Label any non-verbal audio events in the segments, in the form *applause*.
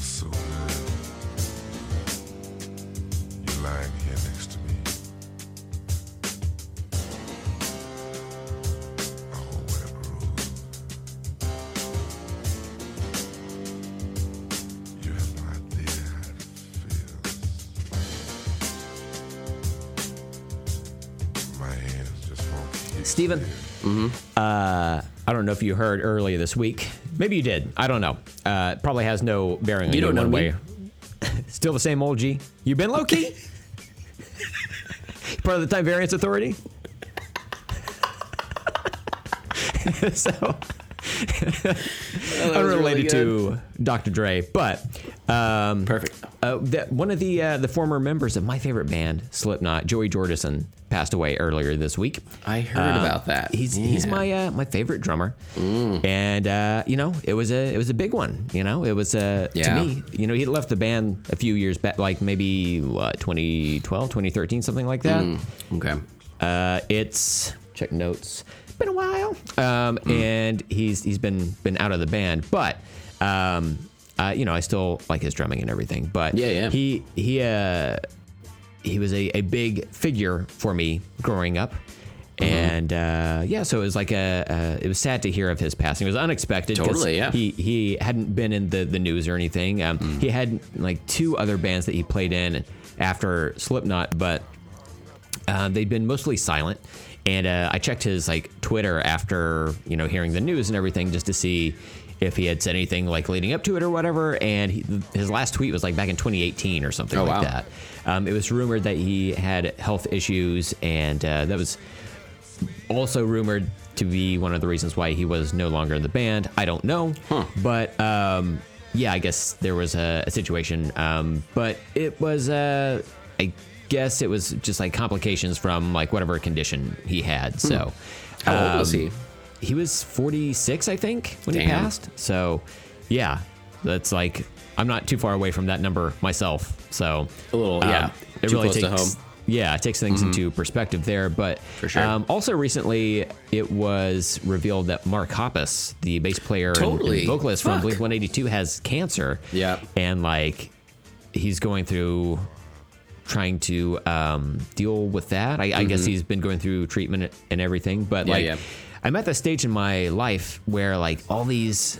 feels so good. You lying here next to me. What a groove. You have no idea how it feels. My hands just won't keep Steven, uh, I don't know if you heard earlier this week. Maybe you did. I don't know. Uh, probably has no bearing on You you don't know me. way. *laughs* Still the same old G. You been low key? *laughs* Part of the Time Variance Authority? *laughs* so, unrelated to Dr. Dre, but um, Perfect. Uh, that one of the uh, the former members of my favorite band, Slipknot, Joey Jordison, passed away earlier this week. I heard about that. He's he's my uh, my favorite drummer, and uh, you know it was a it was a big one. You know it was uh, Yeah. to me. You know he left the band a few years back, like maybe what 2012, 2013, something like that. Okay. Uh, it's check notes. Been a while, um, Hmm. and he's he's been been out of the band, but um, uh, you know I still like his drumming and everything. But Yeah, yeah. he he uh, he was a, a big figure for me growing up. Mm-hmm. And uh, yeah, so it was like a, uh, it was sad to hear of his passing. It was unexpected. Totally, yeah. He he hadn't been in the, the news or anything. Um, Mm. He had like two other bands that he played in after Slipknot, but uh, they'd been mostly silent. And uh, I checked his like Twitter after you know hearing the news and everything just to see if he had said anything like leading up to it or whatever. And he, his last tweet was like back in 2018 or something Oh, like wow. that. Um, it was rumored that he had health issues, and uh, that was also rumored to be one of the reasons why he was no longer in the band. I don't know, but um, yeah, I guess there was a, a situation. Um, but it was, uh, I guess it was just like complications from like whatever condition he had. So, How old was um, he? He was 46, I think, when he passed. So, yeah, that's like I'm not too far away from that number myself. So A little, um, yeah, it really takes home. Mm-hmm. yeah, it takes things into perspective there. But For sure. um, also recently, it was revealed that Mark Hoppus, the bass player and- Totally. and vocalist from Blink 182, has cancer. Yeah. and like he's going through trying to um, deal with that. I, I guess he's been going through treatment and everything. But Mm-hmm. Yeah, like, yeah. I'm at the stage in my life where like all these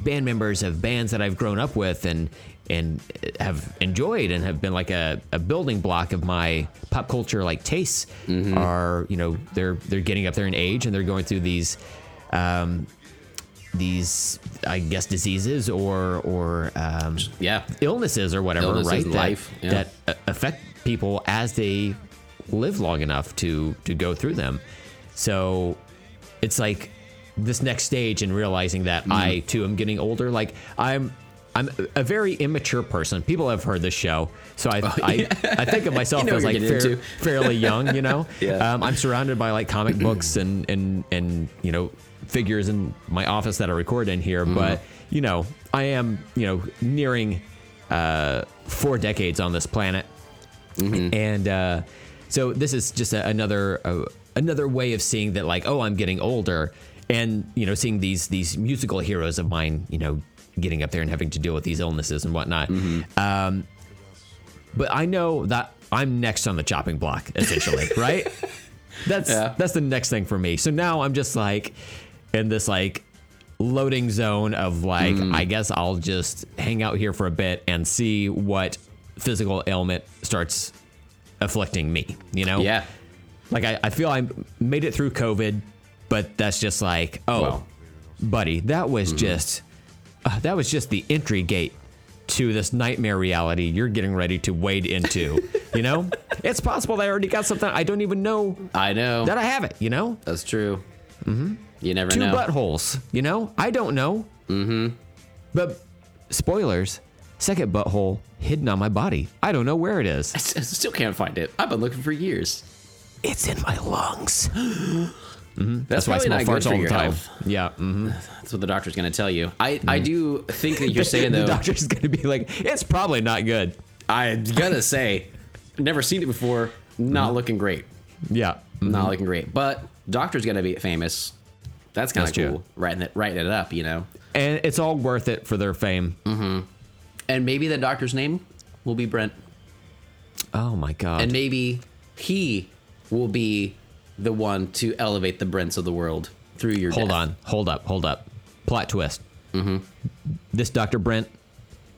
band members of bands that I've grown up with and and have enjoyed and have been like a, a building block of my pop culture like tastes Mm-hmm. are you know they're they're getting up there in age and they're going through these um, these I guess diseases or or um, Yeah. illnesses or whatever, Illnesses right? in that, life, yeah. that affect people as they live long enough to to go through them. So it's like this next stage in realizing that Mm-hmm. I too am getting older. Like I'm. I'm a very immature person. People have heard this show, so I I, I think of myself Oh, *laughs* You know as like fair, fairly young. You know, *laughs* Yeah. um, I'm surrounded by like comic *clears throat* books and and and you know figures in my office that I record in here, Mm-hmm. but you know I am you know nearing uh, four decades on this planet, Mm-hmm. and uh, so this is just a, another uh, another way of seeing that like oh I'm getting older, and you know seeing these these musical heroes of mine you know getting up there and having to deal with these illnesses and whatnot. Mm-hmm. Um, but I know that I'm next on the chopping block essentially, *laughs* right? That's Yeah. that's the next thing for me. So now I'm just like in this like loading zone of like Mm. I guess I'll just hang out here for a bit and see what physical ailment starts afflicting me, you know? Yeah. Like I, I feel I made it through COVID, but that's just like, oh, buddy, that was Mm-hmm. just uh, that was just the entry gate to this nightmare reality you're getting ready to wade into. *laughs* you know, it's possible that I already got something I don't even know I know. that I have it. You know, That's true. Mm-hmm. You never two know. buttholes. You know, I don't know. Mm-hmm. But spoilers, second butthole hidden on my body. I don't know where it is. *laughs* I still can't find it. I've been looking for years. It's in my lungs. *gasps* That's, That's why I probably smell not farts good for all the your time. health. Yeah. hmm That's what the doctor's going to tell you. I, I do think that you're saying *laughs* the doctor's going to be like, it's probably not good. I'm gonna say, never seen it before. Not Mm-hmm. looking great. Yeah. Not looking great. But doctor's gonna be famous. That's kind That's of true. cool. Writing it, writing it up, you know. And it's all worth it for their fame. And and maybe the doctor's name will be Brent, Oh my god. and maybe he will be the one to elevate the Brents of the world through your. hold death. on. Hold up. Hold up. Plot twist. Mm-hmm. This Dr. Brent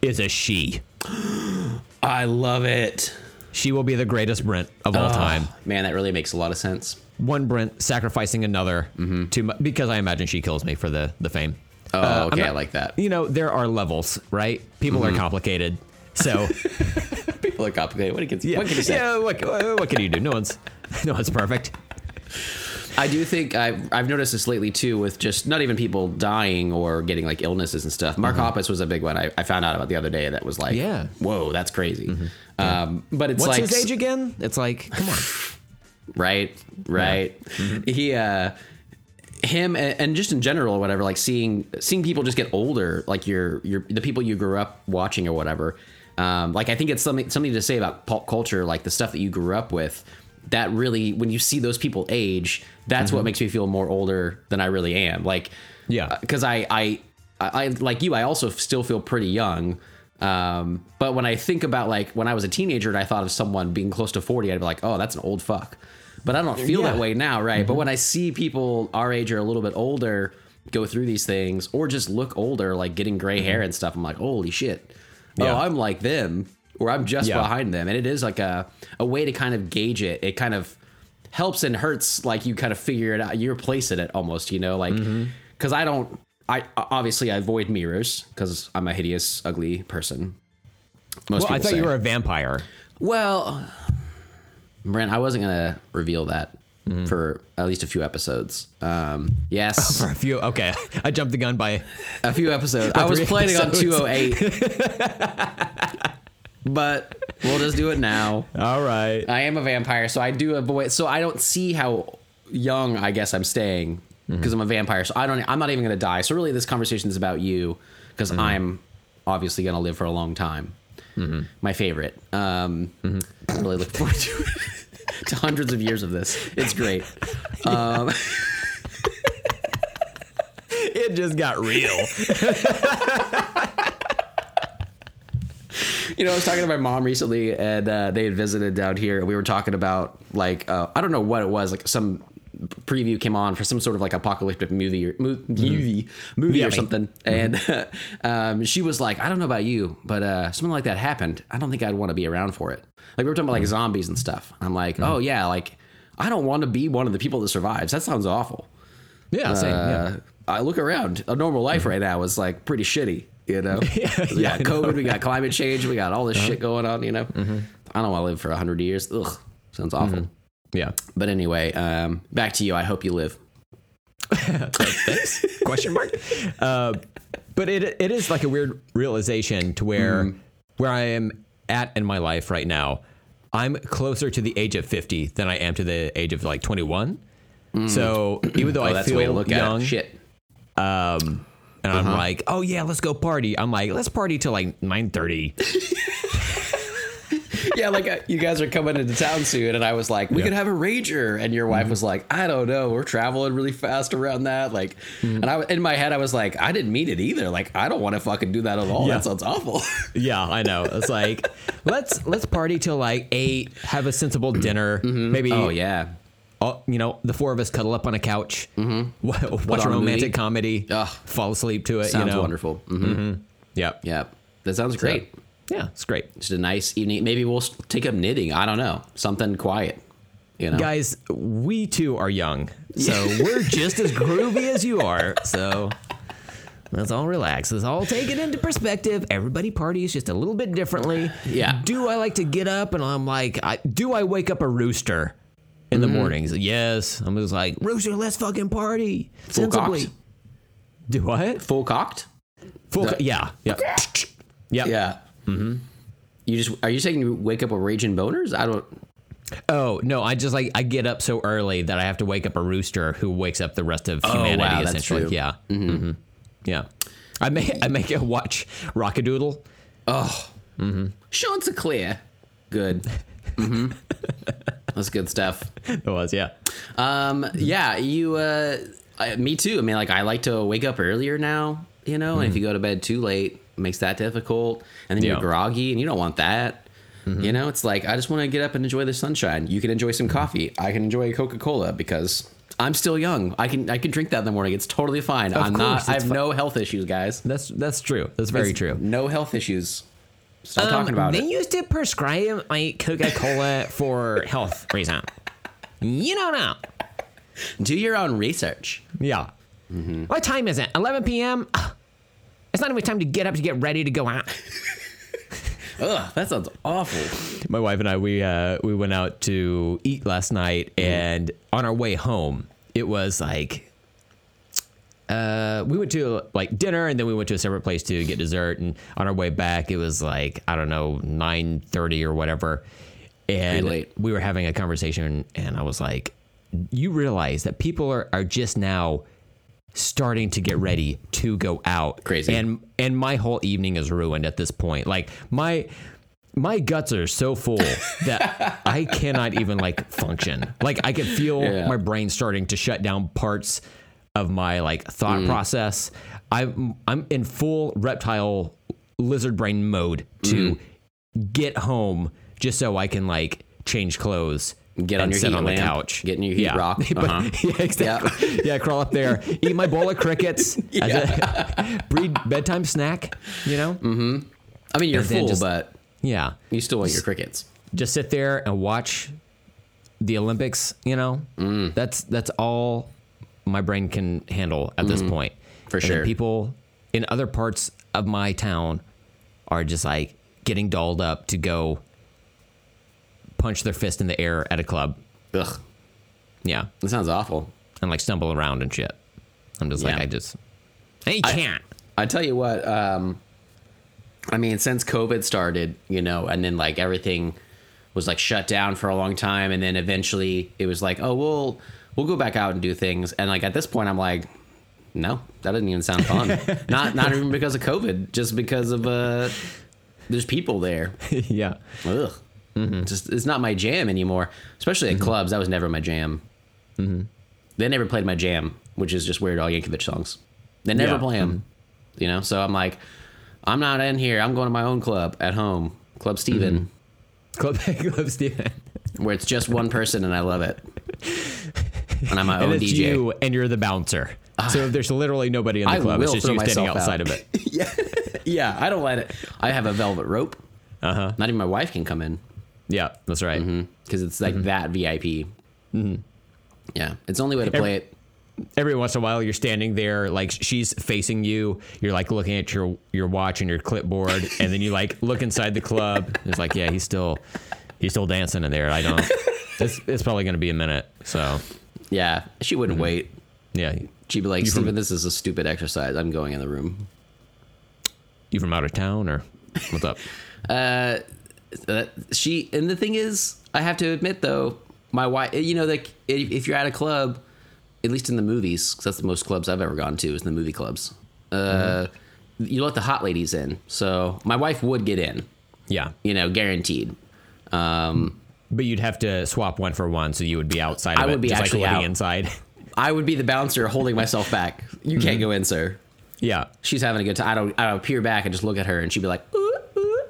is a she. *gasps* I love it. She will be the greatest Brent of all time. Man, that really makes a lot of sense. One Brent sacrificing another to because I imagine she kills me for the the fame. Oh, Uh, okay, not- I like that. You know, there are levels, right? People are complicated. So *laughs* People are complicated. What can, yeah, what can you say? yeah. What, what can you do? No one's *laughs* no one's perfect. I do think I've, I've noticed this lately too with just not even people dying or getting like illnesses and stuff. Mark Hoppus was a big one I, I found out about the other day that was like, Mm-hmm. Yeah. whoa, that's crazy. Um, but it's What's like, his age again? It's like, come on. *laughs* right, right. He, uh, him and, and just in general or whatever, like seeing, seeing people just get older, like your, your, the people you grew up watching or whatever. Um, like I think it's something, something to say about pop culture, like the stuff that you grew up with that really, when you see those people age, that's what mm-hmm. makes me feel more older than I really am. Like, Yeah. Uh, because I, I, I, like you, I also still feel pretty young. Um, but when I think about like when I was a teenager and I thought of someone being close to 40, I'd be like, oh, that's an old fuck. But I don't feel Yeah. that way now, right? But mm-hmm. when I see people our age or a little bit older go through these things or just look older, like getting gray mm-hmm. hair and stuff, I'm like, holy shit. Oh, yeah. Oh, I'm like them or I'm just Yeah. behind them. And it is like a, a way to kind of gauge it. It kind of helps and hurts like you kind of figure it out your place in it almost you know like Mm-hmm. because i don't i obviously i avoid mirrors because i'm a hideous ugly person most Well, I thought say. you were a vampire. well brent i wasn't gonna reveal that Mm-hmm. for at least a few episodes um yes *laughs* For a few, okay. *laughs* I jumped the gun by. a few episodes *laughs* i was planning on 208 but we'll just do it now All right. I am a vampire, so I do avoid. So I don't see how young I guess I'm staying because I'm a vampire. So I don't. I'm not even going to die. So really, this conversation is about you because I'm obviously going to live for a long time. My favorite. Um, I really look forward to it. *laughs* to hundreds of years of this. It's great. *laughs* Um, It just got real. *laughs* *laughs* you know, I was talking to my mom recently, and uh, they had visited down here, and we were talking about like uh, I don't know what it was, like some preview came on for some sort of like apocalyptic movie or mo- movie movie or Yummy. something, and *laughs* um, she was like, I don't know about you, but uh, something like that happened. I don't think I'd want to be around for it. Like we were talking about like zombies and stuff. I'm like, oh yeah, like I don't want to be one of the people that survives. That sounds awful. Yeah, same. yeah. Uh, I look around. A normal life right now is like pretty shitty. You know, *laughs* Yeah, we yeah, got I know. Uh-huh. COVID, we got climate change, we got all this shit going on. You know, Mm-hmm. I don't want to live for hundred years. Ugh, sounds awful. Yeah. But anyway, um, back to you. I hope you live. *laughs* Thanks? Question mark. Uh, but it it is like a weird realization to where where I am at in my life right now. I'm closer to the age of 50 than I am to the age of like 21. So even though Oh, I feel way to look young. Shit. um, and I'm like, oh yeah, let's go party. I'm like, let's party till like 9:30. *laughs* yeah, like uh, you guys are coming into town soon, and I was like, we Yeah. could have a rager, and your Mm-hmm. wife was like, I don't know, we're traveling really fast around that, like, Mm-hmm. and I in my head I was like, I didn't mean it either, like, I don't want to fucking do that at all. Yeah. That sounds awful. *laughs* Yeah, I know. It's like let's let's party till like eight, have a sensible dinner, maybe oh yeah, all, you know, the four of us cuddle up on a couch, mm-hmm. watch a a movie. romantic comedy, Ugh. fall asleep to it. sounds you know, wonderful. hmm Yeah, Yeah, that sounds great. yeah, it's great, Just a nice evening. Maybe we'll take up knitting. I don't know, something quiet. You know, guys. We too are young, *laughs* so we're just as groovy as you are. So let's all relax. Let's all take it into perspective. Everybody parties just a little bit differently. Yeah. Do I like to get up and I'm like, I, do I wake up a rooster? In the mornings, yes. I'm just like, rooster, let's fucking party Full sensibly. cocked? Do what? full cocked. Full, co- yeah, yeah, yeah. Yeah. Mm-hmm. You just are you saying you wake up with raging boners? I don't. Oh no, I just like I get up so early that I have to wake up a rooster who wakes up the rest of humanity. Oh, wow, that's essentially, true. yeah, mm-hmm. yeah. I may I make it watch Rock-a-Doodle. Oh, mm-hmm. Chanticleer. Good. hmm *laughs* That's good stuff. *laughs* It was yeah. Um, yeah, you. Uh, I, me too. I mean, like I like to wake up earlier now. You know, and if you go to bed too late, makes that difficult. And then Yeah. you're groggy and you don't want that. You know, it's like I just want to get up and enjoy the sunshine. You can enjoy some coffee. I can enjoy Coca Cola because I'm still young. I can I can drink that in the morning. It's totally fine. I'm course, not. I have no health issues, guys. That's that's true. That's very It's true. No health issues. Stop Um, talking about they it. used to prescribe like Coca Cola *laughs* for health reason. You don't know. Do your own research. Yeah. Mm-hmm. What time is it? 11 p.m. Ugh. It's not even time to get up to get ready to go out. *laughs* Ugh, that sounds awful. My wife and I we uh, we went out to eat last night, Mm-hmm. and on our way home, it was like. Uh, we went to like dinner and then we went to a separate place to get dessert and on our way back it was like I don't know 9:30 or whatever and we were having a conversation and I was like you realize that people are, are just now starting to get ready to go out Crazy. and and my whole evening is ruined at this point like my my guts are so full *laughs* that I cannot even like function. Like I can feel Yeah. my brain starting to shut down parts of my like thought Mm. process. I'm I'm in full reptile lizard brain mode to Mm. get home just so I can like change clothes. Get on your sit on the lamp, couch. get in your heat yeah. rock. *laughs* Uh-huh. *laughs* yeah, exactly. *laughs* Yeah. crawl up there, eat my bowl of crickets as a breed bedtime snack. You know. I mean, you're And full, just- but Yeah. you still want your crickets. just sit there and watch the Olympics. You know, Mm. that's that's all my brain can handle at this point. Mm-hmm. For And sure. people in other parts of my town are just like getting dolled up to go punch their fist in the air at a club. Ugh, Yeah, that sounds awful. and like stumble around and shit. I'm just like, I just, I can't. I tell you what, um, I mean, since COVID started, you know, and then like everything was like shut down for a long time, and then eventually it was like, oh, we'll we'll go back out and do things, and like at this point, I'm like, no, that doesn't even sound fun. *laughs* not not even because of COVID, just because of uh, there's people there. *laughs* yeah, Ugh. Mm-hmm. Just it's not my jam anymore. Especially at mm-hmm. clubs, that was never my jam. Mm-hmm. They never played my jam, which is just Weird Al Yankovic songs. They never Yeah. play them, you know. So I'm like, I'm not in here. I'm going to my own club at home, Club Steven, *laughs* Club Club Steven. where it's just one person and I love it. And I'm my And own it's DJ. you, and you're the bouncer. So there's literally nobody in the I club. It's just you standing outside out. of it. *laughs* yeah, yeah. I don't let it. I have a velvet rope. Uh huh. Not even my wife can come in. Yeah, that's right. because it's like Mm-hmm. that VIP. Yeah, it's the only way to play it. Every once in a while, you're standing there, like she's facing you. You're like looking at your your watch and your clipboard, and then you like look inside the club. It's like, yeah, he's still he's still dancing in there. I don't. It's, it's probably going to be a minute. So Yeah, she wouldn't Mm-hmm. wait. yeah, She'd be like, You from- this is a stupid exercise. I'm going in the room. you from out of town or what's up? *laughs* Uh, she and the thing is, I have to admit though, my wife. You know, like if, if you're at a club, at least in the movies, 'cause that's the most clubs I've ever gone to is the movie clubs. Uh, you let the hot ladies in, so my wife would get in. Yeah, You know, guaranteed. Um, but you'd have to swap one for one, so you would be outside. Of I would it, be just actually like out. inside. I would be the bouncer holding myself back. You can't go in, sir. yeah, she's having a good time. I don't. I don't peer back and just look at her, and she'd be like, ooh, ooh.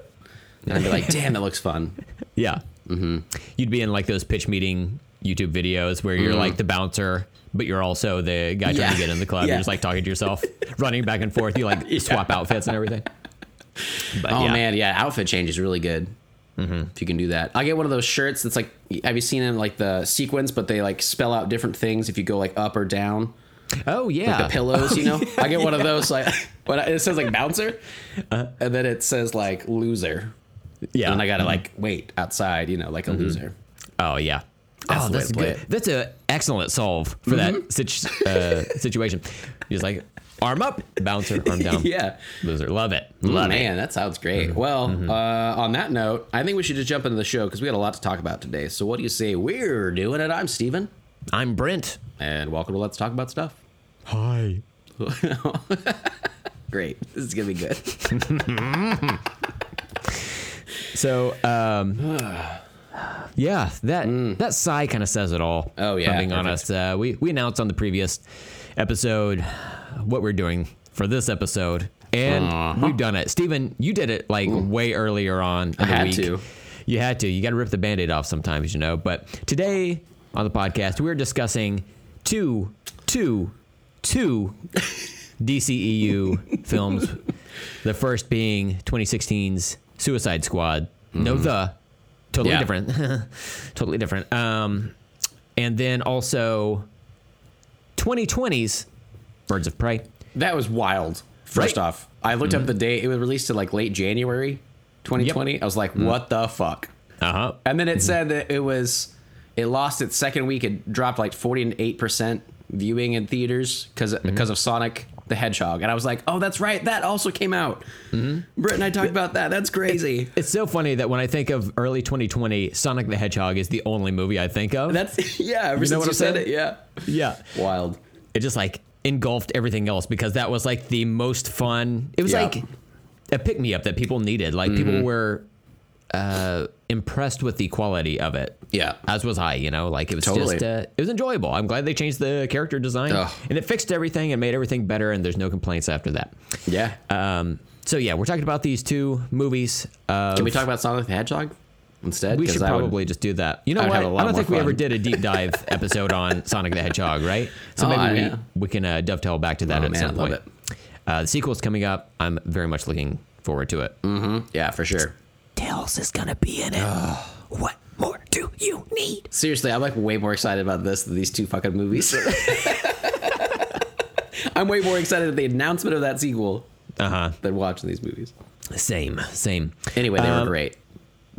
and I'd be like, *laughs* damn, that looks fun. Yeah. Mm-hmm. You'd be in like those pitch meeting YouTube videos where you're like the bouncer, but you're also the guy trying Mm. Yeah. to get in the club. Yeah. You're just like talking to yourself, *laughs* running back and forth. You like swap outfits and everything. But Oh yeah. man, yeah, outfit change is really good. If you can do that, I get one of those shirts that's like, have you seen in like the sequence, but they like spell out different things if you go like up or down, Oh yeah. like the pillows, you know? *laughs* I get one of those like, I, it says like bouncer, Uh-huh. and then it says like loser, Yeah. and I gotta like wait outside, you know, like a loser. Oh yeah. That's oh, that's good. it. That's a excellent solve for that situ- uh, situation. You're just like arm up, bouncer, arm *laughs* down. Yeah. Loser. Love it. Love it. Man, that sounds great. Well, uh, on that note, I think we should just jump into the show because we got a lot to talk about today. So, what do you say we're doing it? I'm Steven, I'm Brent. and welcome to Let's Talk About Stuff. Hi. *laughs* Great. This is going to be good. *laughs* So, um, *sighs* yeah, that that sigh kind of says it all. Mm. Oh, if yeah, I'm being perfect. honest. Uh, we we announced on the previous episode what we're doing for this episode, and we've done it. Steven, you did it like way earlier on in I the had week. to. You had to. You got to rip the band-aid off sometimes, you know. But today on the podcast, we're discussing two, two, two *laughs* DCEU films. The first being 2016's Suicide Squad. No, the totally Yeah. different, *laughs* totally different. Um, and then also 2020's Birds of Prey. That was wild. First Right? off, I looked up mm-hmm. the date. It was released in like late January 2020. I was like, mm-hmm. what the fuck? Uh huh. And then it mm-hmm. said that it was, it lost its second week. It dropped like 48% viewing in theaters because because of Sonic the Hedgehog. And I was like, oh, that's right. That also came out. Britt and I talked about that. That's crazy. It's so funny that when I think of early 2020, Sonic the Hedgehog is the only movie I think of. That's, *laughs* yeah, ever know since what you I'm said it. Yeah. yeah. Wild. It just like engulfed everything else because that was like the most fun. It was Yeah. like a pick me up that people needed. Like people were uh, impressed with the quality of it. Yeah. As was I, you know, like it was Totally. just, uh, it was enjoyable. I'm glad they changed the character design Ugh. and it fixed everything and made everything better. And there's no complaints after that. Yeah. Um, so yeah, we're talking about these two movies. Can we talk about Sonic the Hedgehog instead? We 'Cause should I would- probably just do that. You know I'd what? have a lot I don't more think we ever did a deep dive *laughs* episode on Sonic the Hedgehog, right? So Oh, maybe I- we, yeah. we can uh, dovetail back to that Oh, at man, some I love point. Uh, the sequel's coming up. I'm very much looking forward to it. Mm-hmm. yeah, for sure. Tails is gonna be in it. what more do you need? Seriously, I'm like way more excited about this than these two fucking movies. *laughs* I'm way more excited at the announcement of that sequel Uh huh. than watching these movies. Same, same. Anyway, they Um, were great.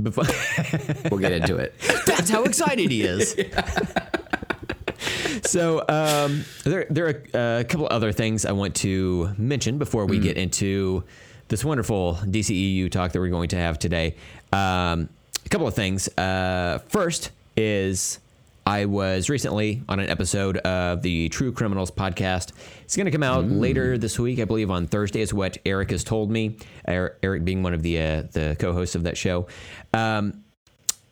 Before, *laughs* We'll get into it. that's how excited he is. *laughs* so um, there, there are a couple other things I want to mention before we get into this wonderful DCEU talk that we're going to have today. Um, a couple of things. Uh, first is I was recently on an episode of the True Criminals podcast. It's going to come out later this week, I believe, on Thursday, is what Eric has told me. Er- Eric being one of the uh, the co-hosts of that show. Um,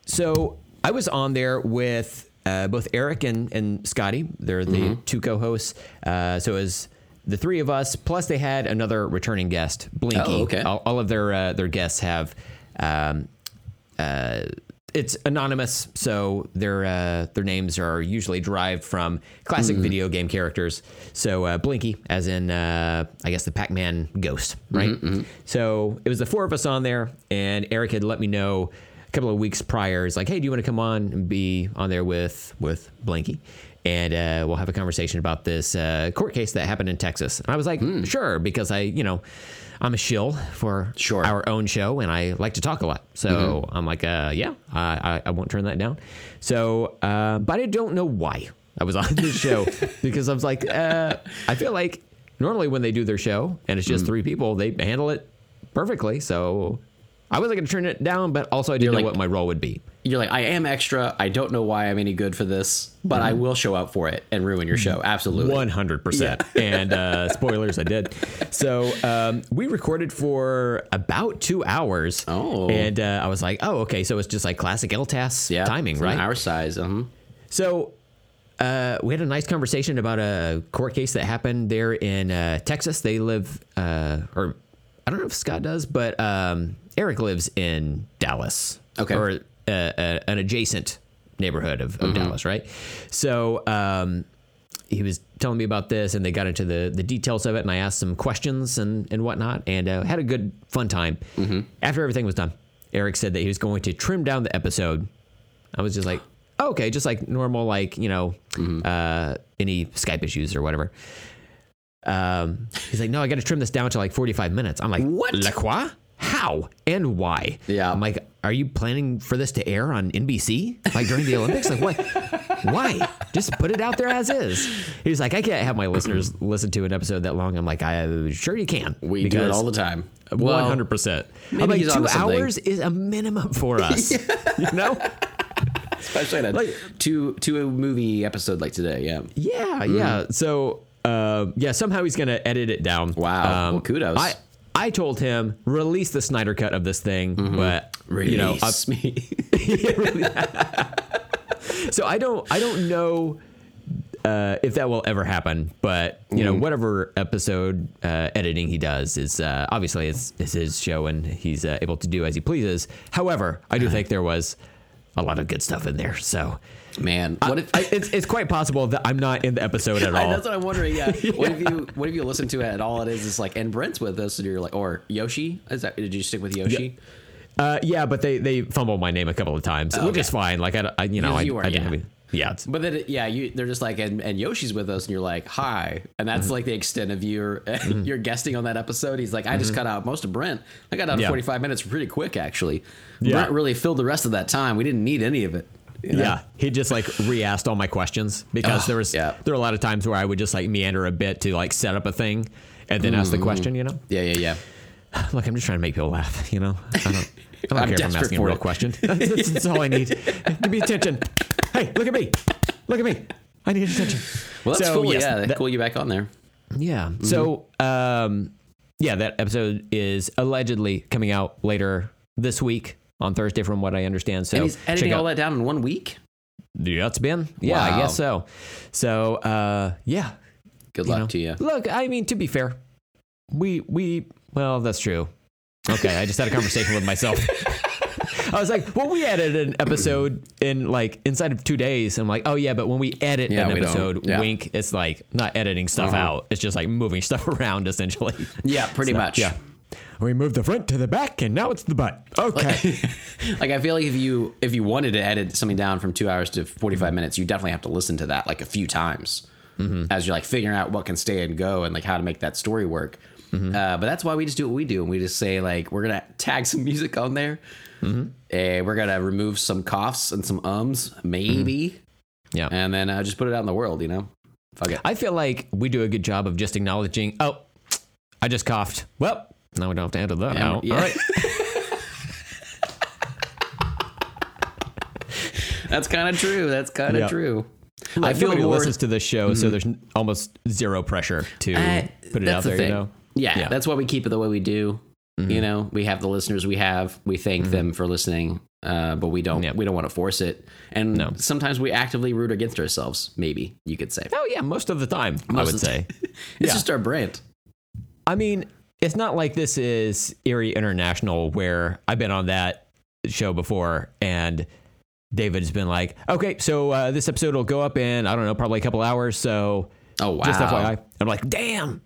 so I was on there with uh, both Eric and, and Scotty. They're the two co-hosts. Uh, so it was the three of us. Plus, they had another returning guest, Blinky. Oh, okay. All, all of their uh, their guests have. Um, uh, it's anonymous, so their uh, their names are usually derived from classic video game characters. So uh, Blinky, as in uh, I guess the Pac-Man ghost, right? So it was the four of us on there, and Eric had let me know a couple of weeks prior. He's like, "Hey, do you want to come on and be on there with with Blinky?" And uh, we'll have a conversation about this uh, court case that happened in Texas. And I was like, "Sure," because I, you know, I'm a shill for Sure. our own show, and I like to talk a lot. So I'm like, uh, yeah, I, I, I won't turn that down. So, uh, but I don't know why I was on *laughs* this show because I was like, uh, I feel like normally when they do their show and it's just three people, they handle it perfectly. So I wasn't going to turn it down, but also I didn't You're know like- what my role would be. You're like, I am extra. I don't know why I'm any good for this, but I will show up for it and ruin your show. Absolutely. One hundred percent. *laughs* And uh, spoilers, I did. So um, we recorded for about two hours. Oh. and uh, I was like, oh, okay. So it's just like classic LTAS Yeah. timing, right? Our size. Uh-huh. So uh, we had a nice conversation about a court case that happened there in uh, Texas. They live, uh, or I don't know if Scott does, but um, Eric lives in Dallas. Okay. Or uh, uh, an adjacent neighborhood of, of Dallas, right? So um, he was telling me about this, and they got into the, the details of it, and I asked some questions and, and whatnot, and uh, had a good, fun time. After everything was done, Eric said that he was going to trim down the episode. I was just like, oh, okay, just like normal, like, you know, uh, any Skype issues or whatever. Um, he's like, no, I got to trim this down to like 45 minutes. I'm like, What? La quoi? How and why? Yeah. I'm like, are you planning for this to air on NBC like during the Olympics? Like, what? Why? Just put it out there as is. He's like, I can't have my listeners *clears throat* listen to an episode that long. I'm like, I sure you can. We do it all the time. One hundred percent. I'm maybe like, two hours is a minimum for *laughs* us. You know? Especially in a Like- two two movie episode like today. Yeah. Yeah, yeah. So, uh, yeah, somehow he's gonna edit it down. Um, Wow. Well, kudos. I I told him release the Snyder cut of this thing, but you know, Release me. *laughs* *laughs* so I don't I don't know uh, if that will ever happen. But you know, whatever episode uh, editing he does is uh, obviously it's, it's his show and he's uh, able to do as he pleases. However, I do think there was a lot of good stuff in there. So Man, what if I, it's it's quite possible that I'm not in the episode at *laughs* all. That's what I'm wondering. Yeah. *laughs* What if you What if you listen to it and all it is is like, and Brent's with us, and you're like, or Yoshi? Is that? Did you stick with Yoshi? Uh, yeah, but they they fumbled my name a couple of times, which okay. is fine. Like I, I you know, You- I, were, I didn't yeah. really, yeah. But then, it- yeah, you they're just like, and, and Yoshi's with us, and you're like, hi, and that's Mm-hmm. like the extent of your *laughs* your guesting on that episode. He's like, I just cut out most of Brent. I got out of Mm-hmm. Yeah. 45 minutes pretty quick, actually. Yeah. Brent really filled the rest of that time. We didn't need any of it. You know? Yeah, he just like re-asked all my questions because Oh, there was yeah. there were a lot of times where I would just like meander a bit to like set up a thing and then ask Mm-hmm. the question. You know, yeah, yeah, yeah. *sighs* look, I'm just trying to make people laugh. You know, I don't, I don't *laughs* I'm care if I'm asking a real it. question. That's, *laughs* that's all I need. Give me attention. Hey, look at me. Look at me. I need attention. Well, that's So, cool. yes, yeah, that- cool. You back on there. Yeah. Mm-hmm. So, um, yeah, that episode is allegedly coming out later this week on Thursday, from what I understand. So, And he's editing out- all that down in one week. Yeah, it's been. Yeah, I guess so. So, uh, yeah. Good luck know. to you. Look, I mean, to be fair, we we well, that's true. Okay, I just had a conversation with myself. *laughs* I was like, well, we edited an episode in like inside of two days. I'm like, oh yeah, but when we edit Yeah, an we episode, Yeah. wink, it's like not editing stuff Uh-huh. out. It's just like moving *laughs* stuff around essentially. Yeah, pretty So, much. Yeah. We moved the front to the back, and now it's the butt. Okay. *laughs* like I feel like if you if you wanted to edit something down from two hours to forty Mm-hmm. minutes, you definitely have to listen to that like a few times as you're like figuring out what can stay and go and like how to make that story work. Mm-hmm. Uh, but that's why we just do what we do, and we just say like we're gonna tag some *laughs* music on there, Mm-hmm. and we're gonna remove some coughs and some ums, maybe, yeah. and then uh, just put it out in the world. You know, fuck it. I feel like we do a good job of just acknowledging, oh, I just coughed. Well, now we don't have to edit that out. yeah. All right. *laughs* That's kind of true. That's kind of Yeah. true. I feel like more- listens to this show, so there's n- almost zero pressure to Uh, put it that's out the there. thing. You know, Yeah, Yeah. Mm-hmm. that's why we keep it the way we do. You know, we have the listeners we have. We thank them for listening, uh, but we don't. We don't want to force it. And No. sometimes we actively root against ourselves. Maybe you could say oh yeah, most of the time, I Most would of the say. *laughs* it's Yeah. just our brand. I mean, it's not like this is Erie International where I've been on that show before and David's been like, okay, so uh, this episode will go up in, I don't know, probably a couple hours. So Oh wow, just FYI. I'm like, damn.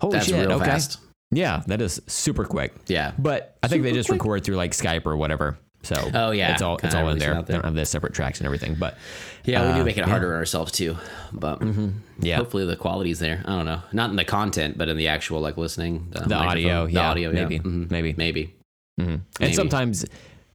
Holy that's shit. okay. fast. Yeah, that is super quick. Yeah, But I think they just quick. record through like Skype or whatever. So Oh, yeah. it's all it's all in there. out They don't have the separate tracks and everything. But yeah, we do Uh, make it yeah. harder on ourselves too. But yeah, hopefully the quality's there. I don't know, not in the content, but in the actual like listening. The, the audio, yeah, the audio, yeah. maybe, Mhm. maybe, maybe. and maybe. sometimes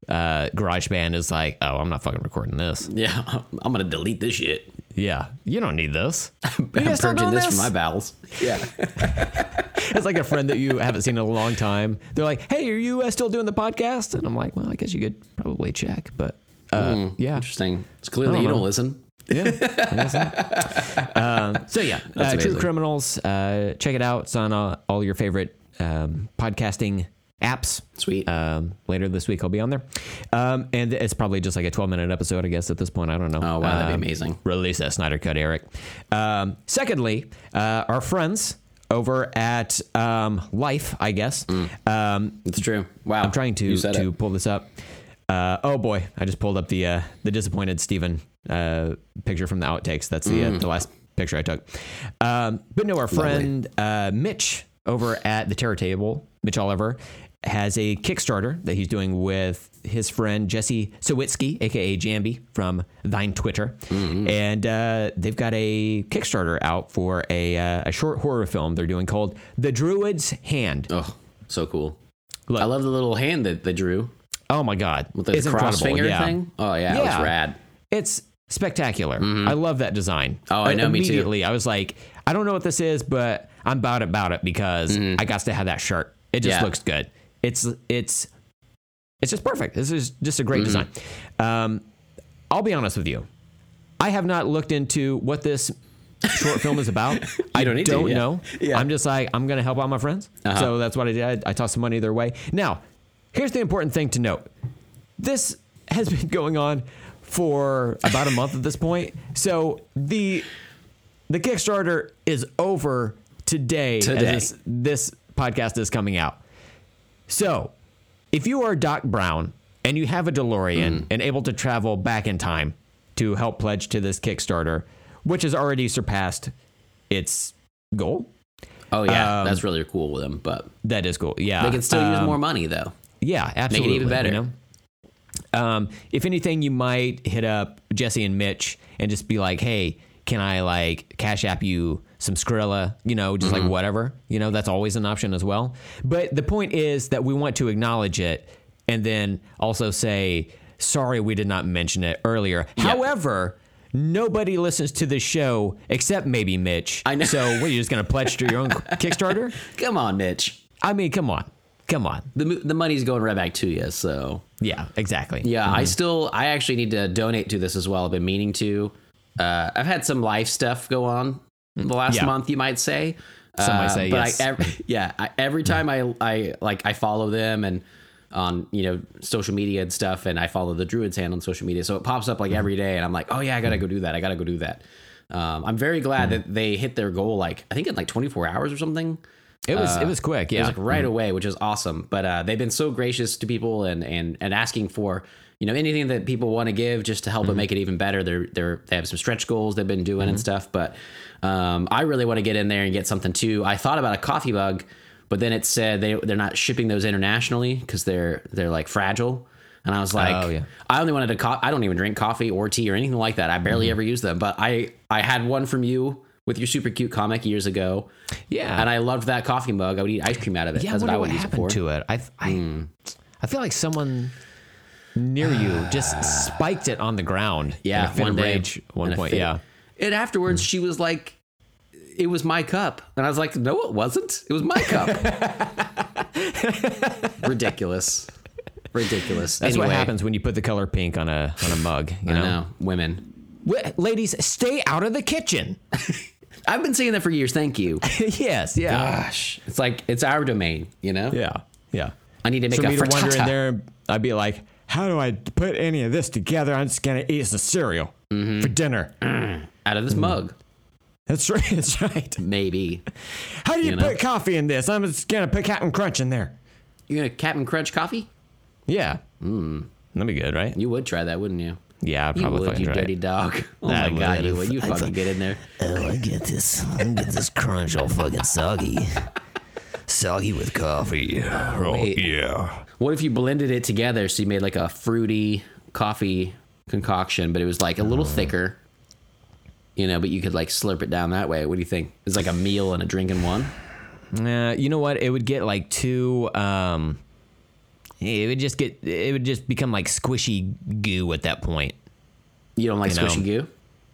uh, GarageBand is like, oh, I'm not fucking recording this. *laughs* Yeah, I'm gonna delete this shit. Yeah, you don't need this. *laughs* I'm purging doing this from my bowels. Yeah. *laughs* It's like a friend that you haven't seen in a long time. They're like, hey, are you uh, still doing the podcast? And I'm like, well, I guess you could probably check, but uh, yeah, Interesting. It's clearly don't you know. don't listen. Yeah. Um, so yeah, uh, True. Criminals. Uh, check it out. It's on uh, all your favorite um, podcasting apps. Sweet. Um, later this week, I'll be on there, um, and it's probably just like a 12 minute episode, I guess. At this point, I don't know. Oh, wow, that'd be Um, amazing. Release that Snyder Cut, Eric. Um, secondly, uh, our friends over at um, Life, I guess. Um, it's true. Wow. I'm trying to to it. pull this up. Uh, oh boy, I just pulled up the uh, the disappointed Steven uh, picture from the outtakes. That's the Mm. uh, the last picture I took. Um, but no, our friend uh, Mitch over at the Terror Table, Mitch Oliver, has a Kickstarter that he's doing with his friend Jesse Sawitsky, aka Jambi from Thine Twitter, Mm-hmm. and uh, they've got a Kickstarter out for a uh, a short horror film they're doing called The Druid's Hand. Oh, so cool. Look. I love the little hand that they drew Oh my god, with the it's cross finger yeah. thing. Oh yeah, Yeah. rad. It's spectacular. I love that design. Mm-hmm. Oh, I know, me too. I was like, I don't know what this is, but I'm about it, about it because I got to have that shirt. It just Mm-hmm. Yeah. looks good. It's it's it's just perfect. This is just a great Mm-hmm. design. Um, I'll be honest with you. I have not looked into what this short film is about. *laughs* I don't need don't yeah. know. Yeah. I'm just like I'm going to help out my friends. Uh-huh. So that's what I did. I, I tossed some money their way. Now, here's the important thing to note. This has been *laughs* going on for about a month at this point. So the the Kickstarter is over today. as Today. this, this podcast is coming out. So, if you are Doc Brown and you have a DeLorean and able to travel back in time to help pledge to this Kickstarter, which has already surpassed its goal, Oh yeah, Um, that's really cool with them. But that is cool. Yeah, they can still use Um, more money though. Yeah, absolutely. Make it even better. You know? Um, if anything, you might hit up Jesse and Mitch and just be like, "Hey, can I like cash app you some Skrilla? You know, just Mm-hmm. like whatever. You know, that's always an option as well. But the point is that we want to acknowledge it and then also say, "Sorry, we did not mention it earlier." However. Nobody listens to the show except maybe Mitch. I know. So, what, you're just going to pledge to your own *laughs* Kickstarter? Come on, Mitch. I mean, come on. Come on. The the money's going right back to you. So Yeah, exactly. yeah, I still I actually need to donate to this as well. I've been meaning to. Uh, I've had some life stuff go on the last Yeah. month, you might say. Some might Uh, say, but yes. *laughs* I, every, yeah, I, every time I I like I follow them and on you know social media and stuff, and I follow the Druids hand on social media, so it pops up like every day, and I'm like, oh yeah, I gotta go do that. I gotta go do that. Um, I'm very glad that they hit their goal like I think in like 24 hours or something. It was it was quick, It yeah. was like right away, which is awesome. But uh, they've been so gracious to people and and and asking for you know anything that people want to give just to help it make it even better. They're they're they have some stretch goals they've been doing and stuff. But um, I really want to get in there and get something too. I thought about a coffee mug, but then it said they they're not shipping those internationally because they're they're like fragile. And I was like, Oh, yeah. I only wanted to. Co- I don't even drink coffee or tea or anything like that. I barely Mm-hmm. ever use them. But I I had one from you with your super cute comic years ago. Yeah. and I loved that coffee mug. I would eat ice cream out of it. yeah, That's what wonder I what would use it happened for. to it. I I, I feel like someone near you just ah. spiked it on the ground. Yeah, in a fit one of day, rage. One point, yeah. And afterwards, she was like, "It was my cup," and I was like, "No, it wasn't. It was my cup." *laughs* Ridiculous, ridiculous. That's Anyway, what happens when you put the color pink on a on a mug. You I know, know, women. Wi- ladies, stay out of the kitchen. *laughs* I've been saying that for years. Thank you. *laughs* yes, yeah, Gosh, it's like it's our domain. You know. yeah, yeah. I need to make For a me to wander in there, I'd be like, "How do I put any of this together? I'm just gonna eat some cereal Mm-hmm. for dinner." out of this mug. That's right. *laughs* That's right. Maybe How do you, You know? put coffee in this? I'm just gonna put Captain Crunch in there. you're gonna Captain Crunch coffee. Yeah. Mm. That'd be good, right? You would try that, wouldn't you? Yeah, I'd You probably would, you try it. dirty dog. *laughs* Oh I my god, you would. You I fucking thought- get in there. Oh, I get this. I get this crunch all fucking soggy. *laughs* Soggy with coffee. Oh, Wait. yeah. What if you blended it together so you made like a fruity coffee concoction, but it was like a Oh. little thicker, you know, but you could like slurp it down that way? What do you think? It's like a meal and a drink in one. Uh, you know what? It would get like too. Um, it would just get. It would just become like squishy goo at that point. You don't like You know. squishy goo?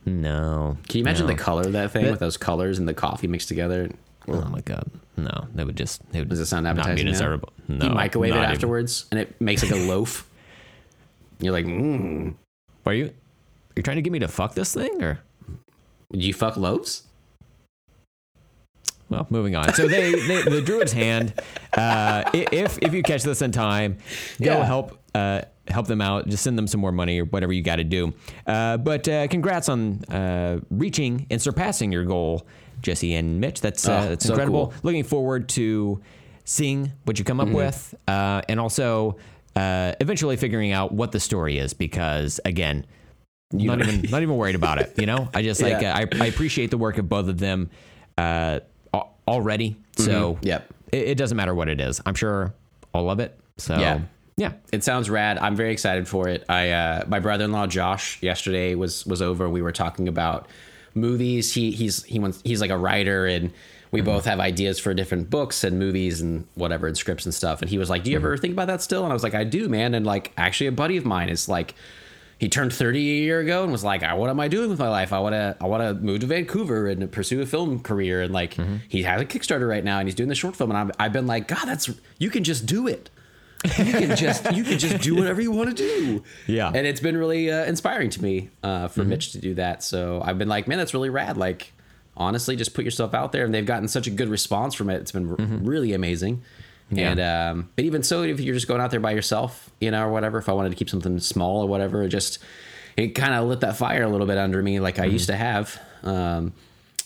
No. Can you imagine no. the color of that thing That- with those colors and the coffee mixed together? Oh my god. No, that would just. It would Does it sound appetizing? not be now? desirable. No. you microwave it not even. afterwards and it makes like a *laughs* loaf. You're like, mm. Are you? You're trying to get me to fuck this thing, or? Would you fuck loaves? Well, moving on. So they, they *laughs* the Druid's hand. Uh, if if you catch this in time, go Yeah. help uh, help them out. Just send them some more money or whatever you got to do. Uh, but uh, congrats on uh, reaching and surpassing your goal, Jesse and Mitch. That's uh, Oh, that's so incredible. cool. Looking forward to seeing what you come Mm-hmm. up with, uh, and also uh, eventually figuring out what the story is. Because again. not even not even worried about it. You know, I just like Yeah. uh, I, I appreciate the work of both of them uh, already. So Mm-hmm. Yep. it, it doesn't matter what it is. I'm sure I'll love it. So Yeah. yeah, It sounds rad. I'm very excited for it. I uh, my brother-in-law Josh yesterday was was over. We were talking about movies. He he's he wants he's like a writer and we mm-hmm. both have ideas for different books and movies and whatever and scripts and stuff. And he was like, "Do you ever mm-hmm. think about that still?" And I was like, "I do, man." And like actually a buddy of mine is like he turned 30 a year ago and was like, "I- "What am I doing with my life? I want to I want to move to Vancouver and pursue a film career." And like mm-hmm. he has a Kickstarter right now and he's doing the short film and I'm, I've been like, "God, that's you can just do it." You can just you can just do whatever you want to do. Yeah. and it's been really uh, inspiring to me uh, for Mitch to do that. So I've been like, man, that's really rad. Like, honestly, just put yourself out there, and they've gotten such a good response from it. It's been r- really amazing. And um, but even so, if you're just going out there by yourself, you know, or whatever, if I wanted to keep something small or whatever, it just it kind of lit that fire a little bit under me, like I used to have. Um,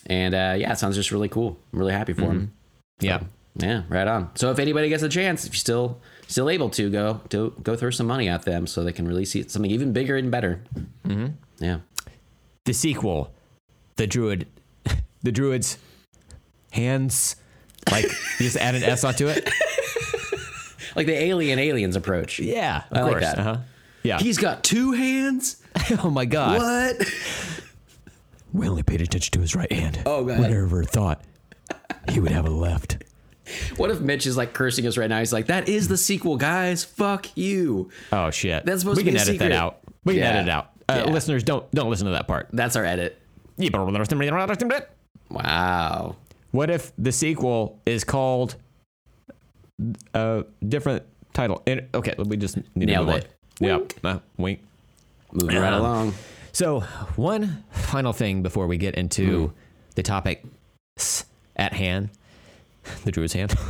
And uh, yeah, it sounds just really cool. I'm really happy for him. Yeah. Yeah, right on. So if anybody gets a chance, if you're still still able to go, to go throw some money at them so they can release something even bigger and better. Mm-hmm. Yeah. The sequel, the druid, *laughs* the druid's hands, like you just add an S onto it. *laughs* Like the alien aliens approach. Yeah, of I like course. that. Uh-huh. Yeah. He's got two hands. *laughs* oh my god. What? We only paid attention to his right hand. Oh, God. We never thought he would have a left. *laughs* What if Mitch is like cursing us right now? He's like, "That is the sequel, guys. Fuck you." Oh shit. That's supposed we to can be a edit that out. We can Yeah. edit it out. Uh, Yeah. Listeners, don't don't listen to that part. That's our edit. Wow. What if the sequel is called a different title? Okay, we just need Nailed to it. on. Yeah, uh, wink. Moving right Um, along. So, one final thing before we get into Hmm. the topic at hand, the druid's hand. *laughs*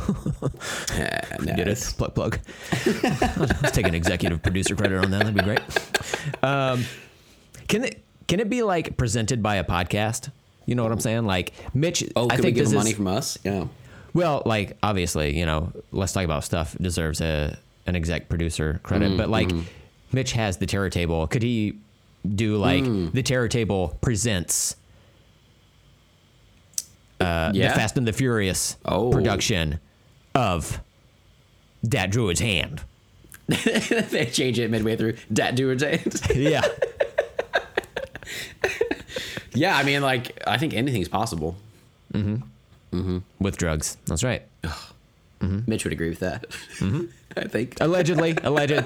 Yeah, Get it? Plug, plug. *laughs* Let's take an executive producer credit on that. That'd be great. Um, can it can it be like presented by a podcast? You know what I'm saying? Like Mitch. Oh, I can we think give this him is, money from us? Yeah. Well, like obviously, you know, let's talk about stuff deserves a an exec producer credit, Mm-hmm, but like Mitch has the terror table. Could he do like Mm. the terror table presents uh, Yeah. the Fast and the Furious Oh. production of Dat Druid's hand? *laughs* they change it midway through. Dat do it. Yeah. yeah, I mean, like, I think anything's possible. With drugs. That's right. Mitch would agree with that. Mm-hmm. *laughs* I think Allegedly. *laughs* Alleged.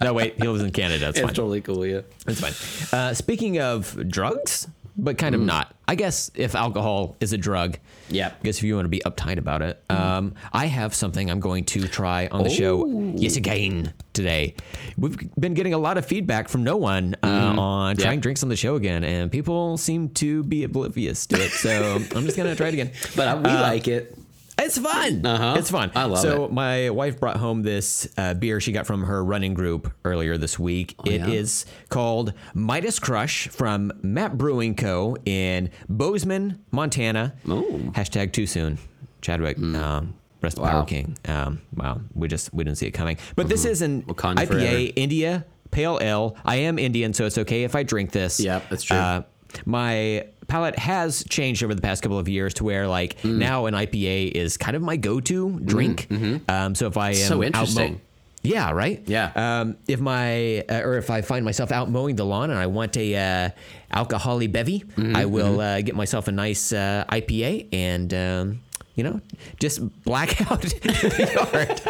No, wait. He lives in Canada. It's it's fine. totally cool. Yeah. It's fine. Uh, speaking of drugs, but kind of not. I guess if alcohol is a drug, Yeah. I guess if you want to be uptight about it, um, I have something I'm going to try on the show yes again today. We've been getting a lot of feedback from no one uh, on Yeah. trying drinks on the show again, and people seem to be oblivious to it. So *laughs* I'm just gonna try it again. But uh, we Uh, like it. It's fun. Uh-huh. It's fun. I love so it. So my wife brought home this uh, beer she got from her running group earlier this week. It is Oh, yeah? called Midas Crush from Map Brewing Co. in Bozeman, Montana. Ooh. Hashtag too soon. Chadwick. Um, rest of Wow. Power King. Um, wow, we just we didn't see it coming. But this is an Mm-hmm. Wakanda IPA forever. India Pale Ale. I am Indian, so it's okay if I drink this. Yep, that's true. Uh, my palate has changed over the past couple of years to where like Mm. now an IPA is kind of my go-to drink. Um, so if I am Mm-hmm. So out mo- yeah, right. Yeah. Um, if my uh, or if I find myself out mowing the lawn and I want a uh, alcoholic bevy, Mm-hmm, I will uh, get myself a nice uh, IPA and um, you know just black *laughs* out the yard.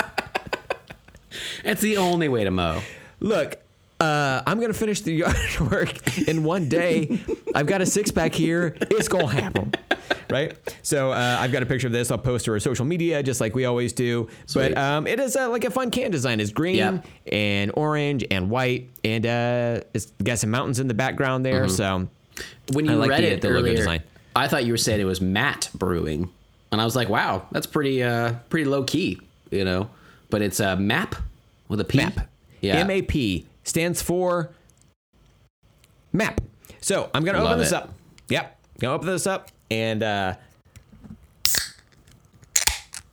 *laughs* It's the only way to mow. Look, uh, I'm gonna finish the *laughs* yard work in one day. I've got a six pack here. It's gonna happen, right? So uh, I've got a picture of this. I'll post to our social media, just like we always do. Sweet. But um, it is uh, like a fun can design. It's green Yep. and orange and white, and uh, it's got some mountains in the background there. Mm-hmm. So When you like read the- it the logo earlier, design. I thought you were saying it was Matt Brewing, and I was like, "Wow, that's pretty uh pretty low key," you know. But it's a map with a P. MAP, Yeah. M A P stands for map. So I'm gonna Love open this it. up. Yep, gonna open this up and. uh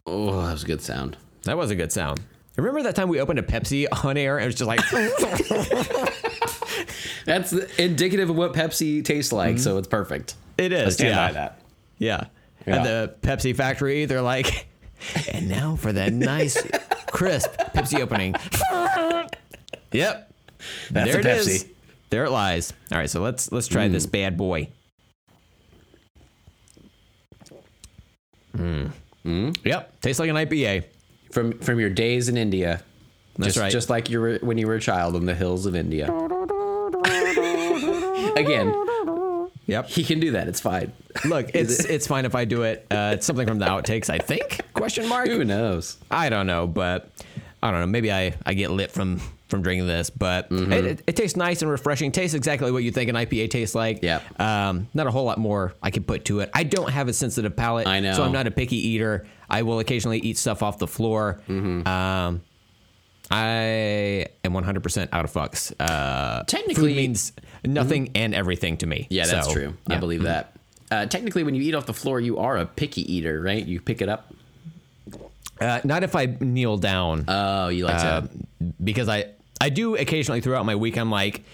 Oh, that was a good sound. That was a good sound. Remember that time we opened a Pepsi on air and it was just like, *laughs* That's indicative of what Pepsi tastes like, so it's perfect. it I is. stand yeah. by that. Yeah. Yeah. At the Pepsi factory, they're like, *laughs* and now for that nice, crisp Pepsi opening. *laughs* yep. That's there a Pepsi. is. There it lies. All right, so let's let's try this bad boy. Mm. Yep, tastes like an IPA. From from your days in India. That's just, right. Just like you were when you were a child in the hills of India. Again, Yep. he can do that. It's fine. Look, it's it's fine if I do it. Uh, it's something from the outtakes, I think. Question mark. Who knows? I don't know, but I don't know. Maybe I, I get lit from from drinking this, but Mm-hmm. it, it, it tastes nice and refreshing. Tastes exactly what you think an IPA tastes like. Yeah. Um, not a whole lot more I could put to it. I don't have a sensitive palate. I know. So I'm not a picky eater. I will occasionally eat stuff off the floor. Mm-hmm. Um, I am 100% out of fucks. Uh, Technically- means nothing and everything to me. Yeah, that's So, true. I yeah. believe that. Uh, technically, when you eat off the floor, you are a picky eater, right? You pick it up. Uh, not if I kneel down. Oh, you like uh, to. because I I do occasionally throughout my week. I'm like,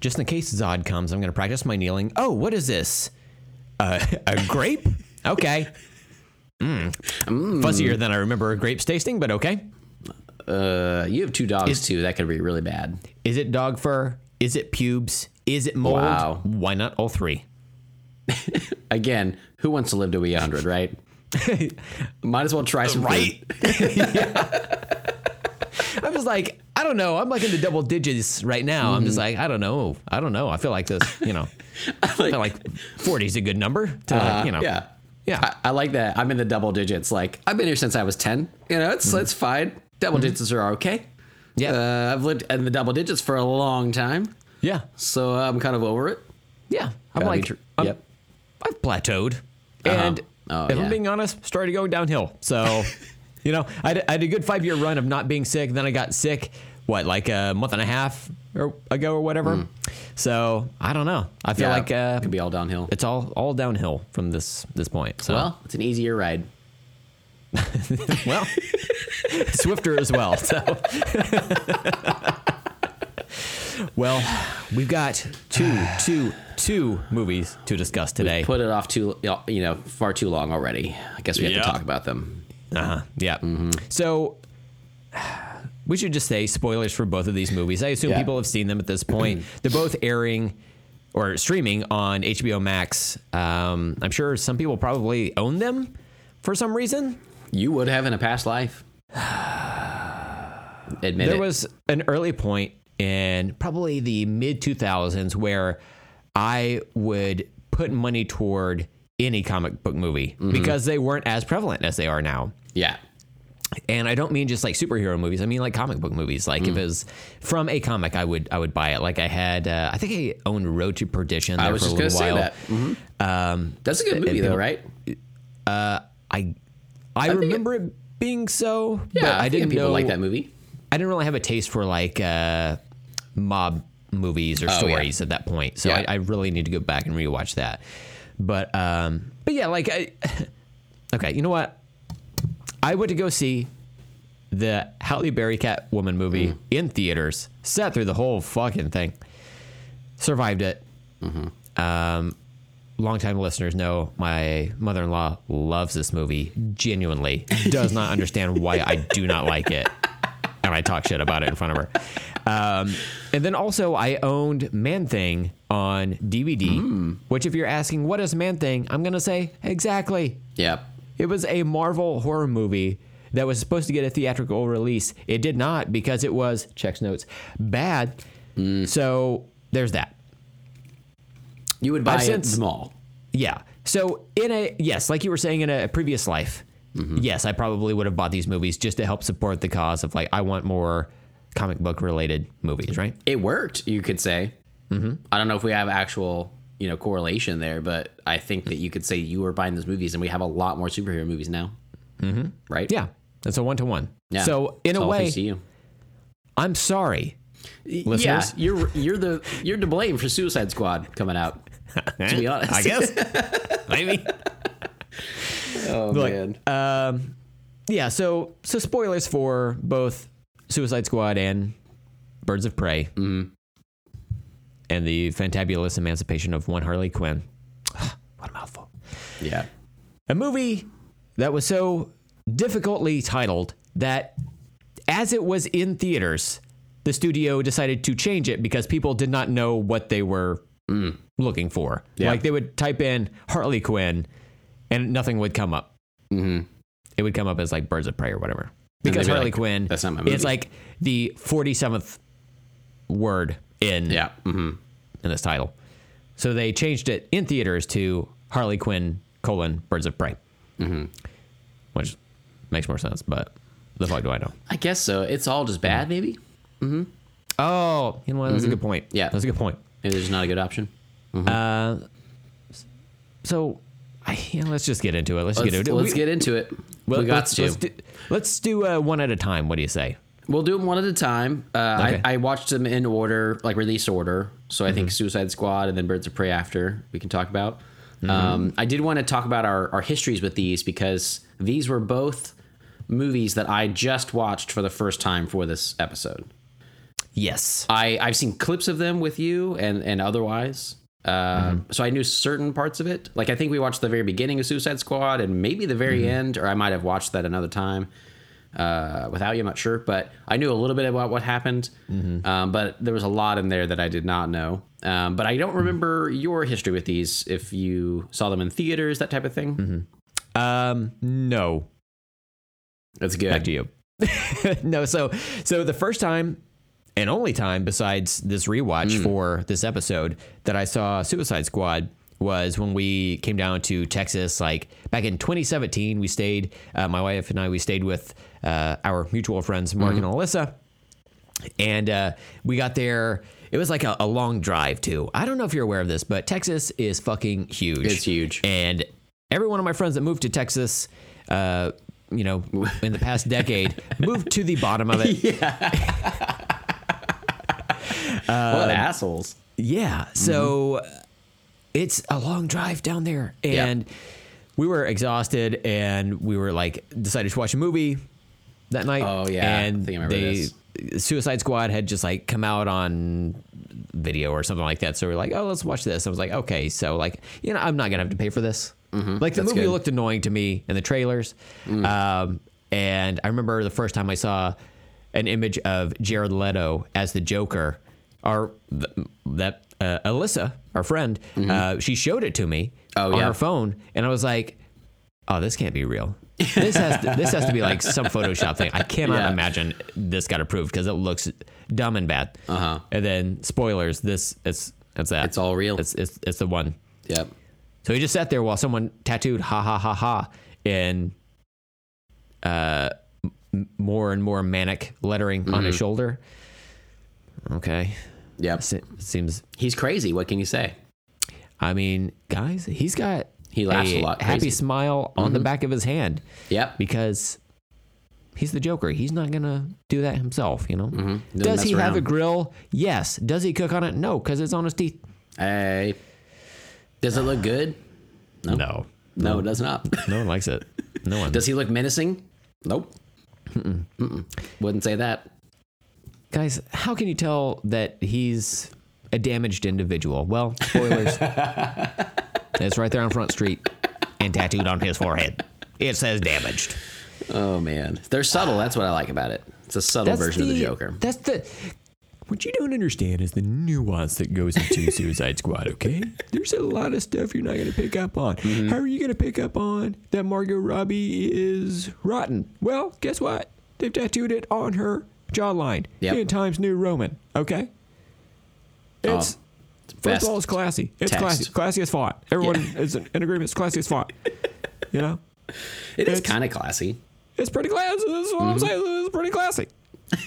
just in case Zod comes, I'm going to practice my kneeling. Oh, what is this? Uh, a grape? Okay. Mm. Fuzzier than I remember grapes tasting, but okay. Uh, you have two dogs Is- too. That could be really bad. Is it dog fur? Is it pubes? Is it mold? Wow. Why not all three? *laughs* Again, who wants to live to be 100, right? *laughs* Might as well try some Right. food. *laughs* I was like, I don't know. I'm like in the double digits right now. I'm just like, I don't know. I don't know. I feel like this, you know, *laughs* I feel like 40 is a good number to, Uh, you know. Yeah. Yeah. I, I like that. I'm in the double digits. Like I've been here since I was 10. You know, it's it's fine. Double digits are okay. Yeah. Uh, I've lived in the double digits for a long time, Yeah. so I'm kind of over it. Yeah. I'm Gotta like, tr- I'm- yep. I've plateaued. Uh-huh. And Oh, if yeah. I'm being honest, started going downhill. So, *laughs* you know, I had, I had a good five year run of not being sick. Then I got sick, what, like a month and a half or ago or whatever. So I don't know. I feel. Yeah, like uh, could be all downhill. it's all all downhill from this this point. So Well, it's an easier ride. *laughs* well, swifter as well. So, *laughs* well, we've got two two two movies to discuss today. Put it off too, you know, far too long already. I guess we have Yeah. to talk about them. Uh huh. Yeah. So we should just say spoilers for both of these movies. I assume Yeah. people have seen them at this point. *clears throat* They're both airing or streaming on HBO Max. Um, I'm sure some people probably own them for some reason. You would have in a past life. *sighs* Admit there it. was an early point in probably the mid 2000s where I would put money toward any comic book movie because they weren't as prevalent as they are now. yeah. And I don't mean just like superhero movies. I mean like comic book movies. Like if Mm. it was from a comic, I would I would buy it. Like I had, uh, I think I owned Road to Perdition. There I was for just gonna say while. that. Mhm. Um, That's a good movie, people- though, right? I I think it- remember it, being so, Yeah, but I, I didn't people know like that movie. I didn't really have a taste for like uh, mob movies or Oh, yeah. stories at that point, so Yeah. I, I really need to go back and rewatch that. But um, but yeah, like I, *laughs* okay, you know what? I went to go see the Halle Berry Catwoman movie Mm. in theaters. Sat through the whole fucking thing. Survived it. Mm-hmm. Um, longtime listeners know my mother-in-law loves this movie. Genuinely does not understand why I do not like it, and I talk shit about it in front of her. Um, and then also, I owned Man Thing on DVD. Hmm. Which, if you're asking what is Man Thing, I'm gonna say exactly. Yeah. It was a Marvel horror movie that was supposed to get a theatrical release. It did not because it was checks notes bad. So there's that. You would buy I've it since- small. Yeah. So in a yes, like you were saying in a previous life, yes, I probably would have bought these movies just to help support the cause of like I want more comic book related movies, right? It worked, you could say. Mm-hmm. I don't know if we have actual, you know, correlation there, but I think that you could say you were buying those movies, and we have a lot more superhero movies now. Mm-hmm. Right? Yeah. It's a one to one. Yeah. So in It's a way, thanks to you. I'm sorry. Yeah, Listeners? you're you're the you're to blame for Suicide Squad coming out. To be *laughs* honest, I guess. *laughs* Maybe. Oh Look, man. Um, yeah, so so spoilers for both Suicide Squad and Birds of Prey, Mm-hmm. And the fantabulous emancipation of one Harley Quinn. *sighs* what a mouthful! yeah. A movie that was so difficultly titled that, as it was in theaters, the studio decided to change it because people did not know what they were looking for. Yeah. Like they would type in Harley Quinn, and nothing would come up. Mm-hmm. It would come up as like Birds of Prey or whatever. Because be Harley like, Quinn, "That's not my movie." It's like the forty seventh word in Yeah. Mm-hmm. in this title. So they changed it in theaters to Harley Quinn colon Birds of Prey, mm-hmm. which makes more sense. But the fuck do I know? I guess so. It's all just bad, maybe. Oh, you know what? That's a good point. Mm-hmm. Yeah. that's a good point. Maybe there's not a good option. Uh, so, I, yeah, let's just get into it. Let's, Let's, get into it. let's We- get into it. well, we got let's, to. Let's do, let's do uh, one at a time. What do you say? We'll do them one at a time. Uh, Okay. I, I watched them in order, like release order. So I Mm-hmm. think Suicide Squad and then Birds of Prey after we can talk about. Mm-hmm. Um, I did want to talk about our, our histories with these because these were both movies that I just watched for the first time for this episode. Yes. I, I've seen clips of them with you and, and otherwise. Uh, So I knew certain parts of it. Like I think we watched the very beginning of Suicide Squad and maybe the very end, or I might have watched that another time uh, without you. I'm not sure, but I knew a little bit about what happened. Um, but there was a lot in there that I did not know. Um, but I don't remember your history with these. If you saw them in theaters, that type of thing. Um, no. That's good. Back good. to you. *laughs* no, so so the first time and only time besides this rewatch for this episode that I saw Suicide Squad was when we came down to Texas. Like back in 2017, we stayed. Uh, my wife and I we stayed with uh, our mutual friends Mark and Alyssa, and uh, we got there. It was like a, a long drive too. I don't know if you're aware of this, but Texas is fucking huge. It's huge. And every one of my friends that moved to Texas, uh, you know, in the past decade, *laughs* moved to the bottom of it. *laughs* what assholes? Yeah. So it's a long drive down there. And we were exhausted and we were like, decided to watch a movie that night. Oh, yeah. And they. Suicide Squad had just like come out on video or something like that. So we are like, oh, let's watch this. I was like, okay. So, like, you know, I'm not going to have to pay for this. Like, the Mm-hmm. That's movie good. Mm. looked annoying to me in the trailers. Um, and I remember the first time I saw an image of Jared Leto as the Joker, or th- that uh, Alyssa, our friend, uh, she showed it to me Mm-hmm. Oh, on yeah. her phone, and I was like, "Oh, this can't be real. This has to, this has to be like some Photoshop thing. I cannot Yeah. imagine this got approved because it looks dumb and bad." Uh-huh. And then spoilers, this it's it's that It's all real. It's it's it's the one. Yep. So he just sat there while someone tattooed "ha ha ha ha" in uh, m- more and more manic lettering on his Mm-hmm. shoulder. Okay, Yep. Se- seems. He's crazy. What can you say? I mean, guys, he's got He laughs a lot happy smile on the mm-hmm. back of his hand Yep. because he's the Joker. He's not gonna do that himself, you know. Mm-hmm. Doesn't Does he have a grill? Yes. Does he cook on it? No, because it's on his teeth. Hey. Does it look good? No, No, it does not. no one likes it. No *laughs* one. Does he look menacing? Nope. Mm-mm. Wouldn't say that. Guys, how can you tell that he's a damaged individual? Well, spoilers. *laughs* it's right there on Front Street and tattooed on his forehead. It says damaged. Oh man, they're subtle. That's what I like about it. It's a subtle version of the Joker. That's the. What you don't understand is the nuance that goes into *laughs* Suicide Squad, okay? There's a lot of stuff you're not going to pick up on. Mm-hmm. How are you going to pick up on that Margot Robbie is rotten? Well, guess what? They've tattooed it on her jawline Yep. in Times New Roman, okay? It's. Oh, First of all, it's classy. It's text. classy. Classy as font. Everyone is in agreement. It's classy as font. *laughs* You know, It is it's- kind of classy. it's pretty classy. That's what Mm-hmm. I'm saying. It's pretty classy. *laughs*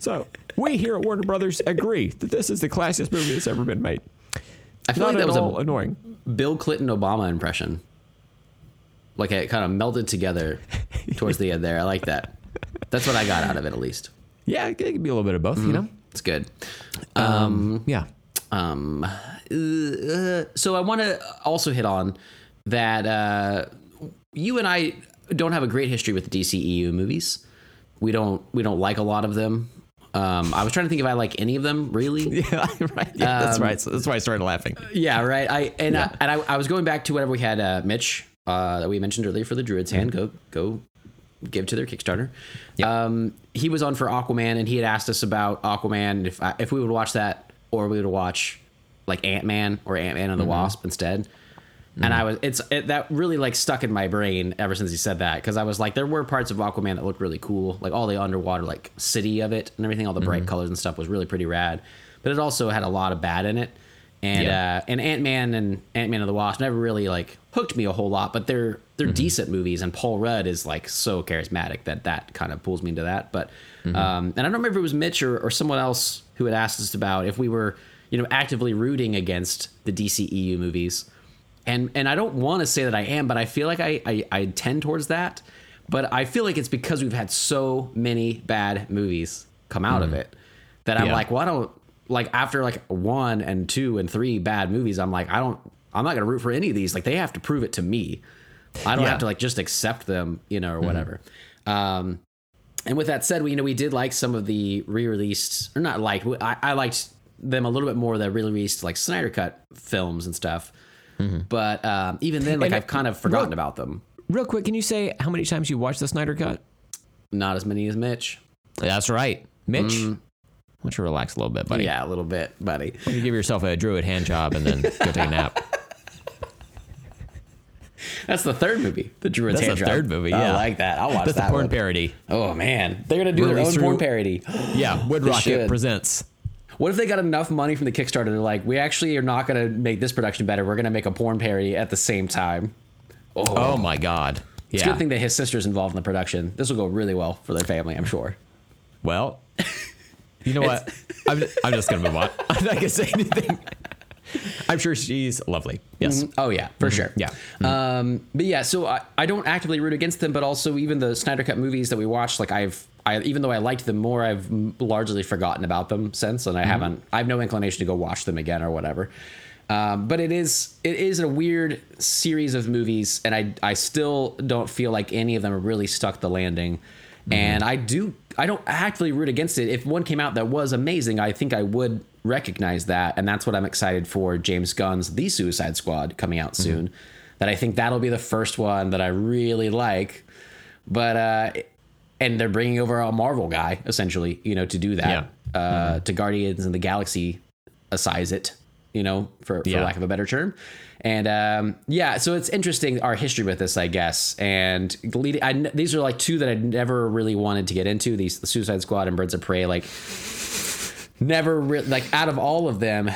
so we here at Warner Brothers agree that this is the classiest movie that's ever been made. I feel Not like that was a annoying. Bill Clinton Obama impression. Like it kind of melted together towards the end there. I like that. That's what I got out of it at least. Yeah, it could be a little bit of both. You know. It's good. Yeah. Um, uh, so I want to also hit on that uh, you and I don't have a great history with the DCEU movies. We don't we don't like a lot of them. Um, I was trying to think if I like any of them really. *laughs* Yeah. Right. Yeah, Um, that's right. So that's why I started laughing. Yeah, right. I and I, and I, I was going back to whatever we had uh, Mitch uh, that we mentioned earlier for the Druid's Hand. Go go give to their Kickstarter. Um, he was on for Aquaman, and he had asked us about Aquaman if I, if we would watch that or we would watch like Ant Man or Ant Man and the mm-hmm. Wasp instead. And I mm-hmm. was it's it, that really like stuck in my brain ever since he said that because I was like there were parts of Aquaman that looked really cool like all the underwater like city of it and everything all the bright mm-hmm. colors and stuff was really pretty rad but it also had a lot of bad in it and Yeah. uh, and Ant Man and Ant Man and the Wasp never really like hooked me a whole lot but they're they're decent movies and Paul Rudd is like so charismatic that that kind of pulls me into that but um, and I don't remember if it was Mitch or, or someone else who had asked us about if we were you know actively rooting against the DCEU movies and and I don't want to say that I am, but I feel like I, I I tend towards that. but I feel like it's because we've had so many bad movies come out of it that I'm Yeah. like, well, I don't like after like one and two and three bad movies. I'm like, I don't, I'm not gonna root for any of these. Like they have to prove it to me. I don't Yeah. have to like just accept them, you know, or whatever. Um, and with that said, we you know we did like some of the re-released, or not like I, I liked them a little bit more the re-released like Snyder Cut films and stuff. But um, even then, like And, I've kind of forgotten real- about them. Real quick, can you say how many times you watched the Snyder Cut? Not as many as Mitch. That's right, Mitch. Why don't you relax a little bit, buddy? Yeah, a little bit, buddy. You give yourself a druid hand job and then go take a nap. That's the third movie, the Druid's That's Hand the Job. third movie, Yeah, I like that. I'll watch That's the that porn one. parody. Oh man, they're gonna do their Released own porn parody. *gasps* Yeah, WoodRocket presents. What if they got enough money from the Kickstarter? They're like, we actually are not gonna make this production better. We're gonna make a porn parody at the same time. Oh, oh my god. It's a Yeah. good thing that his sister's involved in the production. This will go really well for their family, I'm sure. Well, you know what? *laughs* I'm, I'm just gonna move on. *laughs* I'm not gonna say anything. I'm sure she's lovely. Yes. Oh yeah, for sure. Yeah. Um, but yeah, so I, I don't actively root against them, but also even the Snyder Cut movies that we watched, like I've, I even though I liked them more, I've m- largely forgotten about them since, and I haven't, I have no inclination to go watch them again or whatever. Um, but it is, it is a weird series of movies, and I, I still don't feel like any of them really stuck the landing. And I do, I don't actively root against it. If one came out that was amazing, I think I would recognize that, and that's what I'm excited for. James Gunn's The Suicide Squad coming out soon. That I think that'll be the first one that I really like. But uh, and they're bringing over a Marvel guy essentially, you know, to do that. Yeah. Uh, to Guardians and the Galaxy, size it, you know, for, for Yeah. lack of a better term. And um, yeah, so it's interesting our history with this, I guess. And leading, I, these are like two that I never really wanted to get into. These the Suicide Squad and Birds of Prey, like never re- like out of all of them,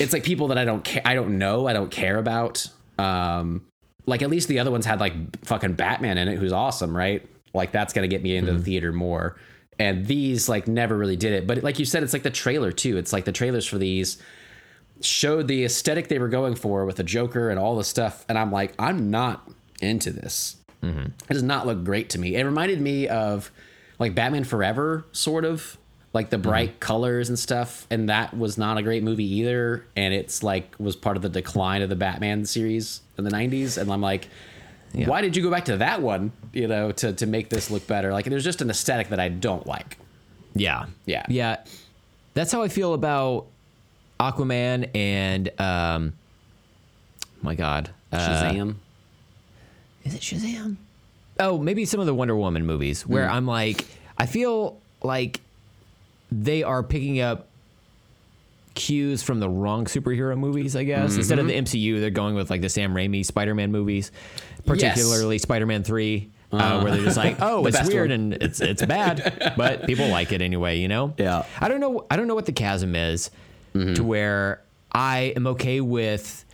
it's like people that I don't care, I don't know, I don't care about. Um, like at least the other ones had like fucking Batman in it, who's awesome, right? Like that's gonna get me into the theater more. And these like never really did it. But like you said, it's like the trailer too. It's like the trailers for these showed the aesthetic they were going for with the Joker and all the stuff. And I'm like, I'm not into this. Mm-hmm. It does not look great to me. It reminded me of like Batman Forever, sort of like the bright mm-hmm. colors and stuff. And that was not a great movie either. And it's like was part of the decline of the Batman series in the 90s. And I'm like, why did you go back to that one? You know, to to make this look better. Like there's just an aesthetic that I don't like. Yeah. Yeah. Yeah. That's how I feel about Aquaman and um my god. Uh, Shazam. Is it Shazam? Oh, maybe some of the Wonder Woman movies where I'm like I feel like they are picking up cues from the wrong superhero movies, I guess. Instead of the MCU, they're going with like the Sam Raimi Spider-Man movies, particularly Spider-Man 3. Uh, where they're just like, *laughs* oh, it's weird one. and it's it's bad, but people like it anyway, you know. *laughs* Yeah. I don't know. I don't know what the chasm is Mm-hmm. to where I am okay with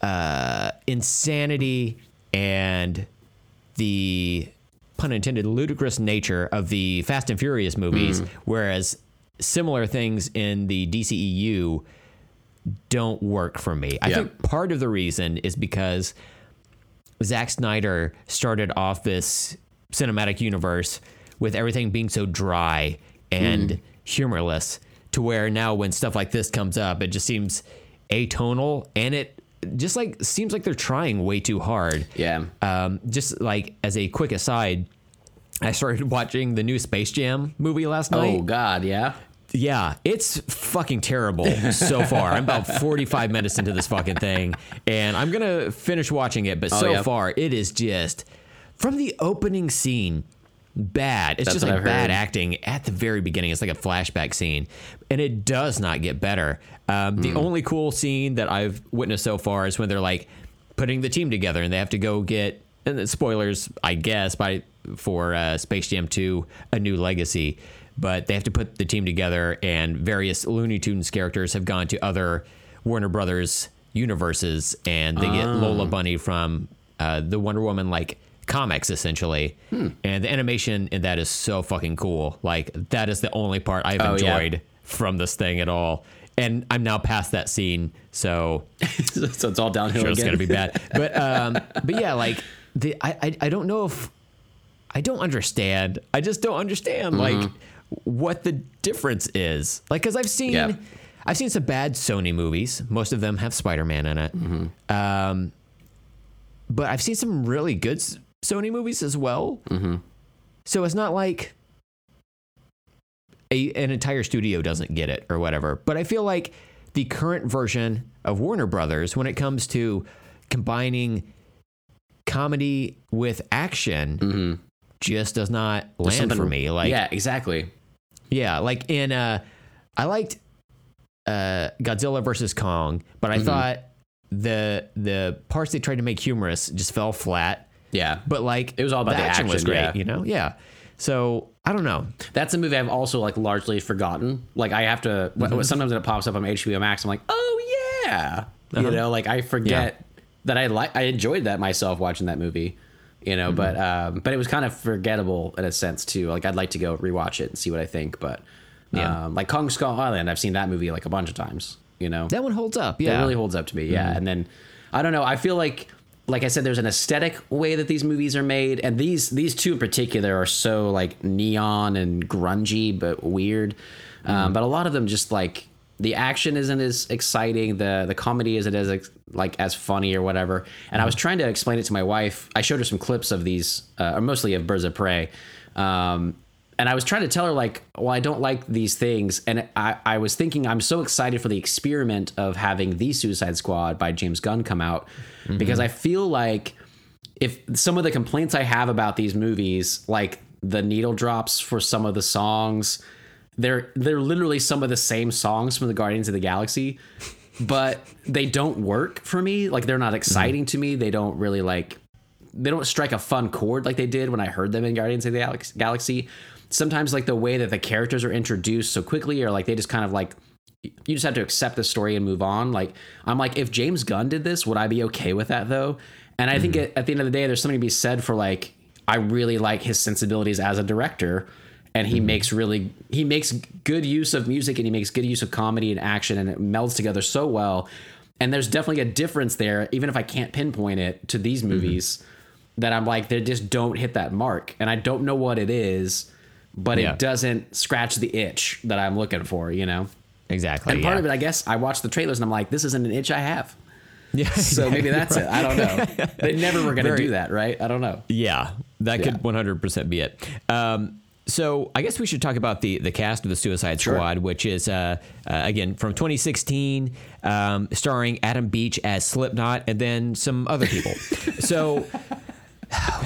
uh, insanity and the pun intended ludicrous nature of the Fast and Furious movies, mm-hmm. whereas similar things in the DCEU don't work for me. I Yeah. think part of the reason is because Zack Snyder started off this cinematic universe with everything being so dry and mm. humorless to where now when stuff like this comes up, it just seems atonal and it just like seems like they're trying way too hard. Yeah. Um, just like as a quick aside, I started *laughs* watching the new Space Jam movie last night. Oh God, yeah. Yeah, it's fucking terrible so far. I'm about *laughs* 45 minutes into this fucking thing, and I'm gonna finish watching it. But so Oh, yeah. far, it is just from the opening scene bad. It's That's just like bad acting at the very beginning. It's like a flashback scene, and it does not get better. Um, Hmm. The only cool scene that I've witnessed so far is when they're like putting the team together, and they have to go get. And spoilers, I guess, by for uh, Space Jam 2: A New Legacy, but they have to put the team together, and various Looney Tunes characters have gone to other Warner Brothers universes, and they get Lola Bunny from uh, the Wonder Woman like comics essentially, and the animation in that is so fucking cool. Like that is the only part I've Oh, yeah. enjoyed from this thing at all. And I'm now past that scene, so *laughs* so it's all downhill sure it's gonna be bad. *laughs* But um, but yeah, like the I, I I don't know if I don't understand. I just don't understand like what the difference is. Like, because I've seen, Yeah. I've seen some bad Sony movies. Most of them have Spider Man in it. Um, but I've seen some really good Sony movies as well. So it's not like a, an entire studio doesn't get it or whatever. But I feel like the current version of Warner Brothers, when it comes to combining comedy with action, just does not land for me. Like, yeah, exactly. yeah, like in uh I liked uh Godzilla versus Kong, but Mm-hmm. I thought the the parts they tried to make humorous just fell flat. Yeah, But like It was all about the action was great, yeah. you know? Yeah. So I don't know. That's a movie I've also like largely forgotten. Like I have to Mm-hmm. sometimes when it pops up on HBO Max, I'm like, oh yeah, Uh-huh. you know, like I forget that I like I enjoyed that myself watching that movie, you know, but Mm-hmm. um, but it was kind of forgettable in a sense too. Like I'd like to go rewatch it and see what I think, but Yeah. um, like Kong Skull Island, I've seen that movie like a bunch of times, you know. That one holds up. It Yeah. really holds up to me. Yeah. Mm-hmm. And then I don't know. I feel like, like I said, there's an aesthetic way that these movies are made, and these these two in particular are so like neon and grungy, but weird. Mm-hmm. Um, but a lot of them just like the action isn't as exciting, the the comedy isn't as like as funny or whatever. And I was trying to explain it to my wife. I showed her some clips of these, uh, or mostly of Birds of Prey. Um, and I was trying to tell her like, well, I don't like these things, and I, I was thinking I'm so excited for the experiment of having the Suicide Squad by James Gunn come out mm-hmm. because I feel like if some of the complaints I have about these movies, like the needle drops for some of the songs, they're they're literally some of the same songs from the Guardians of the Galaxy, but they don't work for me. Like they're not mm-hmm. exciting to me. They don't really like they don't strike a fun chord like they did when I heard them in Guardians of the Galaxy. Sometimes like the way that the characters are introduced so quickly, or like they just kind of like you just have to accept the story and move on. Like I'm like, if James Gunn did this, would I be okay with that though? And I think mm-hmm. at, at the end of the day, there's something to be said for like I really like his sensibilities as a director, and he mm-hmm. makes really he makes good use of music and he makes good use of comedy and action, and it melds together so well. And there's definitely a difference there, even if I can't pinpoint it to these mm-hmm. movies. That I'm like, they just don't hit that mark, and I don't know what it is, but Yeah. it doesn't scratch the itch that I'm looking for, you know. Exactly. And part yeah. of it, I guess, I watched the trailers and I'm like, this isn't an itch I have. Yeah. *laughs* So maybe that's it. I don't know. They never were going to do that, right? I don't know. Yeah, that Yeah. could 100% be it. Um, so I guess we should talk about the the cast of the Suicide Sure. Squad, which is uh, uh, again from 2016, um, starring Adam Beach as Slipknot, and then some other people. *laughs* so.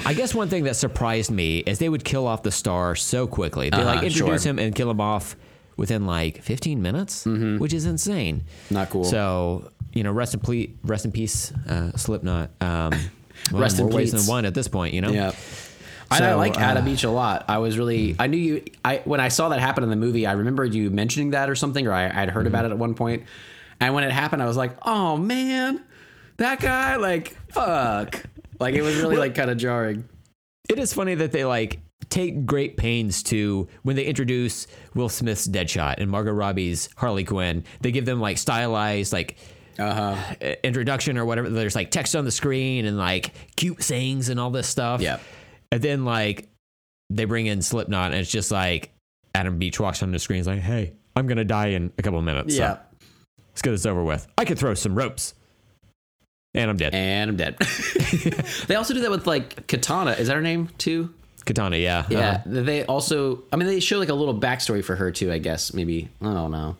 I guess one thing that surprised me is they would kill off the star so quickly. They like Uh-huh, introduce sure. him and kill him off within like 15 minutes, which is insane. Mm-hmm. Not cool. So you know, rest in ple- rest in peace, uh, Slipknot. Um, *laughs* well, Rest in more ways pleats. than one at this point. You know. Yeah. I, I So, like uh, Adam Beach a lot. I was really, I knew you, I, when I saw that happen in the movie, I remembered you mentioning that or something, or I, I'd heard about it at one point. And when it happened, I was like, oh man, that guy, like, fuck. Like, it was really like kind of jarring. It is funny that they like take great pains to when they introduce Will Smith's Deadshot and Margot Robbie's Harley Quinn. They give them like stylized like Uh huh. uh, introduction or whatever. There's like text on the screen and like cute sayings and all this stuff. Yeah. And then like they bring in Slipknot and it's just like Adam Beach walks on the screen. He's like, "Hey, I'm gonna die in a couple of minutes. so Yeah. let's get this over with. I could throw some ropes, and I'm dead." And I'm dead. *laughs* they also do that with like Katana. Is that her name too? Katana, yeah, Yeah, Uh-huh. they also. I mean, they show like a little backstory for her too. I guess maybe I don't know.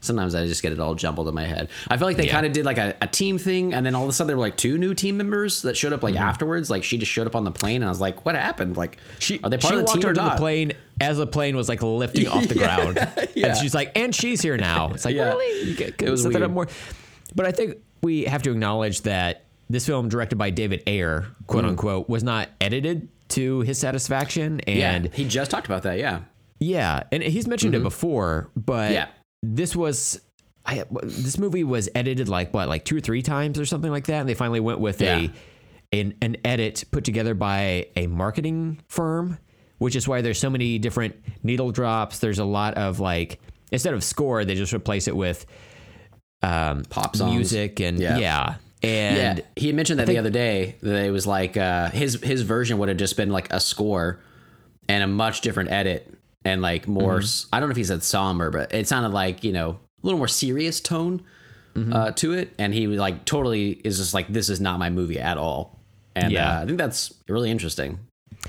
Sometimes I just get it all jumbled in my head. I feel like they Yeah. kind of did like a, a team thing, and then all of a sudden there were like two new team members that showed up like afterwards. Like she just showed up on the plane, and I was like, "What happened? Like, Mm-hmm. She, are they part she of the walked team or onto the plane as the plane was like lifting off the *laughs* ground. yeah. And she's like, and she's here now. It's like, Yeah. really? You get, It was set that up weird. more. But I think we have to acknowledge that this film, directed by David Ayer, quote unquote, was not edited to his satisfaction. Mm. Yeah, And he just talked about that. Yeah, yeah, and he's mentioned it before, but Mm-hmm. Yeah. this was. I, this movie was edited like what, like two or three times or something like that, and they finally went with Yeah. a an, an edit put together by a marketing firm, which is why there's so many different needle drops. There's a lot of like instead of score, they just replace it with um, Pop songs. music and Yeah. yeah. And yeah, he had mentioned that the other day that it was like uh, his his version would have just been like a score and a much different edit and like more. I don't know if he said somber, but it sounded like you know a little more serious tone uh, to it. And he was like totally is just like this is not my movie at all. And Yeah. uh, I think that's really interesting.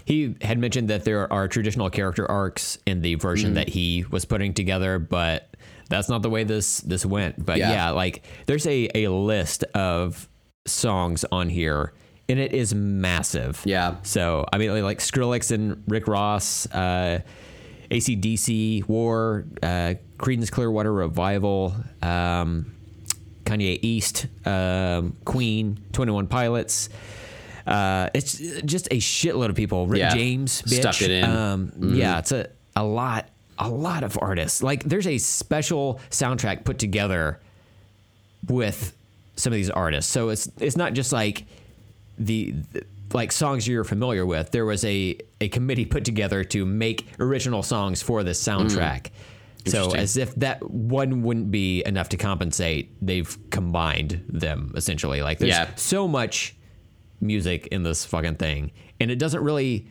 He had mentioned that there are traditional character arcs in the version that he was putting together, but that's not the way this this went. But Yeah. yeah, like there's a a list of songs on here, and it is massive. Yeah. So I mean, like Skrillex and Rick Ross, uh, ACDC, War, uh, Creedence Clearwater Revival, um, Kanye East, um, Queen, Twenty One Pilots. Uh, it's just a shitload of people. Rick Yeah. James, bitch. Stuck it in. Mm-hmm. Um, Yeah, it's a a lot, a lot of artists. Like, there's a special soundtrack put together with some of these artists. So it's it's not just like the, the- like songs you're familiar with. There was a a committee put together to make original songs for this hmm. soundtrack. So as if that one wouldn't be enough to compensate, they've combined them essentially. Like there's Yeah. so much music in this fucking thing, and it doesn't really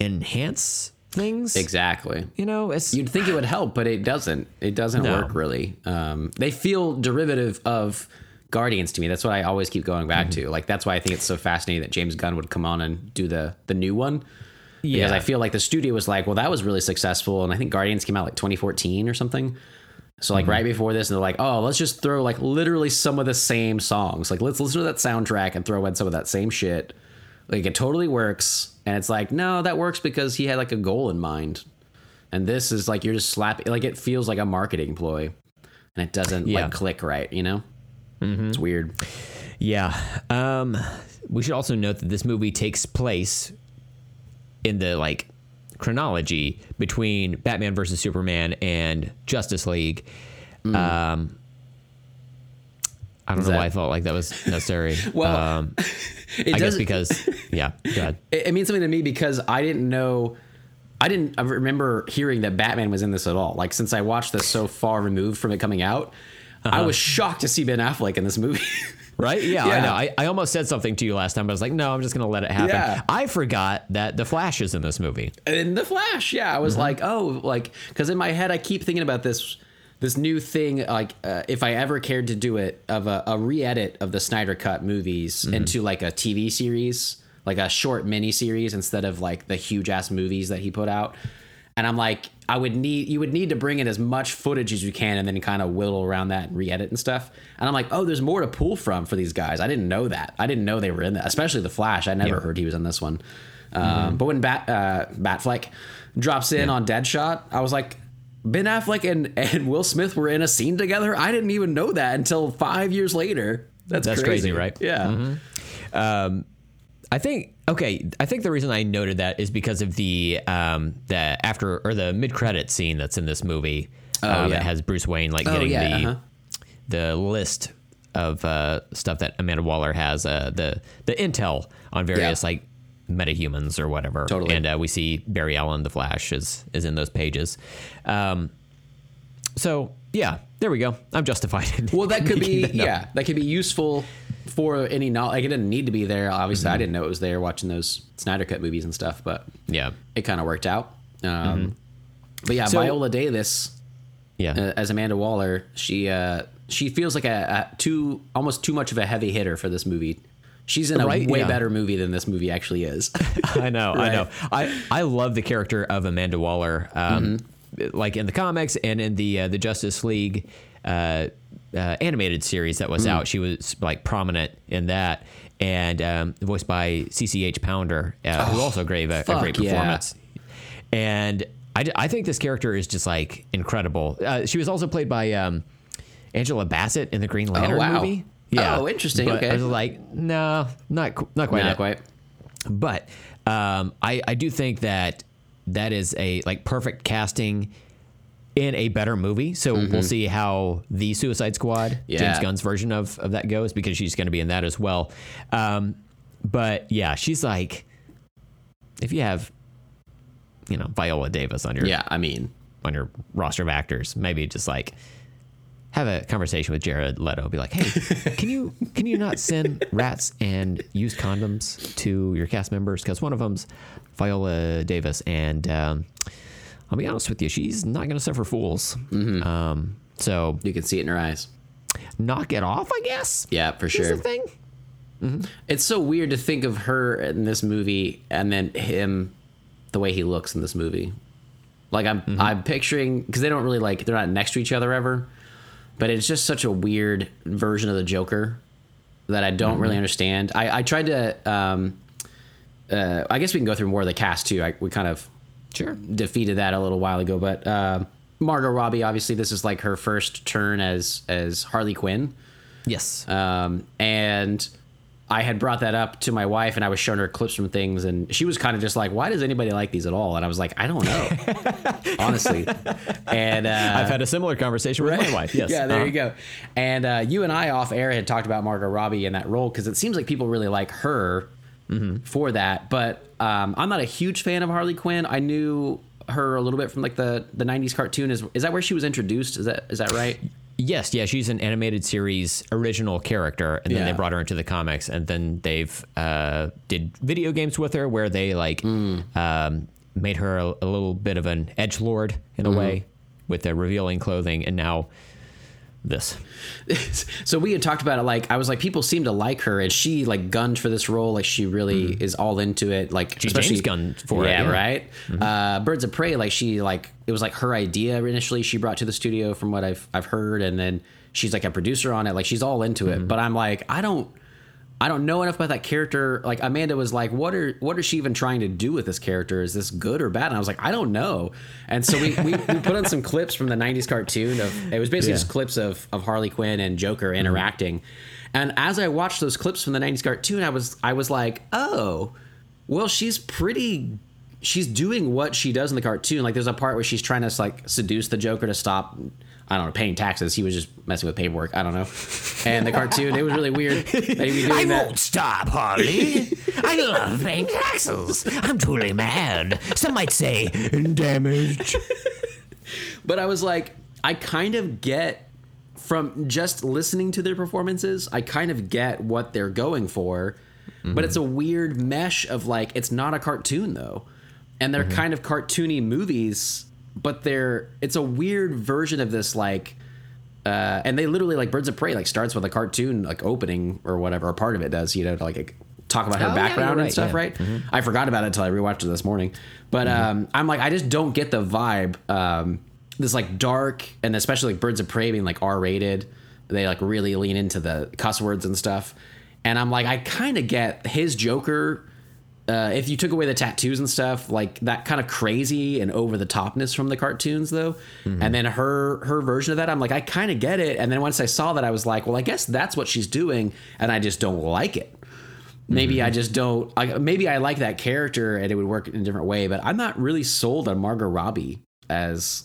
enhance things. Exactly. You know, it's You'd think it would help, but it doesn't. It doesn't No. work really. Um, they feel derivative of Guardians to me. That's what I always keep going back Mm-hmm. to. Like that's why I think it's so fascinating that James Gunn would come on and do the the new one. yeah. Because I feel like the studio was like, well, that was really successful, and I think Guardians came out like 2014 or something. So Mm-hmm. like right before this, and they're like, oh, let's just throw like literally some of the same songs. Like let's listen to that soundtrack and throw in some of that same shit. Like it totally works. And it's like, no, that works because he had like a goal in mind. And this is like you're just slapping like it feels like a marketing ploy. And it doesn't Yeah. like click right, you know? It's weird. Yeah. Um, we should also note that this movie takes place in the like chronology between Batman versus Superman and Justice League. Um, I don't Is know that- why I felt like that was necessary. *laughs* Well, um, *laughs* It I guess because yeah, *laughs* it, it means something to me because I didn't know. I didn't I remember hearing that Batman was in this at all. Like since I watched this so far removed from it coming out, I was shocked to see Ben Affleck in this movie. Right? Yeah, Yeah. I know. I, I almost said something to you last time, but I was like, no, I'm just going to let it happen. Yeah. I forgot that The Flash is in this movie. in the Flash, yeah, I was like, oh, like because in my head I keep thinking about this this new thing. Like uh, if I ever cared to do it of a, a re-edit of the Snyder Cut movies into like a TV series, like a short mini series instead of like the huge ass movies that he put out. And I'm like, I would need you would need to bring in as much footage as you can, and then kind of whittle around that and re-edit and stuff. And I'm like, oh, there's more to pull from for these guys. I didn't know that. I didn't know they were in that, especially the Flash. I never heard he was in this one. Um, But when Bat uh, Batfleck drops in on Deadshot, I was like, Ben Affleck and, and Will Smith were in a scene together. I didn't even know that until five years later. That's, That's crazy, right? Yeah. Um, I think okay. I think the reason I noted that is because of the um the after or the mid credit scene that's in this movie. um, Oh, yeah. That has Bruce Wayne like Oh, getting yeah, the uh-huh. the list of uh, stuff that Amanda Waller has uh, the the intel on various Yeah. like metahumans or whatever. Totally. And uh, we see Barry Allen, the Flash, is is in those pages. Um, so yeah, there we go. I'm justified. Well, that could be that yeah, that could be useful for any knowledge. Like it didn't need to be there. Obviously, I didn't know it was there watching those Snyder Cut movies and stuff, but Yeah. it kind of worked out. Um, But yeah, So- Viola Davis Yeah. uh, as Amanda Waller, she uh, she feels like a, a too almost too much of a heavy hitter for this movie. She's in a Right, way yeah. better movie than this movie actually is. *laughs* I know, I know. I I love the character of Amanda Waller, um, like in the comics and in the uh, the Justice League uh, uh, animated series that was out. She was like prominent in that, and um, voiced by CCH Pounder, uh, who also gave a, a great yeah. performance. And I, I think this character is just like incredible. Uh, she was also played by um, Angela Bassett in the Green Lantern wow. movie. Oh, interesting. But Okay. I was like, no, not not quite. Not it. quite. But um, I, I do think that that is a like perfect casting in a better movie. So we'll see how the Suicide Squad, James Mm-hmm. Gunn's version of, of that goes because she's going to be in that as well. Um, but yeah, she's like, if you have, you know, Viola Davis on your Yeah, I mean, on your roster of actors, maybe just like have a conversation with Jared Leto. Be like, hey, *laughs* can you can you not send rats and use condoms to your cast members? Because one of them's Viola Davis, and um, I'll be honest with you, she's not going to suffer fools. Um, so You can see it in her eyes. knock it off, I guess. Yeah, for sure. the thing. It's so weird to think of her in this movie and then him the way he looks in this movie. Like I'm I'm picturing because they don't really like they're not next to each other ever, but it's just such a weird version of the Joker that I don't really understand. I, I tried to um uh, I guess we can go through more of the cast too. I, we kind of Sure. defeated that a little while ago, but uh, Margot Robbie obviously this is like her first turn as as Harley Quinn. Yes. Um, and I had brought that up to my wife, and I was showing her clips from things, and she was kind of just like, "Why does anybody like these at all?" And I was like, "I don't know, *laughs* honestly." And uh, I've had a similar conversation with my wife. Yes. yeah, there Uh-huh. you go. And uh, you and I off air had talked about Margot Robbie in that role because it seems like people really like her Mm-hmm. for that. But um, I'm not a huge fan of Harley Quinn. I knew her a little bit from like the the '90s cartoon. Is is that where she was introduced? Is that is that right? Yes, yeah, she's an animated series original character, and then Yeah. they brought her into the comics, and then they've uh, did video games with her where they like um, made her a, a little bit of an edge lord in a way with the revealing clothing, and now this. *laughs* so we had talked about it like i was like people seem to like her and she like gunned for this role like she really mm-hmm. is all into it like She especially gunned for it, yeah, yeah. right? Mm-hmm. Uh birds of prey like she like it was like her idea initially she brought to the studio from what i've i've heard and then she's like a producer on it like she's all into it. Mm-hmm. But i'm like i don't I don't know enough about that character. Like Amanda was like, "What are what is she even trying to do with this character? Is this good or bad?" And I was like, "I don't know." And so we, we, we put on some clips from the '90s cartoon of it was basically Yeah. just clips of of Harley Quinn and Joker mm-hmm. interacting. And as I watched those clips from the '90s cartoon, I was I was like, "Oh, well, she's pretty." She's doing what she does in the cartoon. Like, there's a part where she's trying to like seduce the Joker to stop. I don't know, paying taxes. He was just messing with paperwork. I don't know. And the cartoon, it was really weird that he'd be doing I that. won't stop, Harley. I love paying taxes. I'm truly mad. Some might say damaged. *laughs* But I was like, I kind of get from just listening to their performances, I kind of get what they're going for. But it's a mm-hmm. weird mesh of like, it's not a cartoon though. And they're mm-hmm. kind of cartoony movies, but they're, it's a weird version of this like, uh, and they literally like Birds of Prey like starts with a cartoon like opening or whatever, or part of it does, you know, to like talk about her Oh, background you're and stuff, yeah. right? I forgot about it until I rewatched it this morning. But um, I'm like, I just don't get the vibe. Um, this like dark and especially like Birds of Prey being like R rated. They like really lean into the cuss words and stuff. And I'm like, I kind of get his Joker. Uh, if you took away the tattoos and stuff, like that kind of crazy and over the topness from the cartoons, though, and then her her version of that, I'm like, I kind of get it. And then once I saw that, I was like, well, I guess that's what she's doing, and I just don't like it maybe I just don't. I, maybe I like that character and it would work in a different way, but I'm not really sold on Margot Robbie as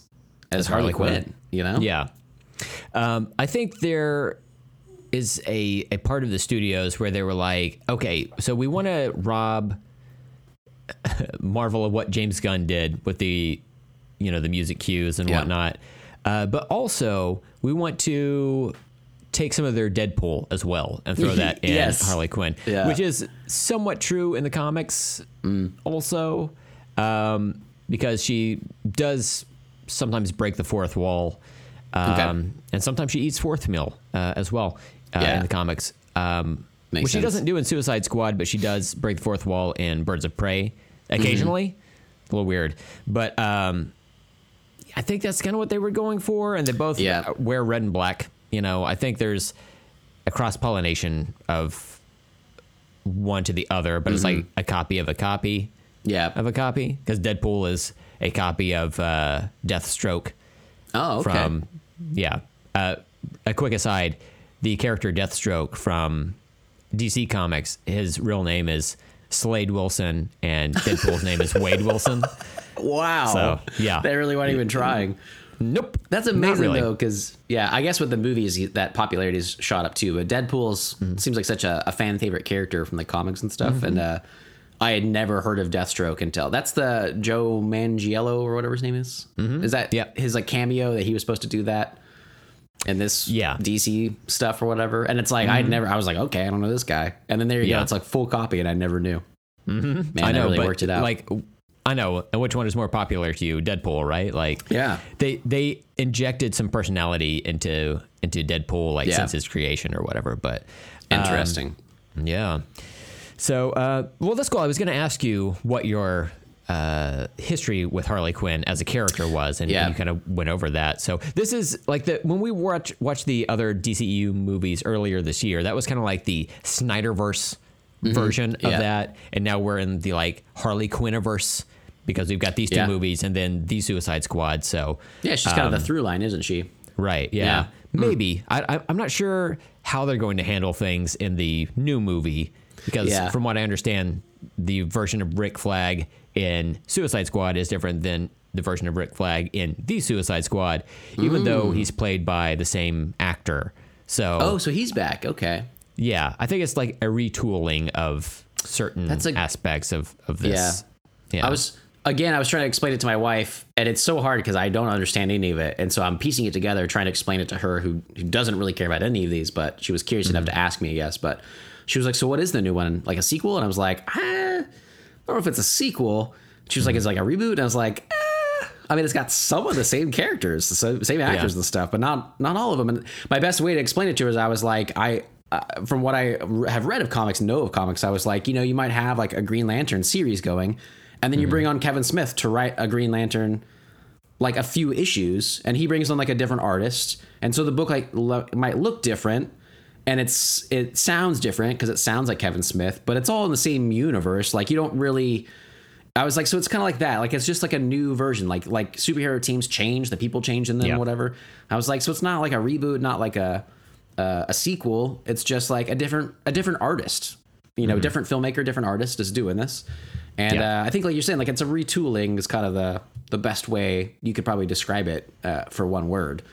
as, Harley, Harley Quinn, Quinn. You know? Yeah. Um, I think there is a, a part of the studios where they were like, okay, so we want to rob *laughs* Marvel of what James Gunn did with the, you know, the music cues and Yeah. whatnot. Uh, but also, we want to take some of their Deadpool as well and throw that *laughs* in Yes. Harley Quinn, Yeah. which is somewhat true in the comics also, um, because she does sometimes break the fourth wall. Um, Okay. And sometimes she eats fourth meal uh, as well uh, Yeah. in the comics. Um, Makes which she doesn't do in Suicide Squad, but she does break the fourth wall in Birds of Prey occasionally. A little weird. But um, I think that's kind of what they were going for. And they both Yeah. wear red and black. You know, I think there's a cross pollination of one to the other, but it's Mm-hmm. like a copy of a copy Yeah. of a copy because Deadpool is a copy of uh, Deathstroke Oh, okay. from yeah. Uh, a quick aside: the character Deathstroke from DC Comics, his real name is Slade Wilson, and Deadpool's name is Wade Wilson. *laughs* wow. So, yeah. They really weren't even trying. Nope, That's amazing really. though, because yeah, I guess with the movies that popularity is shot up too. But Deadpool's Mm-hmm. seems like such a, a fan favorite character from the comics and stuff, and uh, I had never heard of Deathstroke until that's the Joe Manganiello or whatever his name is. Is that Mm-hmm. Yeah. his like cameo that he was supposed to do that? In this Yeah. DC stuff or whatever. And it's like I'd never. I was like, okay, I don't know this guy. And then there you Yeah. go. It's like full copy, and I never knew. Mm-hmm. Man, I know, really but worked it out. like I know. And which one is more popular to you? Deadpool, right? Like Yeah. they they injected some personality into into Deadpool like Yeah. since his creation or whatever. But um, interesting. Yeah. So, uh, well, that's cool. I was going to ask you what your uh, history with Harley Quinn as a character was, and Yeah. you kind of went over that. So, this is like the when we watch watched the other DCU movies earlier this year. That was kind of like the Snyderverse version of Mm-hmm. Yeah. that, and now we're in the like Harley Quinniverse because we've got these two Yeah. movies and then the Suicide Squad. So, yeah, she's kind of the through line, isn't she? Right. Yeah. Yeah. Maybe. I, I, I'm not sure how they're going to handle things in the new movie because, from what I understand, the version of Rick Flag in Suicide Squad is different than the version of Rick Flag in the Suicide Squad, even though he's played by the same actor. So, Oh, so he's back. Okay. yeah, I think it's like a retooling of certain That's a- aspects of, of this. Yeah. I was again, I was trying to explain it to my wife, and it's so hard because I don't understand any of it, and so I'm piecing it together, trying to explain it to her, who, who doesn't really care about any of these, but she was curious enough to ask me, I guess. But she was like, "So what is the new one? Like a sequel?" And I was like, ah, "I don't know if it's a sequel." She was like, "It's like a reboot," and I was like. "Ah." I mean, it's got some of the same characters, the same- actors Yeah. and stuff, but not not all of them. And my best way to explain it to her is, I was like, I uh, from what I have read of comics, know of comics, I was like, you know, you might have like a Green Lantern series going, and then you bring on Kevin Smith to write a Green Lantern like a few issues and he brings on like a different artist and so the book like lo- might look different and it's it sounds different because it sounds like Kevin Smith but it's all in the same universe. Like you don't really I was like so it's kind of like that. Like it's just like a new version. Like like superhero teams change the people change in them whatever. I was like so it's not like a reboot not like a uh, a sequel. It's just like a different a different artist. You know different filmmaker different artist is doing this. And uh, I think, like you're saying, like it's a retooling is kind of the the best way you could probably describe it uh, for one word.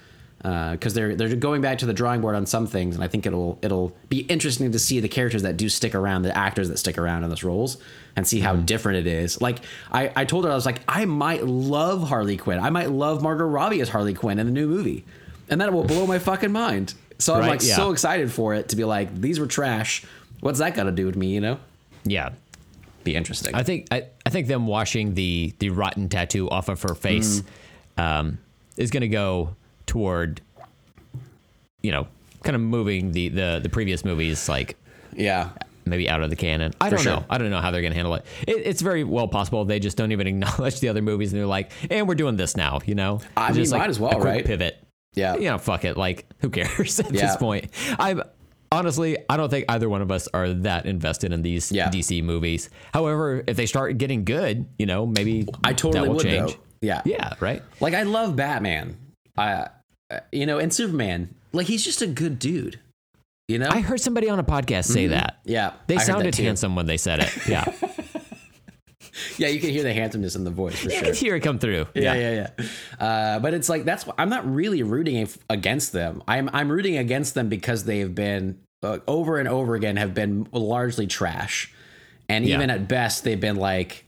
Uh, because they're they're going back to the drawing board on some things, and I think it'll it'll be interesting to see the characters that do stick around, the actors that stick around in those roles, and see how hmm. different it is. Like I, I told her, I was like, I might love Harley Quinn, I might love Margot Robbie as Harley Quinn in the new movie, and that will blow my *laughs* fucking mind. So I'm like yeah. so excited for it to be like, these were trash. What's that got to do with me? You know, yeah. be interesting. I think I, I think them washing the the rotten tattoo off of her face mm. um, is going to go toward you know kind of moving the the the previous movies like yeah. maybe out of the canon. I don't sure. know. I don't know how they're going to handle it. it. It's very well possible they just don't even *laughs* acknowledge the other movies and they're like, and we're doing this now. You know, I It's mean, just like might as well, right? Pivot. Yeah. You know, fuck it. Like, who cares *laughs* at Yeah. this point? I'm honestly, I don't think either one of us are that invested in these Yeah. DC movies. However, if they start getting good, you know, maybe I totally that will would, change. though. Yeah. Yeah. Right. Like I love Batman. I, you know, and Superman. Like he's just a good dude. You know. I heard somebody on a podcast say that. Mm-hmm. yeah. They I sounded handsome when they said it. *laughs* Yeah. Yeah, you can hear the handsomeness in the voice for I sure. could hear it come through. Yeah, yeah, yeah. Uh, but it's like that's I'm not really rooting against them. I'm I'm rooting against them because they've been uh, over and over again have been largely trash, and Yeah. even at best they've been like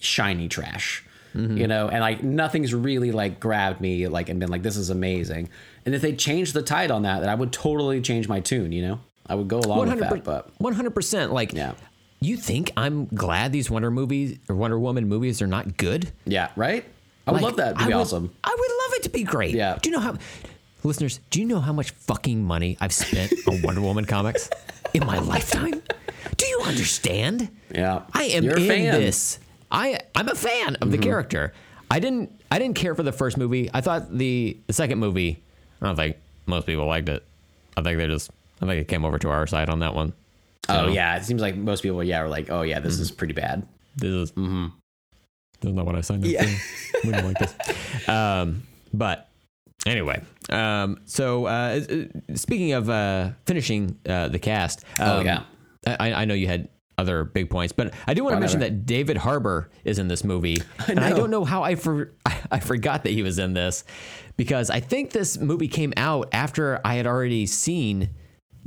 shiny trash. Mm-hmm. You know, and like nothing's really like grabbed me like and been like this is amazing. And if they changed the tide on that, then I would totally change my tune. You know, I would go along with that. But One hundred percent. Like, Yeah. you think I'm glad these Wonder movies or Wonder Woman movies are not good? yeah, right. I would Like, love that to I be would- awesome. I would love it to be great. Yeah. Do you know how, listeners? Do you know how much fucking money I've spent on *laughs* Wonder Woman comics in my lifetime? Do you understand? Yeah, I am You're in fan. This. I I'm a fan of the character. I didn't I didn't care for the first movie. I thought the the second movie. I don't think most people liked it. I think they just I think it came over to our side on that one. Oh So, yeah, it seems like most people yeah are like, oh yeah, this is pretty bad. This is Mm-hmm. this is not what I signed up Yeah. for. We don't like this. *laughs* Um, but anyway, um, so uh, uh, speaking of uh, finishing uh, the cast, Oh, um, yeah. I, I know you had other big points, but I do want to mention that David Harbour is in this movie, *laughs* and I don't know how I for I forgot that he was in this because I think this movie came out after I had already seen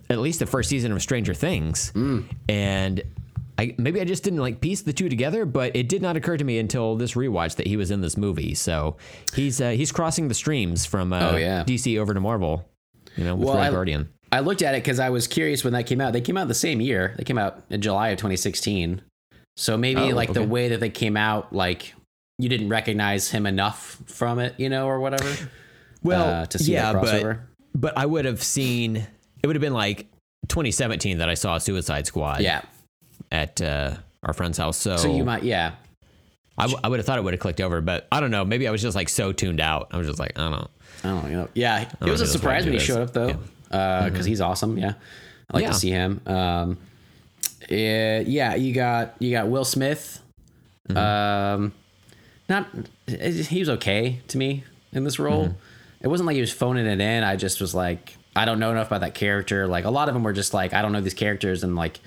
at least the first season of Stranger Things, Mm. and I maybe I just didn't like piece the two together, but it did not occur to me until this rewatch that he was in this movie. So he's uh, he's crossing the streams from uh, Oh, yeah. DC over to Marvel. You know, with Well, Red I- Guardian. I looked at it because I was curious when that came out. They came out the same year. They came out in July of 2016. So maybe Oh, like the way that they came out, like you didn't recognize him enough from it, you know, or whatever. *sighs* Well, uh, to see yeah, that but crossover. but I would have seen it would have been like 2017 that I saw Suicide Squad yeah. at uh, our friend's house. So, So you might, yeah. I, w- I would have thought it would have clicked over, but I don't know. Maybe I was just like so tuned out. I was just like, I don't know. I don't know. Yeah, it was a surprise when he showed up though, because he's awesome. Yeah, I like Yeah. to see him. Um, eh, yeah, you got you got Will Smith. Um, not he was okay to me in this role. It wasn't like he was phoning it in. I just was like, I don't know enough about that character. Like a lot of them were just like, I don't know these characters, and like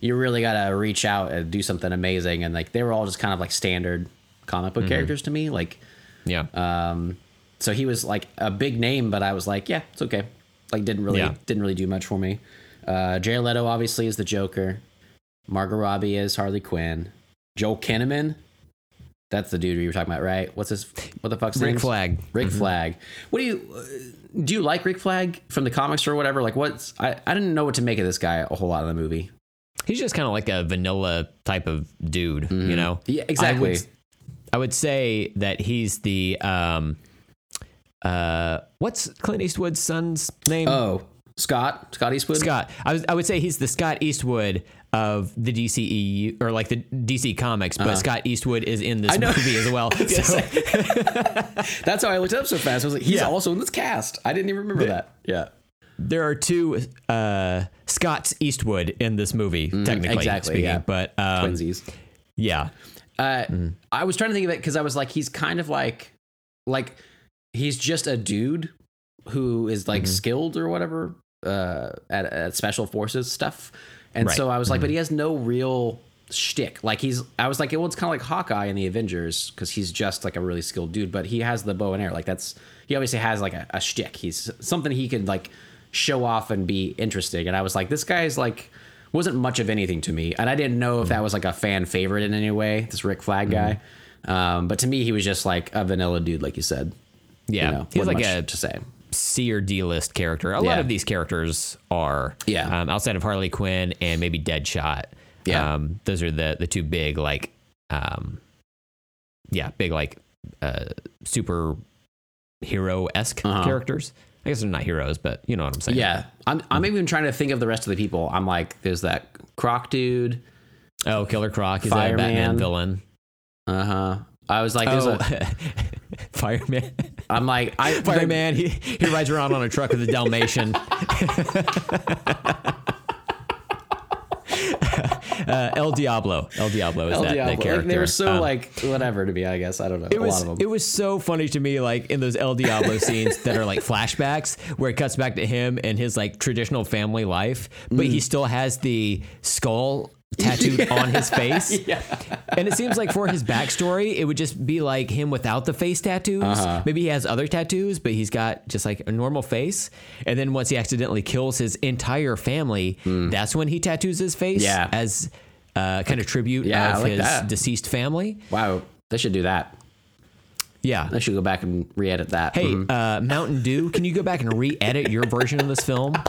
you really gotta reach out and do something amazing. And like they were all just kind of like standard comic book characters to me. Like Yeah. um, so he was like a big name, but I was like, yeah, it's okay. Like didn't really Yeah. didn't really do much for me. Uh, Jared Leto obviously is the Joker. Margot Robbie is Harley Quinn. Joel Kinnaman, that's the dude you were talking about, right? What's his what the fuck's Rick name? Rick Flag. Rick Flag. What do you uh, do? You like Rick Flag from the comics or whatever? Like what's I I didn't know what to make of this guy a whole lot in the movie. He's just kind of like a vanilla type of dude, you know? Mm-hmm. Yeah, exactly. I would, I would say that he's the um uh what's Clint Eastwood's son's name? Oh, Scott Scott Eastwood. Scott. I was I would say he's the Scott Eastwood of the DCEU or like the DC comics, but Scott Eastwood is in this Uh-huh. movie as well. *laughs* So, *laughs* That's how I looked up so fast. I was like, he's Yeah. also in this cast. I didn't even remember that. Yeah. there are two uh Scotts Eastwood in this movie, technically Mm, exactly, speaking. yeah. But um, Twinsies. yeah. Uh, Mm. I was trying to think of it because I was like, he's kind of like, like he's just a dude who is like Mm-hmm. skilled or whatever uh, at, at special forces stuff. And Right. Mm-hmm. so I was like, but he has no real shtick. Like he's, I was like, well, it's kind of like Hawkeye in the Avengers because he's just like a really skilled dude, but he has the bow and arrow. Like that's he obviously has like a, a shtick. He's something he could like show off and be interesting. And I was like, this guy's like wasn't much of anything to me, and I didn't know if that was like a fan favorite in any way. This Rick Flag guy, um, but to me, he was just like a vanilla dude, like you said. Yeah. You know, he's like a to say. C or D list character. A lot of these characters are. Yeah. Um, outside of Harley Quinn and maybe Deadshot. Yeah. Um, those are the the two big like um yeah, big like uh super hero esque Uh-huh. characters. I guess they're not heroes, but you know what I'm saying. Yeah, I'm. I'm even trying to think of the rest of the people. I'm like, there's that Croc dude. Oh, Killer Croc is a Batman villain. Uh huh. I was like, there's Oh, a. *laughs* Fireman. I'm like, I Fireman. He, he rides around on a truck with a Dalmatian. *laughs* uh, El Diablo. El Diablo is El that, Diablo. that character. Like, they were so Um, like whatever to me. I guess I don't know. It a was lot of them. it was so funny to me, like in those El Diablo *laughs* scenes that are like flashbacks, where it cuts back to him and his like traditional family life, but Mm. he still has the skull tattooed *laughs* on his face. *laughs* And it seems like for his backstory, it would just be like him without the face tattoos. Uh-huh. Maybe he has other tattoos, but he's got just like a normal face. And then once he accidentally kills his entire family, that's when he tattoos his face. Yeah. as uh, kind of tribute Yeah, of like his that. deceased family. wow. They should do that. Yeah. They should go back and re-edit that. Hey, Mhm. uh, Mountain Dew, can you go back and re-edit your version of this film? *laughs*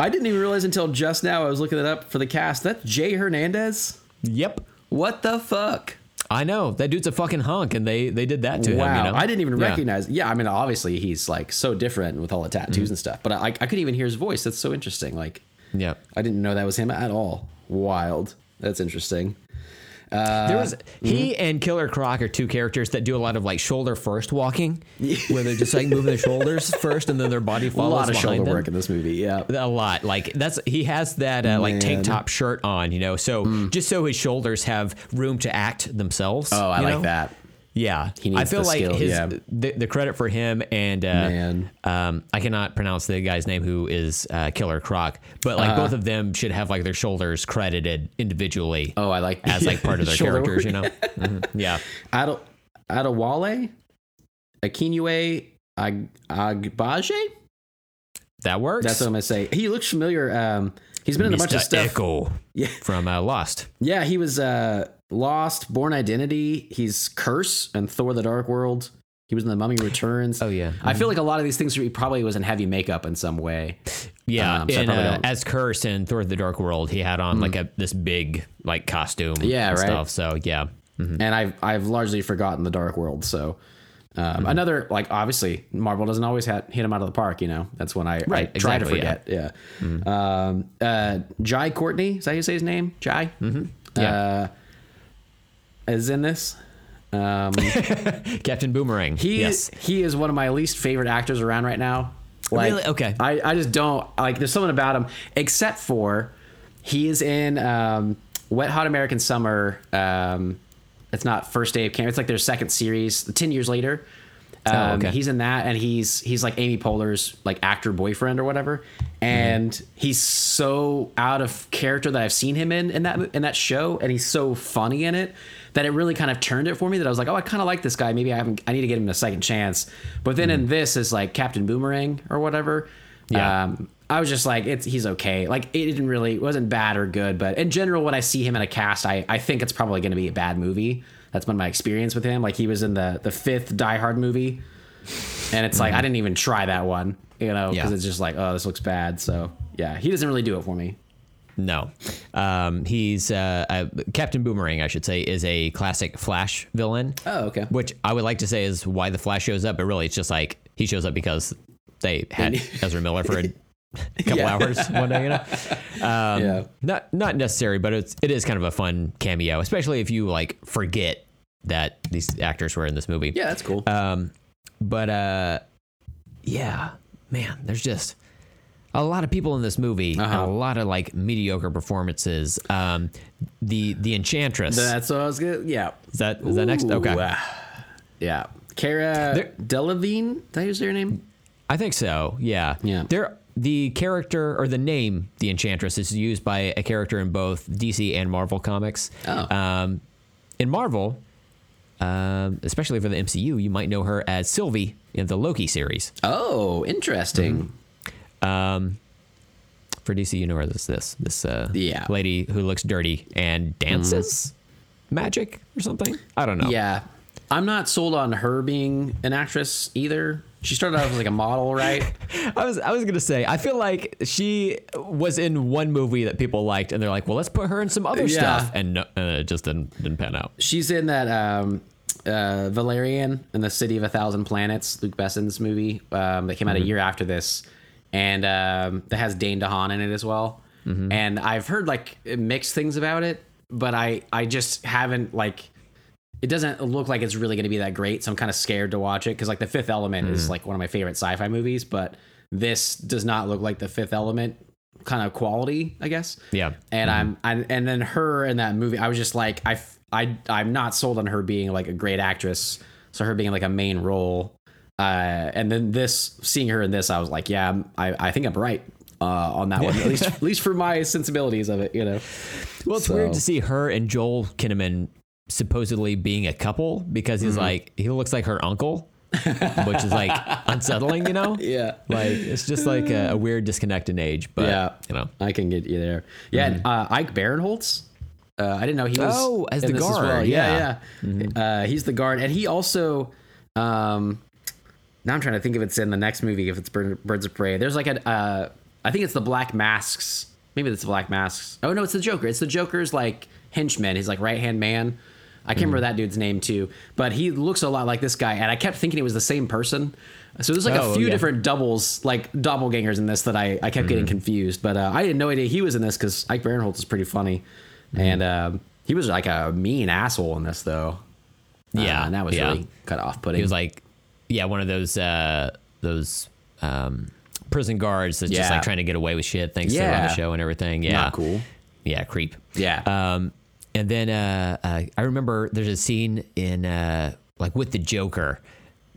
I didn't even realize until just now. I was looking it up for the cast. That's Jay Hernandez. Yep. What the fuck? I know that dude's a fucking hunk, and they they did that to wow, him. You know? I didn't even Yeah. recognize. Yeah, I mean, obviously he's like so different with all the tattoos Mm-hmm. and stuff. But I, I couldn't even hear his voice. That's so interesting. Like, Yeah, I didn't know that was him at all. Wild. That's interesting. There was mm-hmm. he and Killer Croc are two characters that do a lot of like shoulder first walking, *laughs* where they're just like moving their shoulders first, and then their body follows. A lot of shoulder them. work in this movie. Yeah. A lot, like that's he has that uh, like tank top shirt on, you know, so just so his shoulders have room to act themselves. Oh, I like know? that. Yeah, He I feel like skill, his yeah. the, the credit for him and uh, um, I cannot pronounce the guy's name who is uh, Killer Croc, but like Uh-huh. both of them should have like their shoulders credited individually. Oh, I like as like part of their *laughs* characters, you know. Mhm, Yeah, *laughs* Ado- Adewale, Akinue Ag- Agbaje. that works. That's what I'm gonna say. He looks familiar. Um, he's been in a bunch of stuff. Echo *laughs* Yeah. from uh, Lost. Yeah, he was uh, Lost, Bourne Identity. He's Kurse and Thor: The Dark World. He was in The Mummy Returns. Oh, yeah. I feel like a lot of these things he probably was in heavy makeup in some way. Yeah, Um, so I and, probably uh, Mm. as Kurse in Thor: The Dark World, he had on like a this big like costume. Yeah, and right. Stuff. So yeah, and I've I've largely forgotten the Dark World. So um, Mm-hmm. another like obviously Marvel doesn't always ha- hit him out of the park. You know that's when I, Right, I try exactly, to forget. Yeah. Um, uh, Jai Courtney is that how you say his name? Jai. Mm-hmm. Yeah. Uh, is in this. Um, *laughs* Captain Boomerang. he yes, he is one of my least favorite actors around right now. Like, Really? Okay. I, I just don't like. There's something about him, except for he is in um, Wet Hot American Summer. Um, it's not first day of camp. It's like their second series. Ten years later. Um, Oh, okay. He's in that, and he's he's like Amy Poehler's like actor boyfriend or whatever, and Mm-hmm. he's so out of character that I've seen him in in that in that show, and he's so funny in it that it really kind of turned it for me. That I was like, oh, I kind of like this guy. Maybe I haven't. I need to get him a second chance. But then in this is like Captain Boomerang or whatever. Mm-hmm. Yeah. Um, I was just like, it's he's okay. Like it didn't really it wasn't bad or good, but in general, when I see him in a cast, I I think it's probably going to be a bad movie. That's been my experience with him. Like he was in the the fifth Die Hard movie, and it's like I didn't even try that one, you know, because Mm-hmm. Yeah. it's just like, oh, this looks bad. So yeah, he doesn't really do it for me. No. Um, he's uh, uh, Captain Boomerang. I should say is a classic Flash villain. Oh, okay. Which I would like to say is why the Flash shows up, but really it's just like he shows up because they had *laughs* Ezra Miller for a couple Yeah. hours one day. You know. *laughs* Um, Yeah. Not not necessary, but it's it is kind of a fun cameo, especially if you like forget that these actors were in this movie. Yeah, that's cool. Um, but uh, yeah, man, there's just a lot of people in this movie Uh-huh. a lot of like mediocre performances. Um, the the Enchantress that's what I was good. Yeah. is that is that next? Okay, uh, yeah. Cara There- Delevingne. Did I use her name? I think so. Yeah, Yeah. There, the character or the name the Enchantress is used by a character in both DC and Marvel comics. Oh. Um, in Marvel. Um, especially for the MCU, you might know her as Sylvie in the Loki series. Oh, interesting. Um, for DC, you know her this this uh, Yeah. lady who looks dirty and dances magic or something. I don't know. Yeah. I'm not sold on her being an actress either. She started out as like a model, right? *laughs* I was I was gonna say I feel like she was in one movie that people liked, and they're like, well, let's put her in some other Yeah. stuff, and no, uh, it just didn't didn't pan out. She's in that um, uh, Valerian in the City of a Thousand Planets, Luc Besson's movie um, that came out a year after this, and um, that has Dane DeHaan in it as well. Mm-hmm. And I've heard like mixed things about it, but I I just haven't like. It doesn't look like it's really going to be that great, so I'm kind of scared to watch it because like The Fifth Element is mm-hmm. like one of my favorite sci-fi movies, but this does not look like The Fifth Element kind of quality, I guess Yeah. and mm-hmm. I'm I, and then her in that movie, I was just like I I I'm not sold on her being like a great actress, so her being like a main role. Uh, and then this seeing her in this, I was like, yeah, I'm- I I think I'm right uh, on that one, at least *laughs* at least for my sensibilities of it, you know. Well, it's So- weird to see her and Joel Kinnaman supposedly being a couple because Mm-hmm. he's like he looks like her uncle, which is like *laughs* unsettling, you know? Yeah. Like it's just like a, a weird disconnect in age, but yeah, you know. I can get you there. Yeah, and, uh, Ike Barinholtz. Uh, I didn't know he was. Oh, as the this as guard, well. yeah. yeah. Uh, he's the guard, and he also. Um, now I'm trying to think if it's in the next movie. If it's Birds of Prey, there's like a. Uh, I think it's the Black Masks. Maybe it's the Black Masks. Oh no, it's the Joker. It's the Joker's like henchman. He's like right hand man. I can't remember that dude's name too, but he looks a lot like this guy, and I kept thinking it was the same person. So there's like Oh, a few yeah. different doubles, like doppelgangers in this that I, I kept getting confused. But uh, I had no idea he was in this because Ike Barinholtz is pretty funny, and um, he was like a mean asshole in this though. Uh, Yeah, and that was yeah. really kind of off putting. He was like, yeah, one of those uh those um prison guards that's just like trying to get away with shit thanks to run the show and everything. Yeah, Not cool. Yeah, creep. Yeah. Um, and then uh, uh, I remember there's a scene in uh, like with the Joker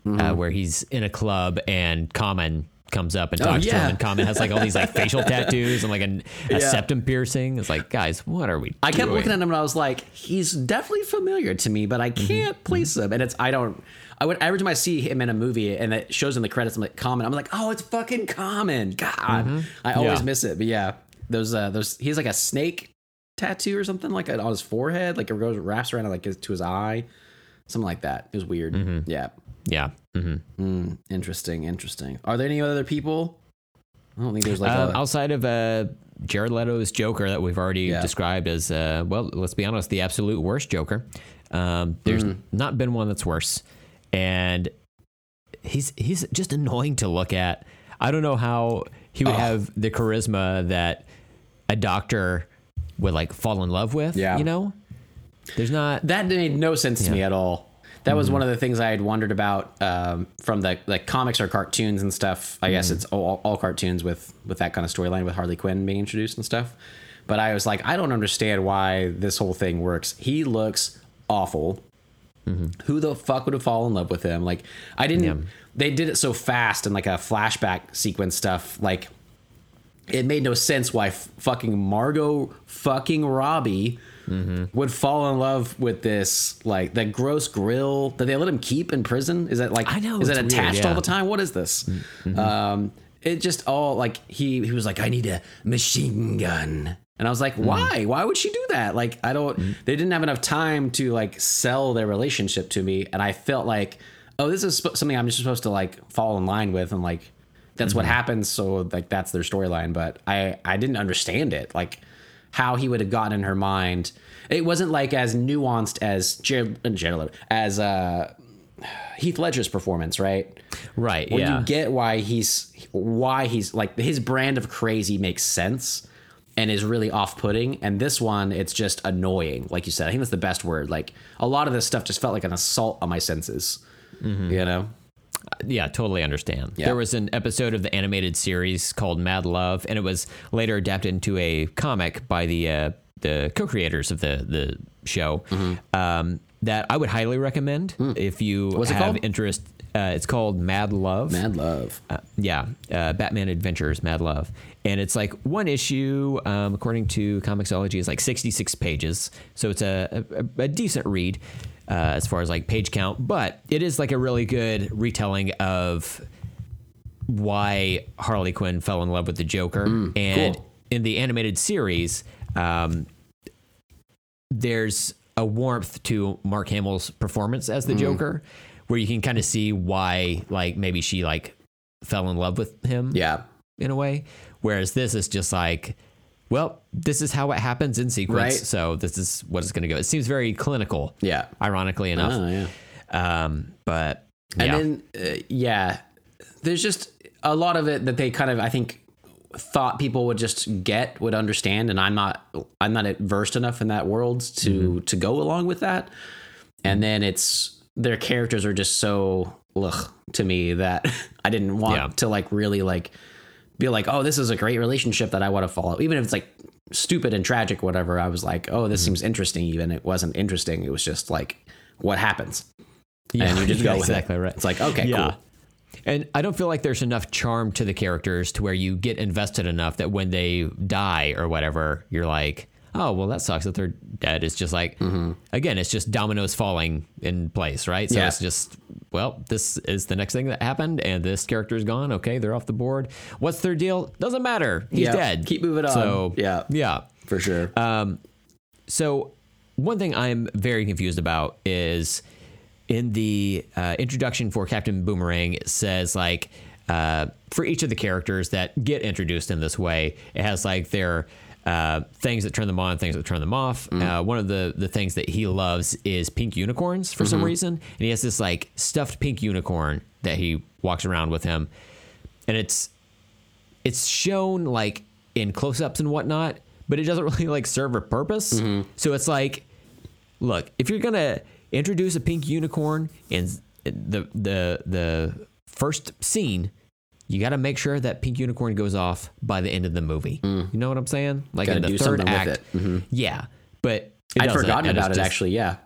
Mm-hmm. uh, where he's in a club and Common comes up and Oh, talks to him, and Common has like all these like *laughs* facial tattoos and like a, a Yeah. septum piercing. It's like, guys, what are we? Doing? I kept looking at him and I was like, he's definitely familiar to me, but I can't place him. And it's I don't. I would every time I see him in a movie and it shows in the credits, I'm like, Common. I'm like, oh, it's fucking Common. God, I always Yeah. miss it. But yeah, those uh, those he's like a snake tattoo or something like on his forehead, like it goes wraps around like to his eye, something like that. It was weird. Yeah. Yeah. hmm Interesting, interesting. Are there any other people? I don't think there's like Um, a, outside of uh, Jared Leto's Joker that we've already Yeah. described as, uh, well, let's be honest, the absolute worst Joker. Um, there's Mm. not been one that's worse, and he's he's just annoying to look at. I don't know how he would have the charisma that a doctor would like fall in love with. Yeah. you know, there's not. that made no sense to me at all. That was one of the things I had wondered about um, from the like comics or cartoons and stuff. I guess it's all, all cartoons with with that kind of storyline with Harley Quinn being introduced and stuff. But I was like, I don't understand why this whole thing works. He looks awful. Who the fuck would have fallen in love with him? Like, I didn't. Yeah. They did it so fast and like a flashback sequence stuff. Like, it made no sense why f- fucking Margot fucking Robbie would fall in love with this like that gross grill that they let him keep in prison. Is that like I know, Is that attached weird, all the time? What is this? Um, it just all like he he was like I need a machine gun. And I was like, why? Why would she do that? Like, I don't. They didn't have enough time to like sell their relationship to me, and I felt like, oh, this is sp- something I'm just supposed to like fall in line with, and like, that's what happens. So like, that's their storyline. But I I didn't understand it, like how he would have gotten in her mind. It wasn't like as nuanced as Jared, uh, Jared Leto- as uh, Heath Ledger's performance, right? Right. When yeah. you get why he's why he's like his brand of crazy makes sense and is really off-putting and this one it's just annoying like you said i think that's the best word like a lot of this stuff just felt like an assault on my senses you know yeah, totally understand. Yeah. There was an episode of the animated series called Mad Love, and it was later adapted into a comic by the uh, the co-creators of the the show. Um, that I would highly recommend if you Mm-hmm. What's have interest. Uh, it's called Mad Love. mad love. Uh, yeah, uh, Batman Adventures, Mad Love, and it's like one issue, um, according to Comixology, is like sixty-six pages, so it's a a, a decent read uh, as far as like page count, but it is like a really good retelling of why Harley Quinn fell in love with the Joker, and cool. in the animated series, um, there's a warmth to Mark Hamill's performance as the Joker, where you can kind of see why, like maybe she like fell in love with him, yeah in a way. Whereas this is just like, well, this is how it happens in sequence, Right. so this is what it's going to go. It seems very clinical, yeah ironically enough. oh yeah Um, but and yeah, then uh, yeah there's just a lot of it that they kind of i think thought people would just get would understand and i'm not i'm not versed enough in that world to Mm-hmm. to go along with that and then it's their characters are just so ugh to me that *laughs* i didn't want Yeah. to like really like be like oh this is a great relationship that i want to follow even if it's like stupid and tragic whatever i was like oh this Mm-hmm. seems interesting even it wasn't interesting it was just like what happens yeah, and you just *laughs* go with exactly it. right. It's like, okay, yeah. cool. And I don't feel like there's enough charm to the characters to where you get invested enough that when they die or whatever, you're like, oh, well, that sucks that they're dead. It's just like, again, it's just dominoes falling in place, right? So Mm-hmm. Yeah. it's just, well, this is the next thing that happened, and this character is gone. Okay, they're off the board. What's their deal? Doesn't matter. He's Yeah, dead. keep moving on. So, Yeah. Yeah. for sure. So, one thing I'm very confused about is in the uh, introduction for Captain Boomerang, it says like uh, for each of the characters that get introduced in this way, it has like their uh, things that turn them on, things that turn them off. Uh, one of the the things that he loves is pink unicorns for some reason, and he has this like stuffed pink unicorn that he walks around with him, and it's it's shown like in close-ups and whatnot, but it doesn't *laughs* really like serve a purpose. So it's like, look, if you're gonna introduce a pink unicorn in the the the first scene, you got to make sure that pink unicorn goes off by the end of the movie. Mm. You know what I'm saying? Like Gotta in the third act, it. Mm-hmm. yeah. But I'd forgotten about it just- actually. Yeah,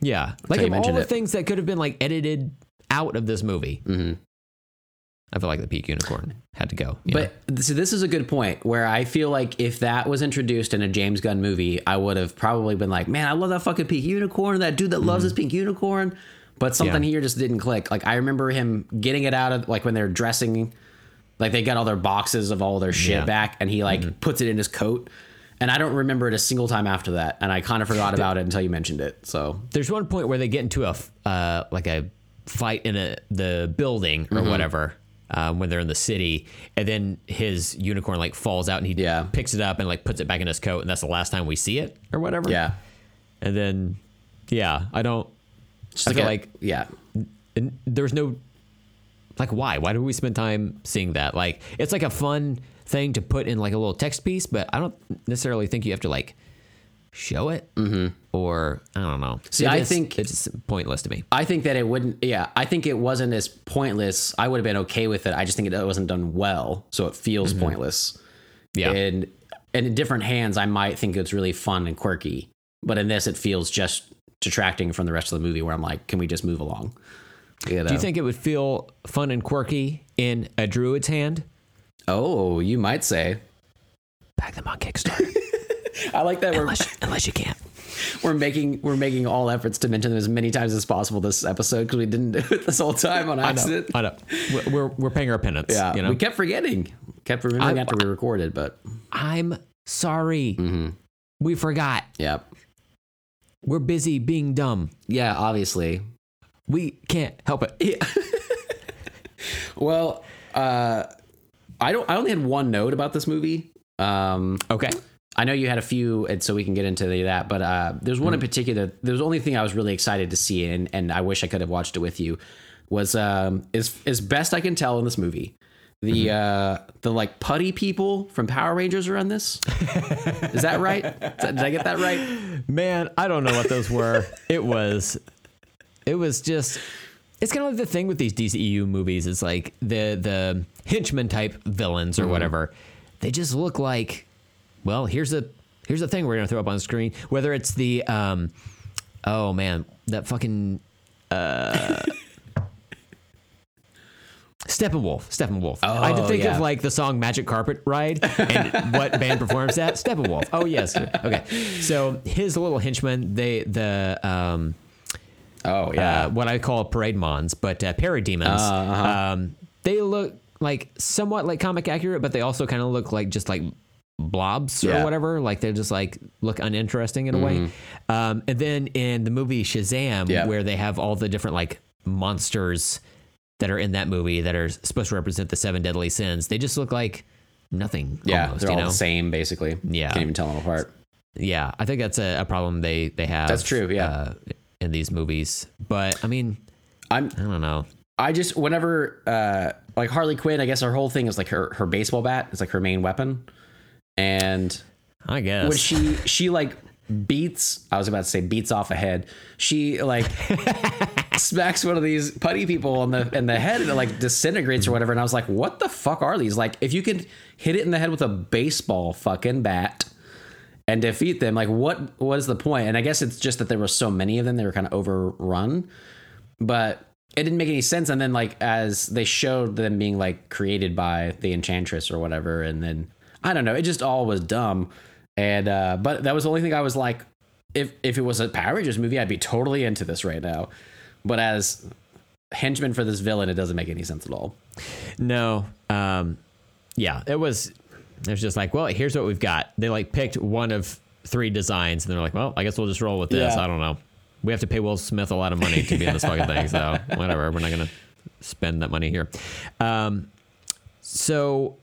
Yeah, like of all the it. things that could have been like edited out of this movie, mm-hmm. I feel like the pink unicorn had to go. you know? but so this is a good point where I feel like if that was introduced in a James Gunn movie, I would have probably been like, "Man, I love that fucking pink unicorn. That dude that loves mm-hmm. his pink unicorn." But something Mm-hmm. Yeah. here just didn't click. Like I remember him getting it out of like when they're dressing, like they got all their boxes of all their shit Yeah. Mm-hmm. back, and he like puts it in his coat. And I don't remember it a single time after that, and I kind of forgot about it until you mentioned it. So There's one point where they get into a uh, like a fight in a the building or whatever um, when they're in the city, and then his unicorn like falls out and he Yeah. picks it up and like puts it back in his coat, and that's the last time we see it or whatever. Yeah. and then yeah, I don't. Just I feel a- like yeah. and there's no like why why do we spend time seeing that like it's like a fun thing to put in like a little text piece but i don't necessarily think you have to like show it mm-hmm. or i don't know See, It I is- think- it's pointless to me I think that it wouldn't. Yeah, I think it wasn't as pointless. I would have been okay with it. I just think it wasn't done well, so it feels pointless. Mm-hmm. yeah And and in different hands, I might think it's really fun and quirky, but in this, it feels just detracting from the rest of the movie. Where I'm like, can we just move along? You do you think it would feel fun and quirky in a druid's hand Oh, you might say. back them on kickstarter *laughs* I like that we're unless, unless you can't *laughs* we're making we're making all efforts to mention them as many times as possible this episode because we didn't do it this whole time on I know, accident. I know. We're, we're, paying our penance Yeah, you know we kept forgetting, kept remembering I- after we recorded, but i'm sorry Mm-hmm. we forgot yeah, we're busy being dumb yeah, obviously. we can't help it *laughs* Well, uh, I don't. I only had one note about this movie. Um, okay I know you had a few, and so we can get into the, that. But uh, there's one in particular. There's the only thing I was really excited to see, and and I wish I could have watched it with you. Was um, is as best I can tell in this movie, the uh, the like putty people from Power Rangers are on this. *laughs* is that right? Did I get that right? Man, I don't know what those were. it was, it was just. It's kind of like the thing with these DCEU movies. It's like the the henchman type villains or whatever. They just look like, well, here's a here's a thing we're gonna throw up on the screen. Whether it's the, um, oh man, that fucking. Uh, Steppenwolf, Steppenwolf. I had to Oh, think yeah. of like the song "Magic Carpet Ride" and *laughs* what band performs that. Steppenwolf. Oh yes. Okay. So his little henchmen, they the um, Oh yeah. uh, what I call parade mons, but uh, parademons. Um, they look like somewhat like comic accurate, but they also kind of look like just like blobs or whatever. Like they're just like look uninteresting in a way. Um, and then in the movie Shazam, Yeah. where they have all the different like monsters that are in that movie that are supposed to represent the seven deadly sins, they just look like nothing. yeah, almost, they're you all know? the same basically. Yeah. can't even tell them apart. Yeah, I think that's a, a problem they they have. That's true, yeah. uh, in these movies, but I mean, I'm I don't know. I just whenever uh like Harley Quinn, I guess her whole thing is like her her baseball bat is like her main weapon, and I guess when she she like beats I was about to say beats off a head, she like *laughs* smacks one of these putty people on the in the head and it like disintegrates or whatever. And I was like, what the fuck are these? Like, if you could hit it in the head with a baseball fucking bat and defeat them, like what what is the point? And I guess it's just that there were so many of them, they were kind of overrun. But it didn't make any sense. And then like as they showed them being like created by the enchantress or whatever, and then I don't know, it just all was dumb. And uh but that was the only thing I was like, if if it was a Power Rangers movie, I'd be totally into this right now. But as henchman for this villain, it doesn't make any sense at all. No. Um, yeah, it was. It was just like, well, here's what we've got. They like picked one of three designs, and they're like, well, I guess we'll just roll with this. Yeah. I don't know. We have to pay Will Smith a lot of money to be in this fucking thing, so *laughs* whatever. We're not gonna spend that money here. Um, so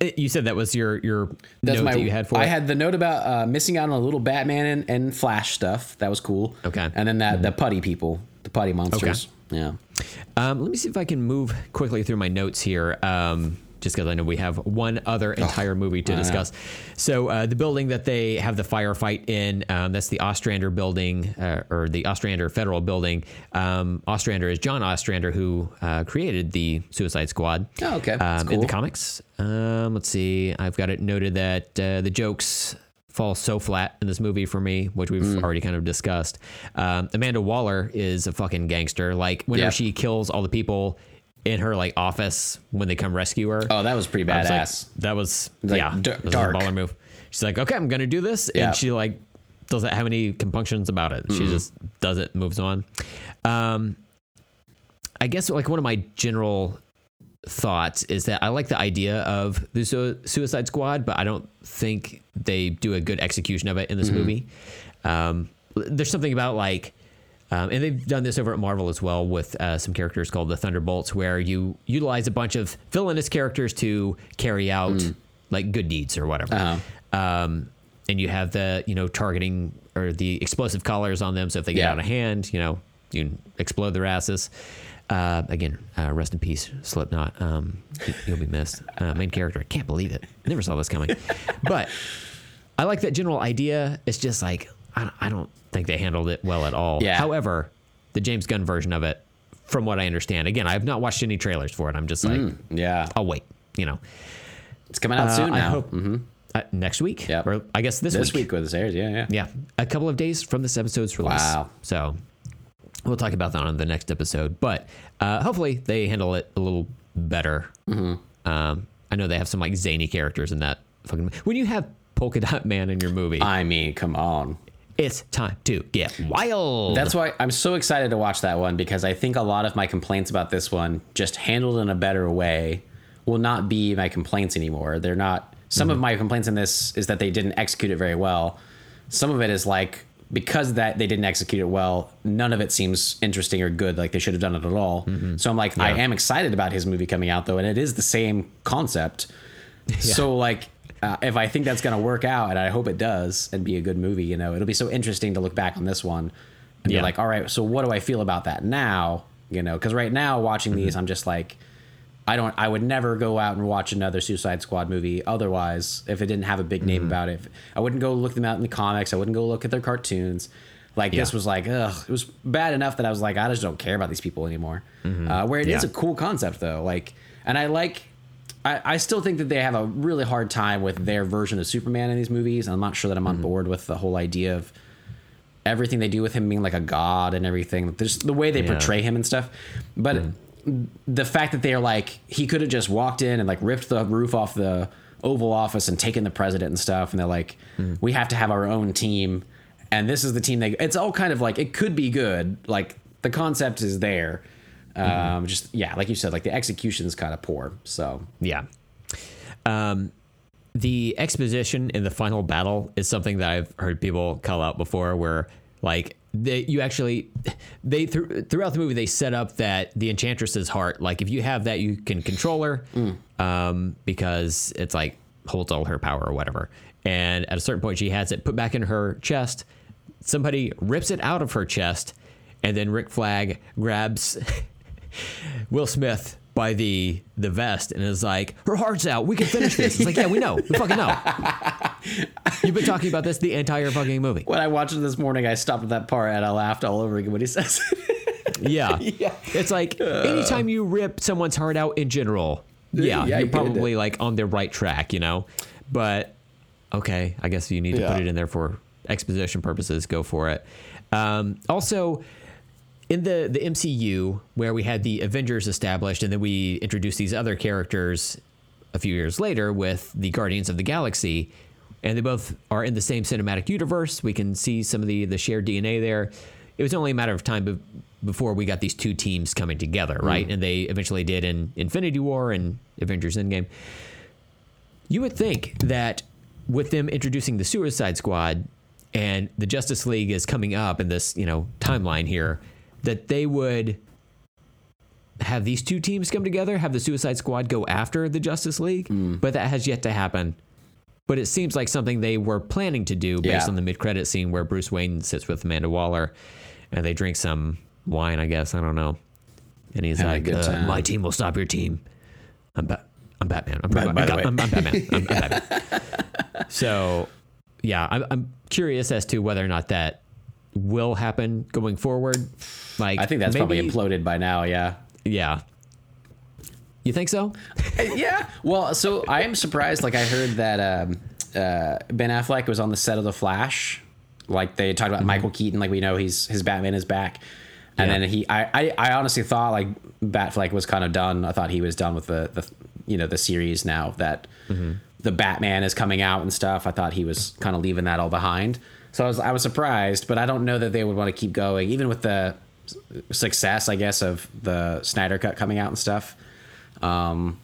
you said that was your your That's note my that you had for I it? had the note about uh, missing out on a little Batman and, and Flash stuff. That was cool. Okay. And then that the putty people, the putty monsters. Yeah. Um, let me see if I can move quickly through my notes here. Um, just because I know we have one other entire movie to discuss. So uh, the building that they have the firefight in, um, that's the Ostrander building uh, or the Ostrander Federal building. Um, Ostrander is John Ostrander who uh, created the Suicide Squad. Oh, okay. Um, In the comics, um, let's see. I've got it noted that uh, the jokes fall so flat in this movie for me, which we've Mm. already kind of discussed. Um, Amanda Waller is a fucking gangster. Like whenever Yeah. she kills all the people in her like office when they come rescue her. Oh, that was pretty I was like- badass. that was Like, yeah, d- that was dark. a baller move. She's like, okay, I'm gonna do this, Yeah. and she like doesn't have any compunctions about it. Mm-hmm. She just does it, moves on. Um, I guess like one of my general thoughts is that I like the idea of the Su- Suicide Squad, but I don't think they do a good execution of it in this Mm-hmm. movie. Um, there's something about like Um, and they've done this over at Marvel as well with uh, some characters called the Thunderbolts, where you utilize a bunch of villainous characters to carry out like good deeds or whatever. Uh-huh. Um, and you have the you know targeting or the explosive collars on them, so if they get Yeah. out of hand, you know you explode their asses. Uh, again, uh, rest in peace, Slipknot. Um, you- you'll be missed. Uh, main character, I can't believe it. I never saw this coming, but I like that general idea. It's just like I don't, I don't think they handled it well at all. Yeah. However, the James Gunn version of it, from what I understand, again, I have not watched any trailers for it. I'm just like, Yeah, I'll wait. You know, it's coming out Uh, soon I now. hope- uh, next week, Yep. or I guess this, This week. week when this airs, yeah, yeah. Yeah, a couple of days from this episode's release. Wow. So we'll talk about that on the next episode. But uh, hopefully they handle it a little better. Mm-hmm. Um, I know they have some like zany characters in that fucking. When you have Polka Dot Man in your movie, I mean, come on. It's time to get wild. That's why I'm so excited to watch that one because I think a lot of my complaints about this one, just handled in a better way, will not be my complaints anymore. They're not. Some of mm-hmm. my complaints in this is that they didn't execute it very well. Some of it is like because that they didn't execute it well, none of it seems interesting or good. Like they should have done it at all. Mm-hmm. So I'm like, I am excited about his movie coming out though, and it is the same concept. *laughs* So like. Uh, if I think that's going to work out, and I hope it does, and be a good movie, you know, it'll be so interesting to look back on this one and Yeah. be like, all right, so what do I feel about that now? You know, because right now watching these, I'm just like, I don't, I would never go out and watch another Suicide Squad movie otherwise if it didn't have a big name about it. I wouldn't go look them out in the comics. I wouldn't go look at their cartoons. Like this was like, ugh, it was bad enough that I was like, I just don't care about these people anymore. Uh, where it is Yeah. a cool concept though, like, and I like. I, I still think that they have a really hard time with their version of Superman in these movies. I'm not sure that I'm on mm-hmm. board with the whole idea of everything they do with him being like a god and everything. Just the way they Yeah. portray him and stuff. But mm. the fact that they're like he could have just walked in and like ripped the roof off the Oval Office and taken the president and stuff, and they're like, mm. we have to have our own team, and this is the team they. It's all kind of like it could be good. Like the concept is there. Um, just yeah, like you said, like the execution is kind of poor. So Yeah. Um, the exposition in the final battle is something that I've heard people call out before, where like they, you actually they through, throughout the movie they set up that the enchantress's heart, like if you have that, you can control her, um, because it's like holds all her power or whatever. And at a certain point, she has it put back in her chest. Somebody rips it out of her chest, and then Rick Flag grabs *laughs* Will Smith by the the vest and is like, "Her heart's out. We can finish this." It's like, "Yeah, we know. We fucking know." *laughs* You've been talking about this the entire fucking movie. when I watched it this morning, I stopped at that part and I laughed all over again when he says it. *laughs* *laughs* Yeah. It's like anytime you rip someone's heart out in general, yeah, Yeah, you're probably like on the right track, you know. But okay, I guess you need to Yeah. put it in there for exposition purposes. Go for it. Um, also, in the the MCU where we had the Avengers established, and then we introduced these other characters a few years later with the Guardians of the Galaxy, and they both are in the same cinematic universe. We can see some of the the shared DNA there. It was only a matter of time be- before we got these two teams coming together, right? Mm. And they eventually did in Infinity War and Avengers Endgame. You would think that with them introducing the Suicide Squad and the Justice League is coming up in this, you know, timeline here, that they would have these two teams come together, have the Suicide Squad go after the Justice League, but that has yet to happen. But it seems like something they were planning to do based Yeah. on the mid-credit scene where Bruce Wayne sits with Amanda Waller, and they drink some wine, I guess. I don't know. And he's Having like, uh, "My team will stop your team." I'm ba- I'm Batman. I'm, By- by way. I'm, I'm Batman. I'm, I'm *laughs* Batman. so, yeah, I'm, I'm curious as to whether or not that will happen going forward. Like, I think that's maybe- probably imploded by now. Yeah. Yeah. You think so? *laughs* yeah. Well, so I am surprised. Like I heard that um, uh, Ben Affleck was on the set of The Flash. Like they talked about Michael Keaton. Like we know he's his Batman is back. And Yeah. then he, I, I, I honestly thought like Batfleck was kind of done. I thought he was done with the, the you know, the series now that the Batman is coming out and stuff. I thought he was kind of leaving that all behind. So I was, I was surprised, but I don't know that they would want to keep going, even with the success, I guess, of the Snyder Cut coming out and stuff. Um,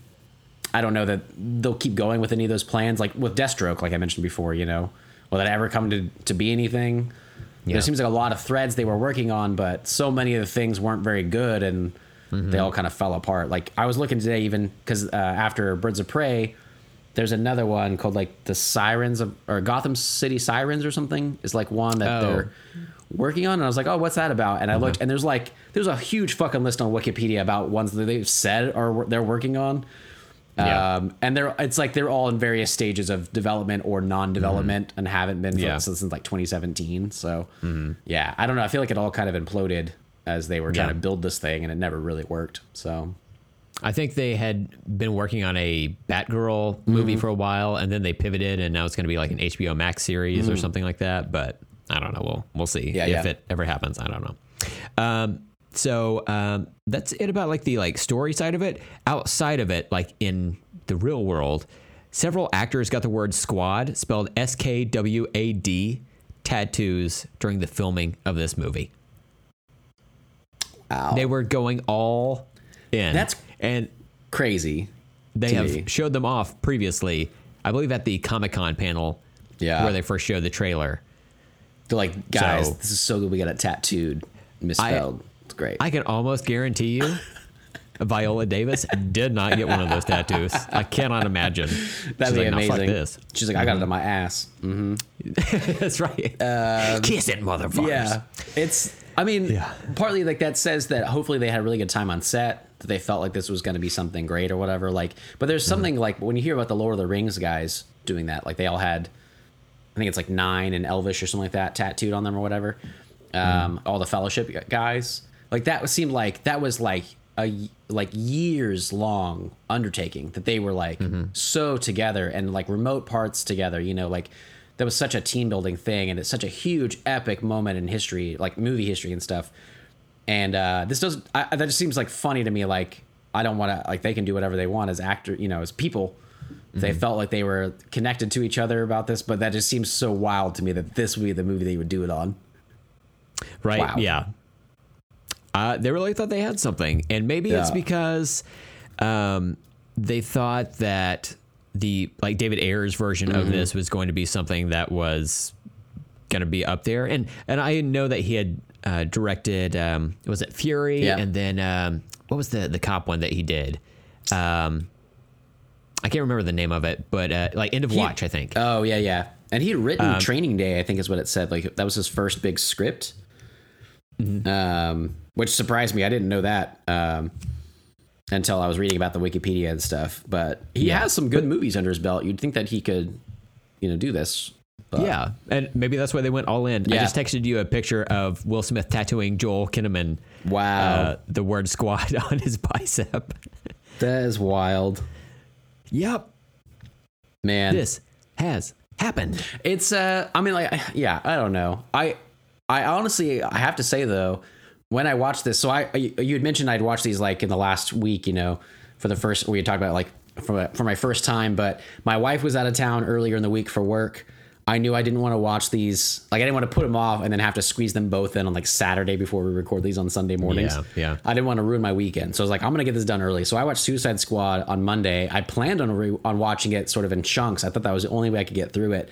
I don't know that they'll keep going with any of those plans. Like with Deathstroke, like I mentioned before, you know, will that ever come to, to be anything? Yeah. there seems like a lot of threads they were working on, but so many of the things weren't very good, and Mm-hmm. they all kind of fell apart. Like I was looking today, even because uh, after Birds of Prey, there's another one called like the Sirens of or Gotham City Sirens or something. Is like one that Oh. they're working on, and I was like, oh, what's that about? And I looked, uh-huh. and there's like there's a huge fucking list on Wikipedia about ones that they've said or they're working on. Yeah. Um, and they're it's like they're all in various stages of development or non-development mm-hmm. and haven't been Yeah. since like 2017. So mm-hmm. yeah, I don't know. I feel like it all kind of imploded as they were trying Yeah. to build this thing, and it never really worked. So I think they had been working on a Batgirl movie for a while, and then they pivoted, and now it's going to be like an HBO Max series or something like that. But I don't know. We'll we'll see Yeah, if yeah. it ever happens. I don't know. Um, so um, that's it about like the like story side of it. Outside of it, like in the real world, several actors got the word squad spelled S K W A D tattoos during the filming of this movie. Ow. They were going all in. That's- and crazy. they have me. showed them off previously. I believe at the Comic Con panel, Yeah. where they first showed the trailer. They're like, guys, So- this is so good. We got it tattooed, misspelled. it's great. I can almost guarantee you, *laughs* Viola Davis did not get one of those tattoos. I cannot imagine. *laughs* That'd She's be like, "No, fuck amazing. this. She's like, I got it mm-hmm. on my ass. Mm-hmm. *laughs* That's right. Um, Kiss it, motherfuckers. Yeah, it's. I mean, Yeah. partly like that says that hopefully they had a really good time on set. That they felt like this was going to be something great or whatever. Like, but there's mm-hmm. something like when you hear about the Lord of the Rings guys doing that, like they all had, I think it's like nine and Elvish or something like that tattooed on them or whatever. Mm-hmm. Um, all the Fellowship guys, like that seemed like that was like a like years long undertaking that they were like mm-hmm. so together and like remote parts together. You know, like that was such a team building thing and it's such a huge epic moment in history like movie history and stuff and uh this does I, that just seems like funny to me like i don't want to like they can do whatever they want as actor you know as people they felt like they were connected to each other about this but that just seems so wild to me that this would be the movie they would do it on Right? Wow. Yeah. Uh, they really thought they had something, and maybe it's because um, they thought that the like David Ayer's version Mm-hmm. of this was going to be something that was going to be up there, and and I know that he had uh, directed um, was it Fury, Yeah. and then um, what was the the cop one that he did? Um, I can't remember the name of it, but uh, like End of Watch, I think. oh yeah yeah. And he had written training day i think is what it said. Like that was his first big script. Um which surprised me. I didn't know that um until i was reading about the wikipedia and stuff. But he Yeah. has some good movies under his belt. You'd think that he could you know do this but Yeah, and maybe that's why they went all in. I just texted you a picture of Will Smith tattooing Joel Kinnaman. Wow. uh, the word squad *laughs* on his bicep. that is wild yep, man this has happened. It's uh I mean like yeah, I don't know. I I honestly I have to say though, when I watched this, so I you had mentioned I'd watched these like in the last week, you know, for the first we had talked about like for for my first time, but my wife was out of town earlier in the week for work. I knew I didn't want to watch these. Like I didn't want to put them off and then have to squeeze them both in on like Saturday before we record these on Sunday mornings. Yeah, yeah. I didn't want to ruin my weekend, so I was like, I'm gonna get this done early. So I watched Suicide Squad on Monday. I planned on re- on watching it sort of in chunks. I thought that was the only way I could get through it,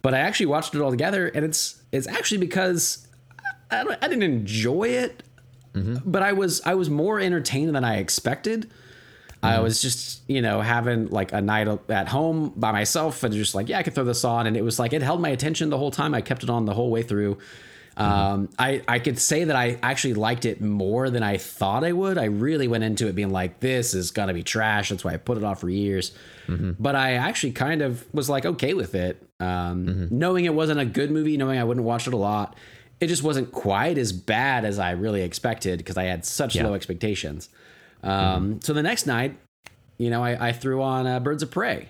but I actually watched it all together, and it's it's actually because I, I didn't enjoy it, mm-hmm. but I was I was more entertained than I expected. I was just, you know, having like a night at home by myself and just like, yeah, I could throw this on. And it was like, it held my attention the whole time. I kept it on the whole way through. Um, I, I could say that I actually liked it more than I thought I would. I really went into it being like, this is going to be trash. That's why I put it off for years. But I actually kind of was like, okay with it. Um, Knowing it wasn't a good movie, knowing I wouldn't watch it a lot, it just wasn't quite as bad as I really expected because I had such Yeah. low expectations. Um, So the next night, you know, I, I threw on uh, Birds of Prey,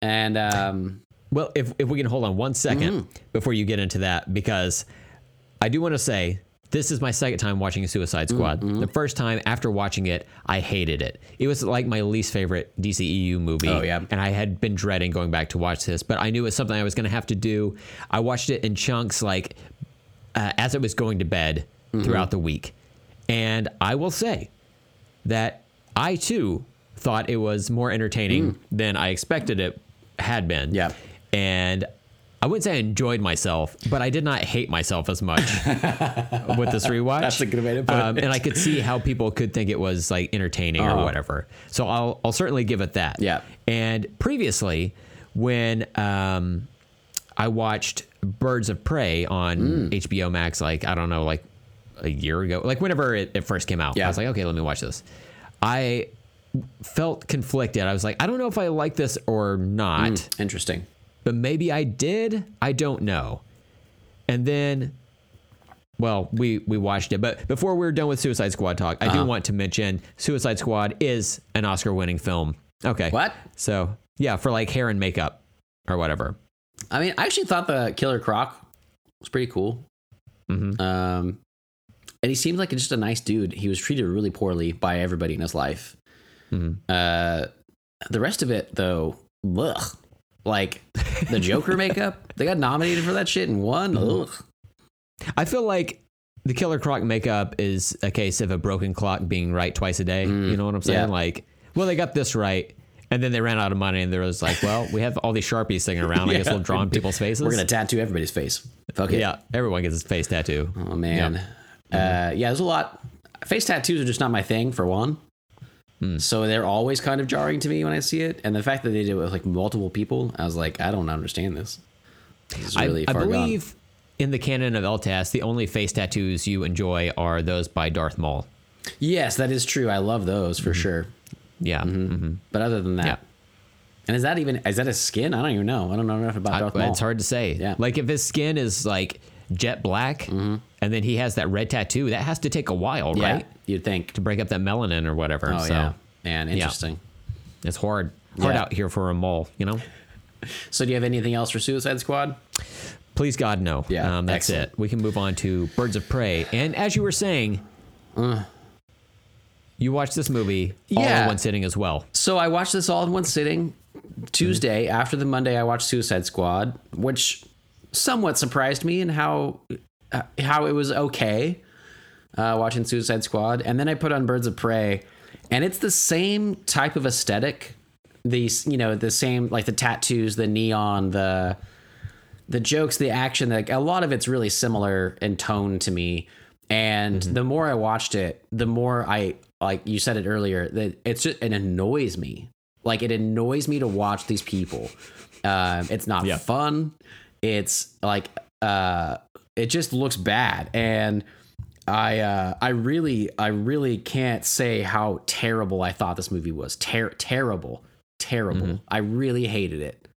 and um, Well, if if we can hold on one second Mm-hmm. before you get into that, because I do want to say this is my second time watching Suicide Squad. Mm-hmm. The first time after watching it, I hated it. It was like my least favorite DCEU movie. Oh, yeah. and I had been dreading going back to watch this, but I knew it was something I was going to have to do. I watched it in chunks, like uh, as it was going to bed Mm-hmm. throughout the week, and I will say that I too thought it was more entertaining than I expected it had been. Mm. Yeah. And I wouldn't say I enjoyed myself, but I did not hate myself as much *laughs* with this rewatch. That's a good way to put um, it. And I could see how people could think it was like entertaining Uh-huh. or whatever. So I'll I'll certainly give it that. Yeah. And previously, when um, I watched Birds of Prey on Mm. HBO Max, like I don't know, like a year ago, like whenever it, it first came out, Yeah. I was like, okay, let me watch this. I felt conflicted. I was like, I don't know if I like this or not Interesting. but maybe I did. I don't know. And then, well, we we watched it, but before we are done with Suicide Squad talk, I Uh-huh. do want to mention Suicide Squad is an Oscar-winning film. Okay, What? So yeah, for like hair and makeup or whatever. I mean, I actually thought the Killer Croc was pretty cool. Mhm. Um, and he seemed like just a nice dude. He was treated really poorly by everybody in his life. Mhm. Uh, the rest of it, though, ugh. Like the Joker *laughs* makeup, they got nominated for that shit and won. Mm-hmm. Ugh. I feel like the Killer Croc makeup is a case of a broken clock being right twice a day. you know what I'm saying? yeah. Like, well, they got this right. And then they ran out of money, and there was like, well, we have all these sharpies sitting around. I guess we'll draw on people's faces. We're gonna tattoo everybody's face. Fuck it. yeah, everyone gets his face tattoo. Oh man. Uh, yeah, there's a lot. Face tattoos are just not my thing for one. Hmm. So they're always kind of jarring to me when I see it, and the fact that they did it with like multiple people, I was like, I don't understand this. This is really I, I far gone. believe in the canon of LTAS, the only face tattoos you enjoy are those by Darth Maul. Yes, that is true. I love those for sure. Yeah, mhm. But other than that, Yeah. and is that even is that his skin? I don't even know. I don't know enough about I- Darth Maul. it's hard to say. Yeah. like if his skin is like jet black, and then he has that red tattoo, that has to take a while, Yeah, right, you'd think. to break up that melanin or whatever. Oh so yeah, man, interesting. it's hard, hard Yeah. out here for a mole, you know. *laughs* So do you have anything else for Suicide Squad? Please God, no. Yeah, um, that's excellent. it. We can move on to Birds of Prey. And as you were saying, you watched this movie all Yeah. in one sitting as well. So I watched this all in one sitting. Tuesday after the Monday, I watched Suicide Squad, which somewhat surprised me in how uh, how it was okay uh, watching Suicide Squad, and then I put on Birds of Prey, and it's the same type of aesthetic. These, you know, the same like the tattoos, the neon, the the jokes, the action, like a lot of it's really similar in tone to me. And the more I watched it, the more I like you said it earlier that it's just it annoys me. Like it annoys me to watch these people. Um, it's not Yeah. fun. It's like uh, it just looks bad, and I uh, I really I really can't say how terrible I thought this movie was. Ter- terrible, terrible. I really hated it.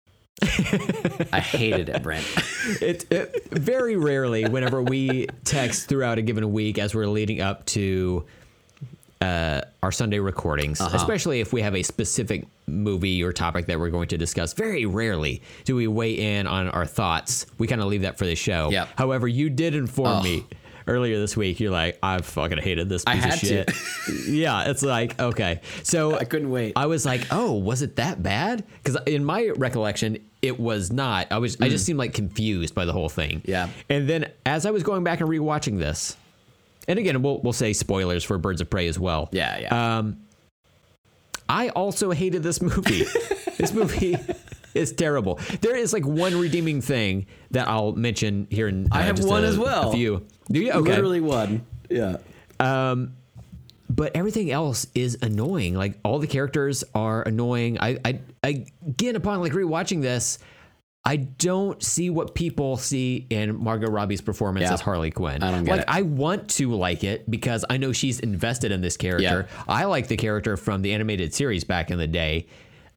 I hated it, Brent. *laughs* *laughs* It, it very rarely, whenever we text throughout a given week as we're leading up to uh, our Sunday recordings, Uh-huh. especially if we have a specific movie or topic that we're going to discuss, very rarely do we weigh in on our thoughts. We kind of leave that for the show. Yep. However, you did inform Ugh. me earlier this week. You're like, I fucking hated this piece of shit. *laughs* yeah, it's like okay. So I couldn't wait. I was like, oh, was it that bad? Because in my recollection, it was not. I was. I just seemed like confused by the whole thing. Mm. Yeah. And then as I was going back and rewatching this, and again, we'll we'll say spoilers for Birds of Prey as well. Yeah, yeah. Um, I also hated this movie. *laughs* this movie is terrible. There is like one redeeming thing that I'll mention here in. I uh, have just one a- as well. A few. Do you? Okay. Literally one. Yeah. but everything else is annoying. Like all the characters are annoying. I, I, I again upon like rewatching this, I don't see what people see in Margot Robbie's performance Yeah. as Harley Quinn. I don't get like it. I want to like it because I know she's invested in this character. Yeah. I like the character from the animated series back in the day.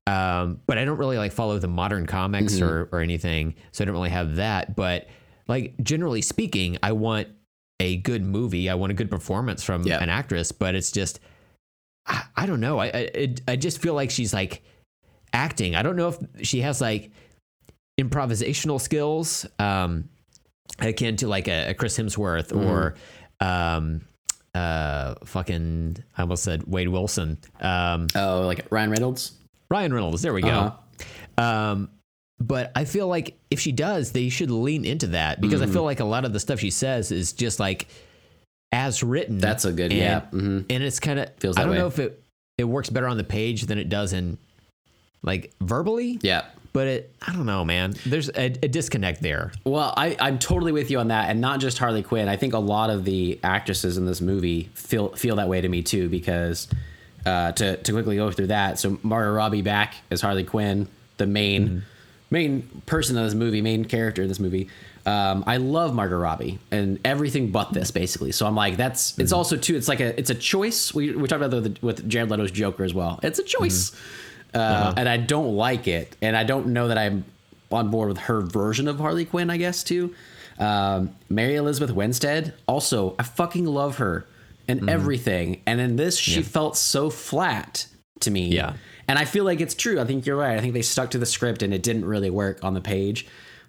Um, but I don't really like follow the modern comics Mm-hmm. or, or anything, so I don't really have that. But like generally speaking, I want a good movie. I want a good performance from Yeah. an actress, but it's just I, I don't know. I I, I just feel like she's like acting. I don't know if she has like improvisational skills, um, akin to like a, a Chris Hemsworth or um, uh, fucking I almost said Wade Wilson, um, Oh, like Ryan Reynolds. Ryan Reynolds. There we go. Uh-huh. Um, but I feel like if she does, they should lean into that because I feel like a lot of the stuff she says is just like as written. That's a good- and, yeah, mhm. And it's kind of Feels I don't way. know if it it works better on the page than it does in like verbally. Yeah. But it I don't know, man. There's a, a disconnect there. Well, I, I'm totally with you on that, and not just Harley Quinn. I think a lot of the actresses in this movie feel feel that way to me too. Because uh, to to quickly go through that, so Margot Robbie back as Harley Quinn, the main main person in this movie, main character in this movie. Um, I love Margot Robbie and everything but this, basically. So I'm like, that's it's also too. It's like a it's a choice. We we talked about that with, with Jared Leto's Joker as well. It's a choice, uh, and I don't like it, and I don't know that I'm on board with her version of Harley Quinn. I guess too. Um, Mary Elizabeth Winstead, also, I fucking love her and everything, and in this, she felt so flat to me. Yeah. And I feel like it's true. I think you're right. I think they stuck to the script and it didn't really work on the page,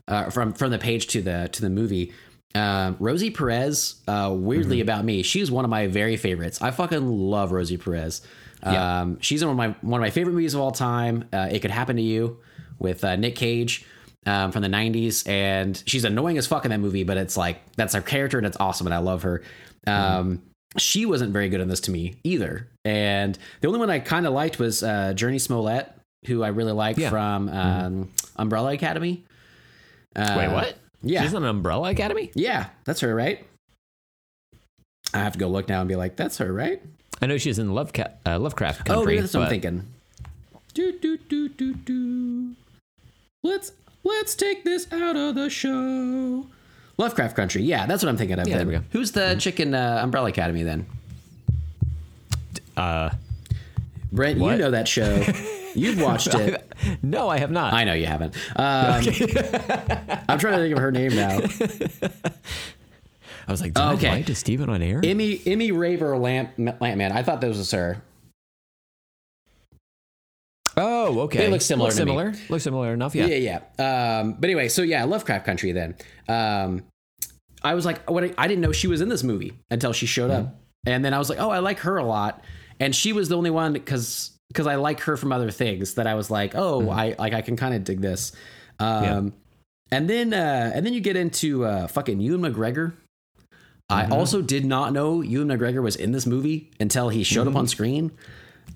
uh, from from the page to the to the movie. Um, Rosie Perez, uh, weirdly about me, she's one of my very favorites. I fucking love Rosie Perez. Yeah. Um, she's in one of my one of my favorite movies of all time. Uh, it could happen to you with uh, Nick Cage um, from the '90s, and she's annoying as fuck in that movie, but it's like that's her character and it's awesome, and I love her. Um, She wasn't very good in this to me either, and the only one I kind of liked was uh, Jurnee Smollett, who I really like Yeah. from um, Umbrella Academy. Uh, Wait, what? Yeah, She's on Umbrella Academy. yeah, that's her, right? I have to go look now and be like, that's her, right? I know she's in Love Ca- uh, Lovecraft Country. oh, maybe that's what I'm thinking. Do do do do do. Let's let's take this out of the show. Lovecraft Country, yeah, that's what I'm thinking of. Yeah, then. there we go. Who's the chick in uh, Umbrella Academy then? Uh, Brent, you know that show. *laughs* You've watched it. *laughs* no, I have not. I know you haven't. *laughs* Um, I'm trying to think of her name now. I was like, did Okay. I lie to Steven on air? Emmy Emmy Raver Lamp Lampman. I thought that was her. oh, okay. They look similar Look to me. similar. Look similar enough. Yeah. Yeah, yeah. Um, but anyway, so yeah, Lovecraft Country. Then um, I was like, what? I didn't know she was in this movie until she showed Mm-hmm. up, and then I was like, oh, I like her a lot, and she was the only one because because I like her from other things that I was like, oh, I like I can kind of dig this. Um, Mm-hmm. Yeah. and then uh, and then you get into uh, fucking Ewan McGregor. I Mm-hmm. also did not know Ewan McGregor was in this movie until he showed up on screen.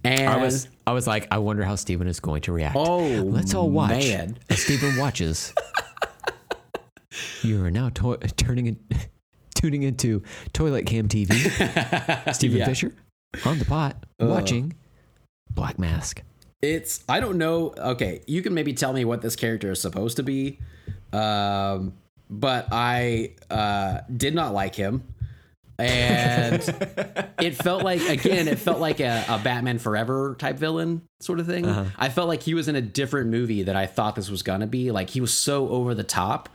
And Mm-hmm. I was I was like, I wonder how Steven is going to react. Oh, let's all watch man. as Steven watches. *laughs* you are now to- turning in, *laughs* tuning into Toilet Cam TV. *laughs* Steven Yeah. Fisher on the pot watching Black Mask. it's I don't know. Okay, you can maybe tell me what this character is supposed to be, um, but I uh, did not like him, and *laughs* it felt like again, it felt like a, a Batman Forever type villain sort of thing. I felt like he was in a different movie that I thought this was gonna be. Like he was so over the top,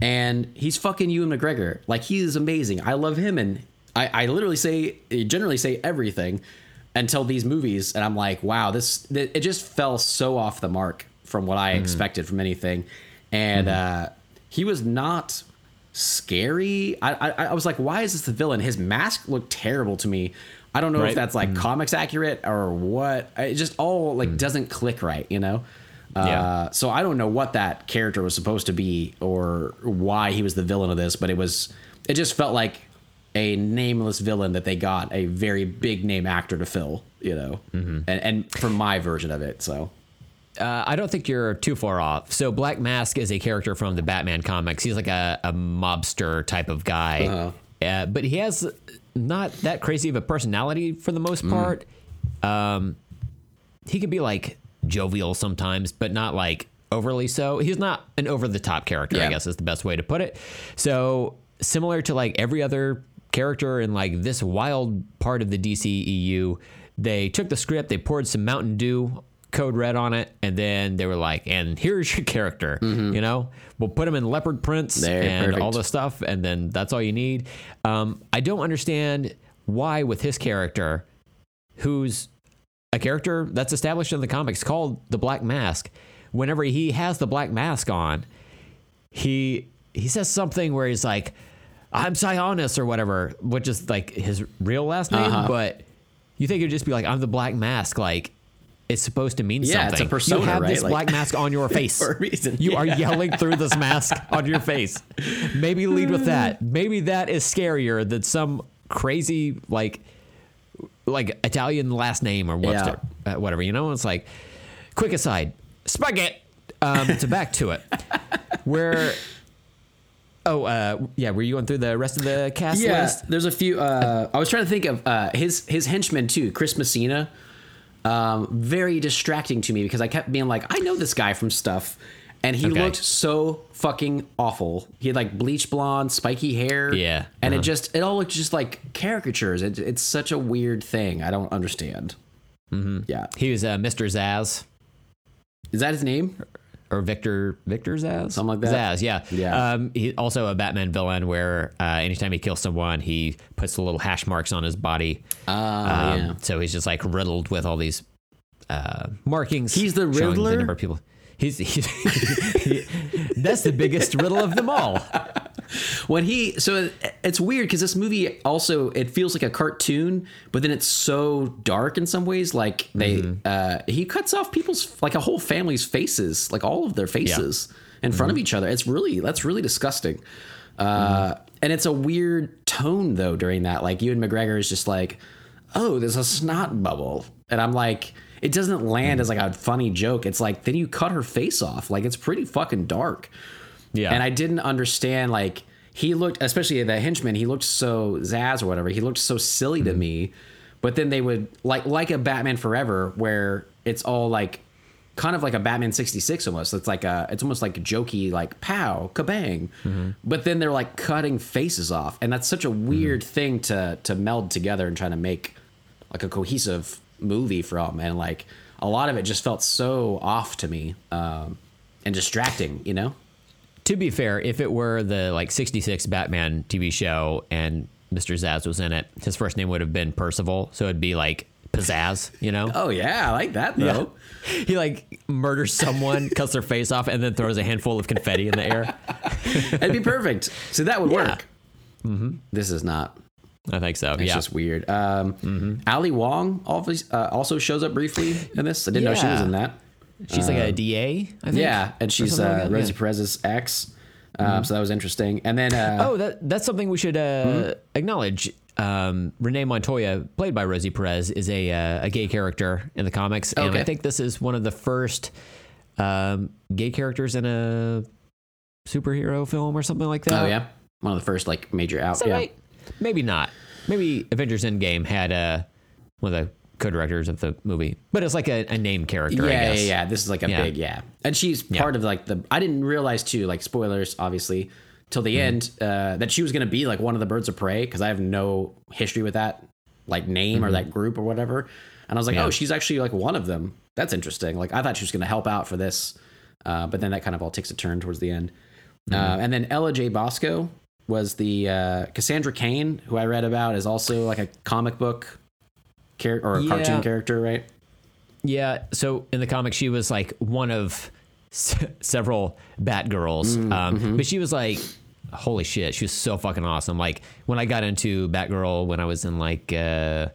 and he's fucking Ewan McGregor. Like he is amazing. I love him, and I, I literally say generally say everything until these movies, and I'm like, wow, this it just fell so off the mark from what I expected from anything, and uh, he was not scary. I, I I was like, why is this the villain? His mask looked terrible to me. I don't know if that's like mm. comics accurate or what. It just all like mm. doesn't click right, you know. Uh, Yeah. So I don't know what that character was supposed to be or why he was the villain of this, but it was. It just felt like a nameless villain that they got a very big name actor to fill, you know, mm-hmm. and and for my version of it. So Uh, I don't think you're too far off. So Black Mask is a character from the Batman comics. He's like a, a mobster type of guy, uh, but he has not that crazy of a personality for the most part. Um, he can be like jovial sometimes, but not like overly so. He's not an over the top character, I guess is the best way to put it. So similar to like every other character in like this wild part of the DCEU, they took the script, they poured some Mountain Dew code red on it, and then they were like, and here's your character. You know, we'll put him in leopard prints There, and perfect. all the stuff, and then that's all you need. Um, I don't understand why with his character, who's a character that's established in the comics called the Black Mask. Whenever he has the black mask on, he he says something where he's like, "I'm Sionis" or whatever, which is like his real last name. Uh-huh. But you think it'd just be like, "I'm the Black Mask," like it's supposed to mean Yeah, it's a persona, you have right? this Like- black mask on your face *laughs* For a reason, You are yelling through this mask *laughs* on your face. Maybe lead with that. Maybe that is scarier than some crazy like like Italian last name or what's Yeah. uh, whatever. You know, it's like quick aside. Spaghetti. Um, so back to it. *laughs* Where? Oh, uh, yeah. Were you going through the rest of the cast Yeah, list? there's a few. Uh, I was trying to think of uh, his his henchman too, Chris Messina. Um, very distracting to me because I kept being like, I know this guy from stuff, and he Okay. looked so fucking awful. He had like bleach blonde, spiky hair. Yeah, and it uh-huh. just it all looked just like caricatures. It, it's such a weird thing. I don't understand. Mm-hmm. Yeah, He was uh, Mr. Zsasz is that his name? Or Victor Victor Zsasz, Something like that. Zsasz, yeah, Yeah. Um, he also a Batman villain where uh, anytime he kills someone, he puts the little hash marks on his body. Ah, Um, yeah. So he's just like riddled with all these uh, markings. He's the Riddler? The number of people. He's, *laughs* he's he- that's the biggest riddle of them all. *laughs* *laughs* when he so it's weird because this movie also it feels like a cartoon but then it's so dark in some ways like they Mm-hmm. uh he cuts off people's like a whole family's faces like all of their faces in front Mm-hmm. of each other. It's really that's really disgusting. Uh and it's a weird tone though during that. Like Ewan McGregor is just like oh there's a snot bubble. And I'm like it doesn't land as like a funny joke. It's like then you cut her face off. Like it's pretty fucking dark Yeah, and I didn't understand like he looked, especially the henchman. He looked so Zsasz or whatever. He looked so silly Mm-hmm. to me. But then they would like like a Batman Forever, where it's all like kind of like a Batman sixty six almost. It's like a it's almost like jokey like pow kabang. Mm-hmm. But then they're like cutting faces off, and that's such a weird Mm-hmm. thing to to meld together and trying to make like a cohesive movie from. And like a lot of it just felt so off to me um, and distracting. You know. To be fair, if it were the like '66 Batman TV show and Mr. Zsasz was in it, his first name would have been Percival, so it'd be like Pizzazz, you know? Oh yeah, I like that though. *laughs* He like murders someone, *laughs* cuts their face off, and then throws a handful of confetti in the air. *laughs* It'd be perfect. So that would Yeah. work. This is not. I think so. It's yeah. just weird. Um, Ali Wong uh, also shows up briefly in this. I didn't know she was in that. She's like a DA, I think. Yeah, and she's like uh, that, Rosie yeah. Mm-hmm. Perez's ex. Um, So that was interesting. And then, uh, Oh, that that's something we should uh, Hmm? acknowledge. Um, Renee Montoya, played by Rosie Perez, is a uh, a gay character in the comics, and Okay. I think this is one of the first um, gay characters in a superhero film or something like that. oh yeah, one of the first like major out. That yeah. right? Maybe not. Maybe Avengers Endgame had uh, one of the co-directors of the movie, but it's like a, a name character. Yeah, I yeah, guess. yeah. This is like a Yeah. big yeah, and she's part of like the. I didn't realize too, like spoilers, obviously, till the Mm-hmm. end, uh, that she was gonna be like one of the birds of prey because I have no history with that like name or that group or whatever. And I was like, Mm-hmm. Yeah. oh, she's actually like one of them. That's interesting. Like I thought she was gonna help out for this, uh, but then that kind of all takes a turn towards the end. Mm-hmm. Uh, and then Ella J. Basco was the uh, Cassandra Cain, who I read about, is also like a comic book character or a Yeah. cartoon character, right? Yeah. So in the comic, she was like one of s- several Batgirls, Mm, um, mm-hmm. but she was like, holy shit, she was so fucking awesome. Like when I got into Batgirl when I was in like, uh,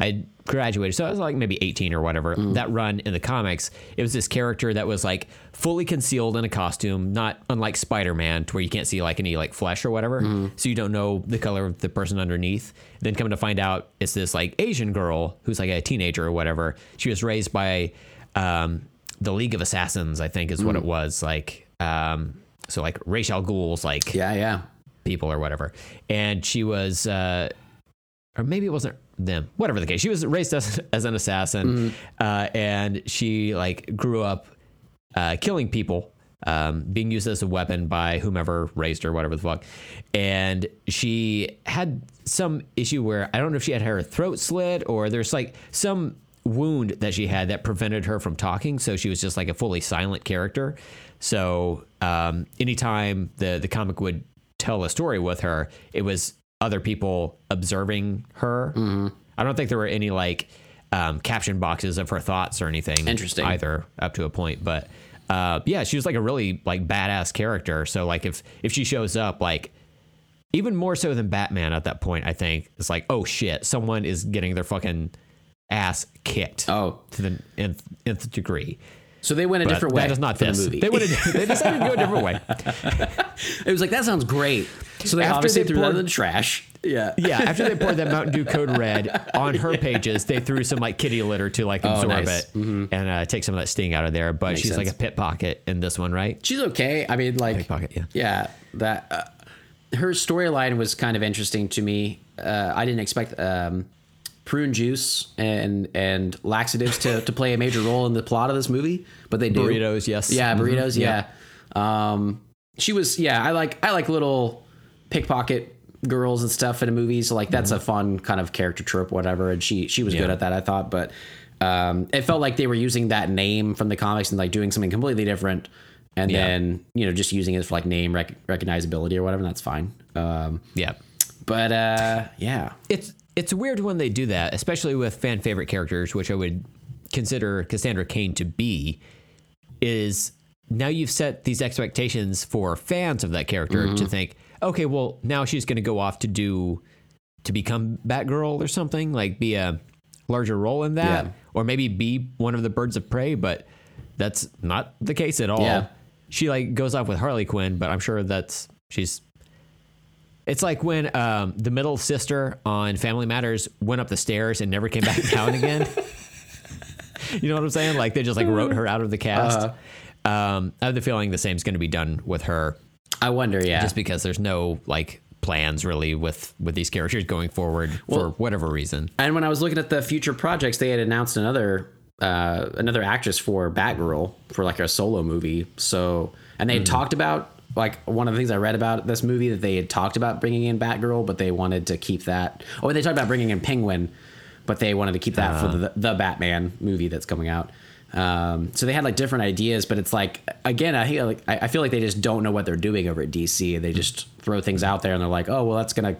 I graduated, so I was like maybe 18 or whatever. Mm. That run in the comics, it was this character that was like fully concealed in a costume, not unlike Spider Man, to where you can't see like any like flesh or whatever, Mm-hmm. so you don't know the color of the person underneath. Then coming to find out, it's this like Asian girl who's like a teenager or whatever. She was raised by um, the League of Assassins, I think is Mm. what it was like. Um, so like Ra's Ghoul's like Yeah, yeah. people or whatever. And she was, uh, or maybe it wasn't them, whatever the case. She was raised as, *laughs* as an assassin, uh, and she like grew up uh, killing people, um, being used as a weapon by whomever raised her, whatever the fuck. And she had some issue where I don't know if she had her throat slit or there's like some wound that she had that prevented her from talking. So she was just like a fully silent character. So um, anytime the the comic would tell a story with her, it was other people observing her. I don't think there were any like um, caption boxes of her thoughts or anything. Interesting. either up to a point, but uh, yeah, she was like a really like badass character. So like if if she shows up, like even more so than Batman at that point, I think it's like oh shit, someone is getting their fucking ass kicked Oh, to the nth, nth degree. so they went a But different way. that is not this. the movie. They, went a, *laughs* they decided to go a different way. it was like that sounds great. So they After obviously they threw that poured- in the trash. Yeah. *laughs* Yeah, after they poured that Mountain Dew Code Red on her *laughs* pages, they threw some like kitty litter to like absorb Oh, nice. Mm-hmm. it and uh, take some of that sting out of there. But Makes she's like a sense. pit pocket in this one, right? She's okay. I mean, like, Pickpocket, yeah. yeah, that uh, her storyline was kind of interesting to me. Uh, I didn't expect um, prune juice and and laxatives to, to play a major role in the plot of this movie, but they do. Burritos, yes. Yeah, Mhm, burritos. Yeah. Um, she was. Yeah, I like I like little pickpocket girls and stuff in a movie. So like that's a fun kind of character trope, whatever. And she she was good Mm-hmm. At that, I thought. But um, it felt like they were using that name from the comics and like doing something completely different, and Yeah. then you know just using it for like name rec- recognizability or whatever. And that's fine. Um, Yeah. but uh, yeah, It's it's weird when they do that, especially with fan favorite characters, which I would consider Cassandra Cain to be. Is now you've set these expectations for fans of that character Mm-hmm. to think, okay, well now she's going to go off to do to become Batgirl or something, like be a larger role in that, Yeah. or maybe be one of the birds of prey. But that's not the case at all. Yeah. She like goes off with Harley Quinn, but I'm sure that's she's it's like when um, the middle sister on Family Matters went up the stairs and never came back down again. *laughs* you know what I'm saying? Like they just like wrote her out of the cast. Uh-huh. Um, I have the feeling the same's going to be done with her, I wonder. Yeah, just because there's no like plans really with with these characters going forward for whatever reason. And when I was looking at the future projects, they had announced another uh, another actress for Batgirl for like a solo movie. So, and they had talked about like one of the things I read about this movie that they had talked about bringing in Batgirl, but they wanted to keep that. Oh, they talked about bringing in Penguin, but they wanted to keep that for the the Batman movie that's coming out. Um, so they had like different ideas, but it's like again, I feel like I feel like they just don't know what they're doing over at DC, they just throw things out there, and they're like, oh well, that's gonna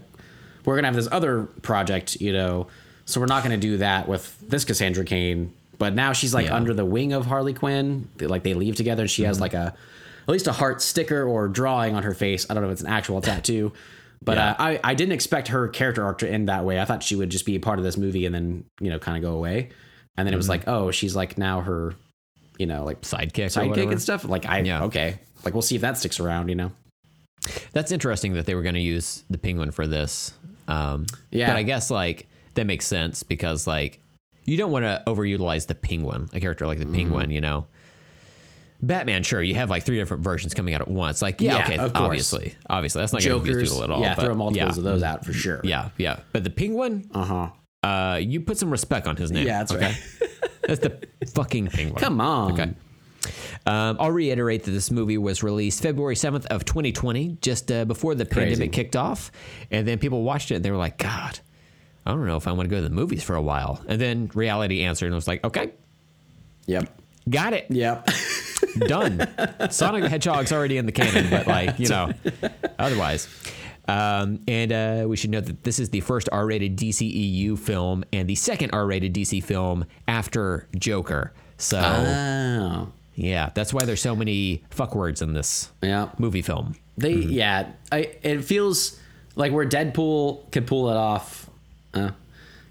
we're gonna have this other project, you know, so we're not gonna do that with this Cassandra Cain. But now she's like Yeah. under the wing of Harley Quinn. They- Like they leave together, and she has like a at least a heart sticker or drawing on her face. I don't know if it's an actual tattoo. But Yeah. uh, I, I didn't expect her character arc to end that way. I thought she would just be a part of this movie and then, you know, kind of go away. And then it was like, oh, she's like now her, you know, like Sidekick, sidekick and stuff. Like, I, Yeah. okay. Like, we'll see if that sticks around, you know? That's interesting that they were going to use the penguin for this. Um, Yeah. but I guess like that makes sense because like you don't want to overutilize the penguin, a character like the Mm-hmm. penguin, you know. Batman, sure, you have like three different versions coming out at once. Like, yeah, Yeah, okay, obviously, obviously, that's not going to confuse people at all. yeah, throw multiples yeah, of those out for sure. Yeah, yeah, but the penguin, Uh huh. Uh, you put some respect on his name. Yeah, that's right. That's the fucking penguin. Come on. Okay. Um, I'll reiterate that this movie was released February 7th of 2020, just uh, before the Crazy. pandemic kicked off. And then people watched it and they were like, God, I don't know if I want to go to the movies for a while. And then reality answered and was like, okay, Yep. got it. Yep. Done. Sonic the Hedgehog's already in the canon, but like, you know, *laughs* otherwise. Um, and uh, we should note that this is the first R rated DCEU film and the second R rated DC film after Joker. So, oh. yeah, that's why there's so many fuck words in this Yeah. movie film. They Mm-hmm. yeah, I it feels like where Deadpool could pull it off, uh,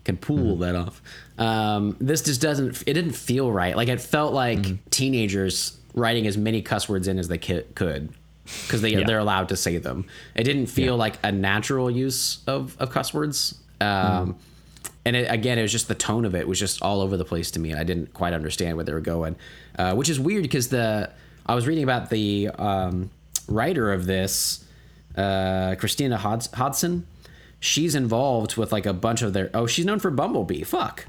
can pull Mm-hmm. that off. Um, this just doesn't. It didn't feel right. Like it felt like Mm-hmm. teenagers writing as many cuss words in as they ki- could. Because they Yeah. they're allowed to say them. It didn't feel like a natural use of, of cuss words. Um, Mm-hmm. and it, again, it was just the tone of it was just all over the place to me. And I didn't quite understand where they were going, uh, which is weird because the I was reading about the um, writer of this, uh, Christina Hodson. She's involved with like a bunch of their. Oh, she's known for Bumblebee. Fuck.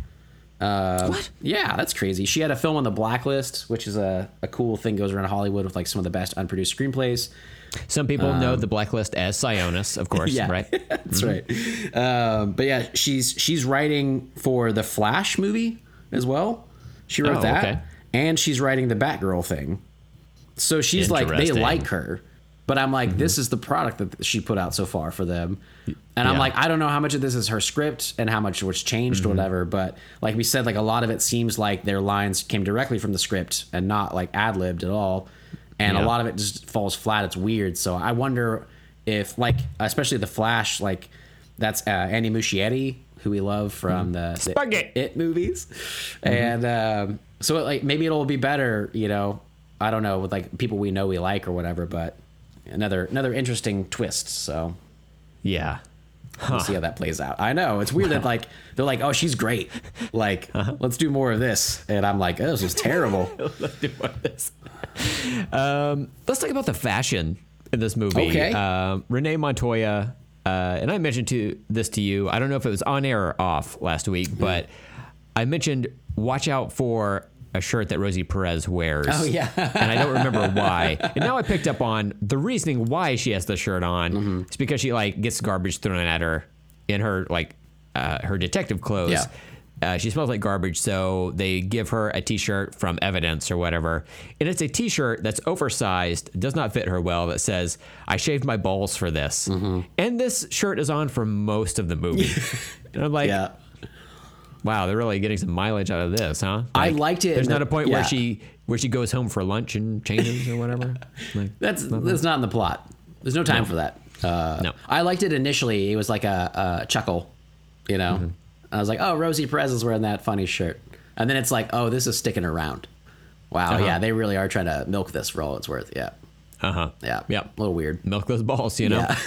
Uh, What? Yeah, that's crazy. She had a film on the Blacklist, which is a, a cool thing goes around Hollywood with like some of the best unproduced screenplays. Some people know the blacklist as Sionis, of course, Um, *laughs* Yeah, right? *laughs* that's right. Um, but yeah, she's she's writing for the Flash movie as well. She wrote Oh, that, okay. and she's writing the Batgirl thing. So she's like, they Mm-hmm. like her, but I'm like, this is the product that she put out so far for them, and I'm like, I don't know how much of this is her script and how much was changed Mm-hmm. or whatever. But like we said, like a lot of it seems like their lines came directly from the script and not like ad libbed at all, and a lot of it just falls flat. It's weird. So I wonder if like especially the Flash, like that's uh, Andy Muschietti, who we love from the, the Spaghetti. It movies, and um, so like maybe it'll be better, you know. I don't know with like people we know we like or whatever, but another another interesting twist. So Yeah. We'll see how that plays out. I know it's weird that like they're like, oh, she's great. Like, Uh-huh. let's do more of this, and I'm like, oh, this is terrible. *laughs* Let's do more of um, let's talk about the fashion in this movie. Okay. Um, Renee Montoya, uh, and I mentioned to this to you. I don't know if it was on air or off last week, Mm. but I mentioned watch out for a shirt that Rosie Perez wears. Oh, yeah. *laughs* and I don't remember why. And now I picked up on the reasoning why she has the shirt on. Mm-hmm. It's because she like gets garbage thrown at her in her like uh, her detective clothes. Yeah. Uh, she smells like garbage, so they give her a T-shirt from Evidence or whatever, and it's a T-shirt that's oversized, does not fit her well. That says, "I shaved my balls for this," Mm-hmm. and this shirt is on for most of the movie. *laughs* and I'm like, yeah. "Wow, they're really getting some mileage out of this, huh?" I liked it There's not the- a point yeah. where she where she goes home for lunch and changes or whatever. *laughs* Like, That's that's not in the plot. There's no time for that. Uh, No. I liked it initially. It was like a, a chuckle, you know. Mm-hmm. I was like, oh, Rosie Perez is wearing that funny shirt, and then it's like, oh, this is sticking around. Wow, Uh-huh. yeah, they really are trying to milk this for all it's worth. Yeah, uh huh. yeah, Yep. a little weird. milk those balls, you know. Yeah.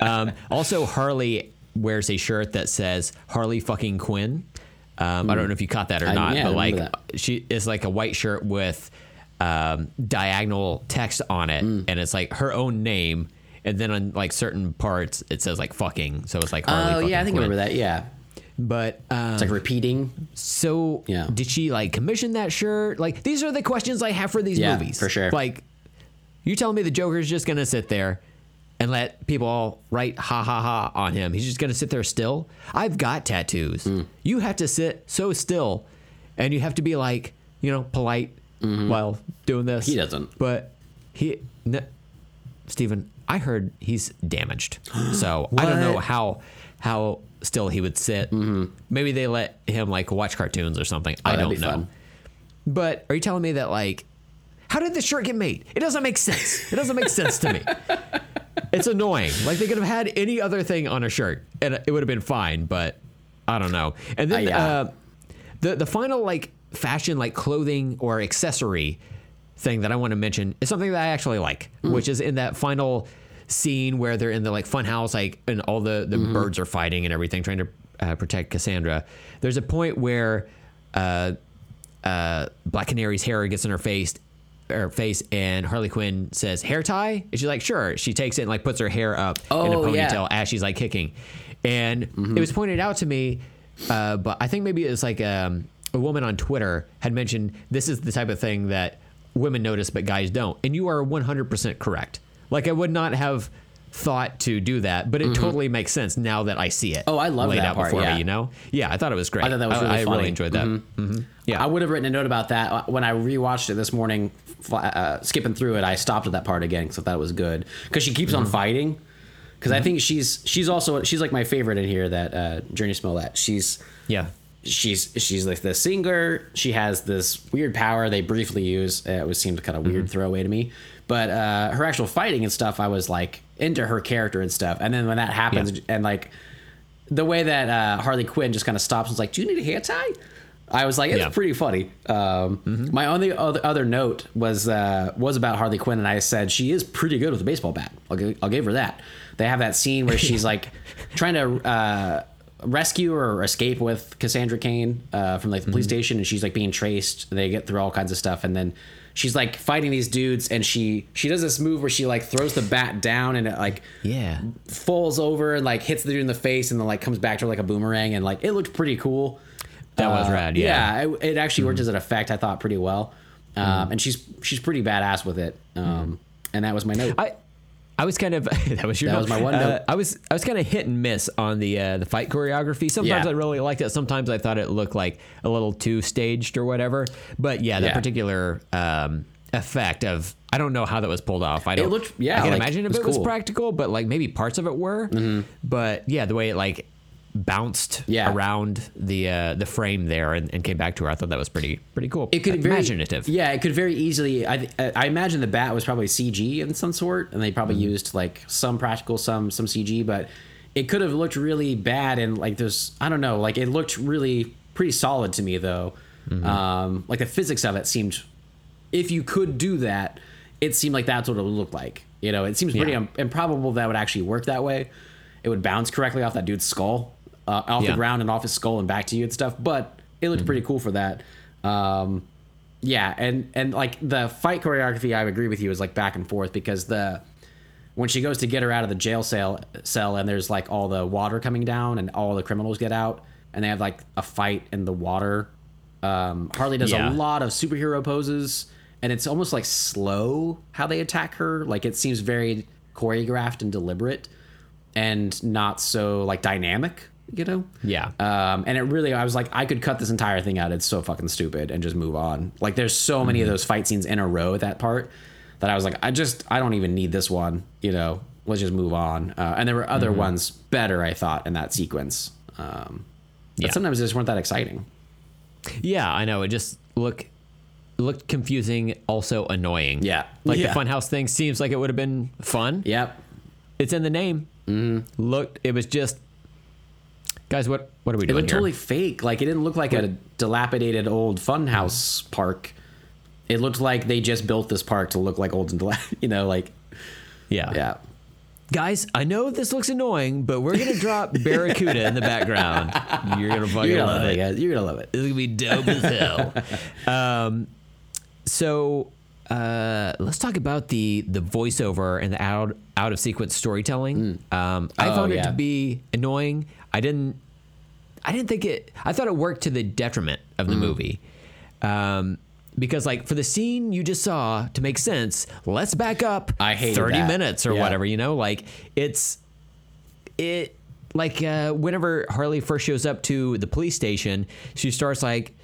*laughs* um, also, Harley wears a shirt that says Harley fucking Quinn. Um, I don't know if you caught that or I- not, yeah, but like she is like a white shirt with um, diagonal text on it, Mm. and it's like her own name. And then on like certain parts, it says like fucking, so it's like Harley. Oh yeah, I think I remember that. Yeah, But um, it's like repeating. so Yeah. did she like commission that shirt? Like these are the questions I have for these Yeah, movies. for sure. Like you telling me the Joker's just gonna sit there and let people all write ha ha ha on him. He's just gonna sit there still. I've got tattoos. Hmm. You have to sit so still and you have to be like, you know, polite while doing this. Mm-hmm. He doesn't. But he Stephen, I heard he's damaged. *gasps* So I don't know how how still he would sit. Maybe they let him like watch cartoons or something. Oh, I don't know. fun. But are you telling me that like how did this shirt get made? It doesn't make sense. It doesn't make sense to me. *laughs* It's annoying. Like they could have had any other thing on a shirt and it would have been fine, but I don't know. And then Uh, yeah. uh, the the final like fashion like clothing or accessory thing that I want to mention is something that I actually like, Mm. which is in that final scene where they're in the like fun house like and all the the Mm-hmm. birds are fighting and everything trying to uh, protect Cassandra. There's a point where uh uh, Black Canary's hair gets in her face, her face, and Harley Quinn says, "Hair tie?" And she's like, "Sure." She takes it and like puts her hair up in a Oh, ponytail yeah. Mm-hmm. as she's like kicking, and it was pointed out to me, uh, but I think maybe it was like um, a woman on Twitter had mentioned this is the type of thing that women notice but guys don't, and you are 100% correct. Like I would not have thought to do that, but it totally makes sense now that I see it. Mm-hmm. Oh, I love laid that out part, before yeah. me. You know, yeah, I thought it was great. I thought that was really I, funny. really enjoyed that. hmm Yeah, I would have written a note about that uh, when I rewatched it this morning. Uh, skipping through it, I stopped at that part again because I thought it was good because she keeps on Mm-hmm. fighting. Because I think she's she's also she's like my favorite in here. That uh, Jurnee Smollett. She's yeah. she's she's like the singer. She has this weird power they briefly use. Uh, It was seemed kind of weird Mm-hmm. throwaway to me, but uh, her actual fighting and stuff, I was like into her character and stuff. And then when that happens, Yeah. and like the way that uh, Harley Quinn just kind of stops and is like, "Do you need a hair tie?" I was like, it's Yeah. pretty funny. Um, My only other, other note was uh, was about Harley Quinn, and I said she is pretty good with a baseball bat. I'll give, I'll give her that. They have that scene where she's like *laughs* trying to uh, rescue or escape with Cassandra Cain uh, from like the police station, and she's like being traced. They get through all kinds of stuff, and then she's like fighting these dudes, and she she does this move where she like throws the bat down, and it like Yeah. falls over and like hits the dude in the face, and then like comes back to her like a boomerang, and like it looked pretty cool. That was Uh, rad, yeah. Mm-hmm. it, it actually worked as an effect. I thought pretty well, um, and she's she's pretty badass with it. Um, And that was my note. I I was kind of *laughs* that was your That note. was my one Uh. I was I was kind of hit and miss on the uh, the fight choreography. Sometimes Yeah. I really liked it. Sometimes I thought it looked like a little too staged or whatever. But yeah, that Yeah. particular um, effect of I don't know how that was pulled off. I don't. looked- yeah, I can like, imagine it if was it was cool. Mm-hmm. practical, but like maybe parts of it were. But yeah, the way it like bounced Yeah. around the uh, the frame there and, and came back to her, I thought that was pretty pretty cool. it could very, imaginative. Yeah, it could very easily. I I imagine the bat was probably CG in some sort, and they probably Mm-hmm. used like some practical, some some CG, but it could have looked really bad and like there's I don't know, like it looked really pretty solid to me though. Mm-hmm. Um, like the physics of it seemed, if you could do that, it seemed like that's what it would look like. You know, it seems pretty Yeah. improbable that would actually work that way. It would bounce correctly off that dude's skull, uh, off Yeah. the ground and off his skull and back to you and stuff. But it looked pretty cool for that. Um, yeah, and and like the fight choreography, I agree with you, is like back and forth because the when she goes to get her out of the jail cell cell and there's like all the water coming down and all the criminals get out and they have like a fight in the water. Um, Harley does Yeah. a lot of superhero poses and it's almost like slow how they attack her. Like it seems very choreographed and deliberate and not so like dynamic, you know? Yeah. Um, and it really, I was like, I could cut this entire thing out. It's so fucking stupid and just move on. Like, there's so many of those fight scenes in a row at that part that I was like, I just, I don't even need this one. You know, let's just move on. Uh, and there were other ones better, I thought, in that sequence. Um, but Yeah. sometimes they just weren't that exciting. Yeah, I know. It just look looked confusing, also annoying. Yeah. Like Yeah. the funhouse thing seems like it would have been fun. Yep. It's in the name. Mm-hmm. Looked. It was just. Guys, what what are we doing? It doing looked here? totally fake. Like, it didn't look like a dilapidated old funhouse park. It looked like they just built this park to look like old and dilap- *laughs* you know, like, yeah. yeah. Guys, I know this looks annoying, but we're gonna drop Barracuda in the background. You're gonna fucking You're gonna love love it, it. guys. You're gonna love it. This is gonna be dope as hell. *laughs* Um, so uh, let's talk about the the voiceover and the out out of sequence storytelling. Um, I Oh, found it yeah. to be annoying. I didn't. I didn't think it. I thought it worked to the detriment of the movie. Um, because like for the scene you just saw to make sense, let's back up I hated 30 that. minutes or Yeah. whatever, you know? Like it's it like uh whenever Harley first shows up to the police station, she starts like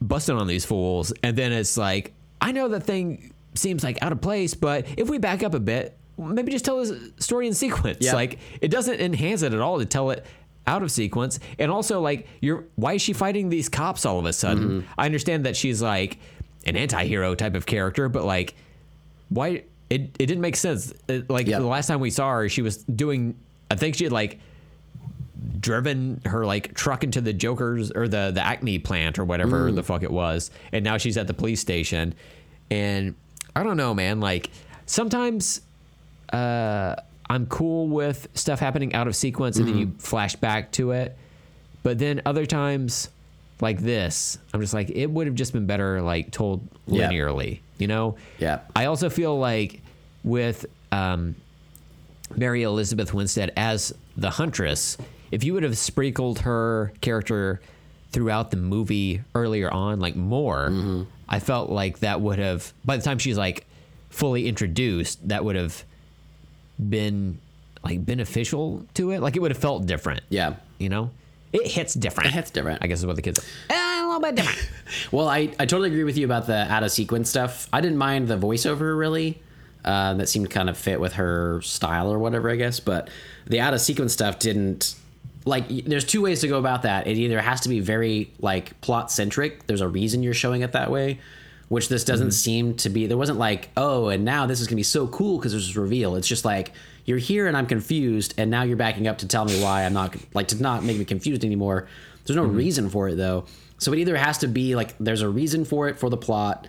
busting on these fools and then it's like I know the thing seems like out of place, but if we back up a bit, maybe just tell the story in sequence. Yeah. Like it doesn't enhance it at all to tell it out of sequence. And also like you're why is she fighting these cops all of a sudden? Mm-hmm. I understand that she's like an anti-hero type of character, but like why it, it didn't make sense. It- like Yeah. the last time we saw her, she was doing I think she had like driven her like truck into the Joker's or the the Acme plant or whatever mm. the fuck it was, and now she's at the police station. And I don't know, man. Like sometimes uh, I'm cool with stuff happening out of sequence and then you flash back to it, but then other times like this, I'm just like it would have just been better like told Yeah. linearly, you know? Yeah. I also feel like with um, Mary Elizabeth Winstead as the Huntress, if you would have sprinkled her character throughout the movie earlier on, like more, Mm-hmm. I felt like that would have, by the time she's like fully introduced, that would have been like beneficial to it. Like it would have felt different. Yeah. You know? It hits different. It hits different. I guess is what the kids. Eh, a little bit different. *laughs* Well, I, I totally agree with you about the out of sequence stuff. I didn't mind the voiceover really. Uh, that seemed kind of fit with her style or whatever, I guess. But the out of sequence stuff didn't. Like, there's two ways to go about that. It either has to be very like plot centric. There's a reason you're showing it that way, which this doesn't mm-hmm. seem to be. There wasn't like, oh, and now this is gonna be so cool because there's this reveal. It's just like you're here and I'm confused, and now you're backing up to tell me why I'm not like to not make me confused anymore. There's no mm-hmm. reason for it though. So it either has to be like there's a reason for it for the plot,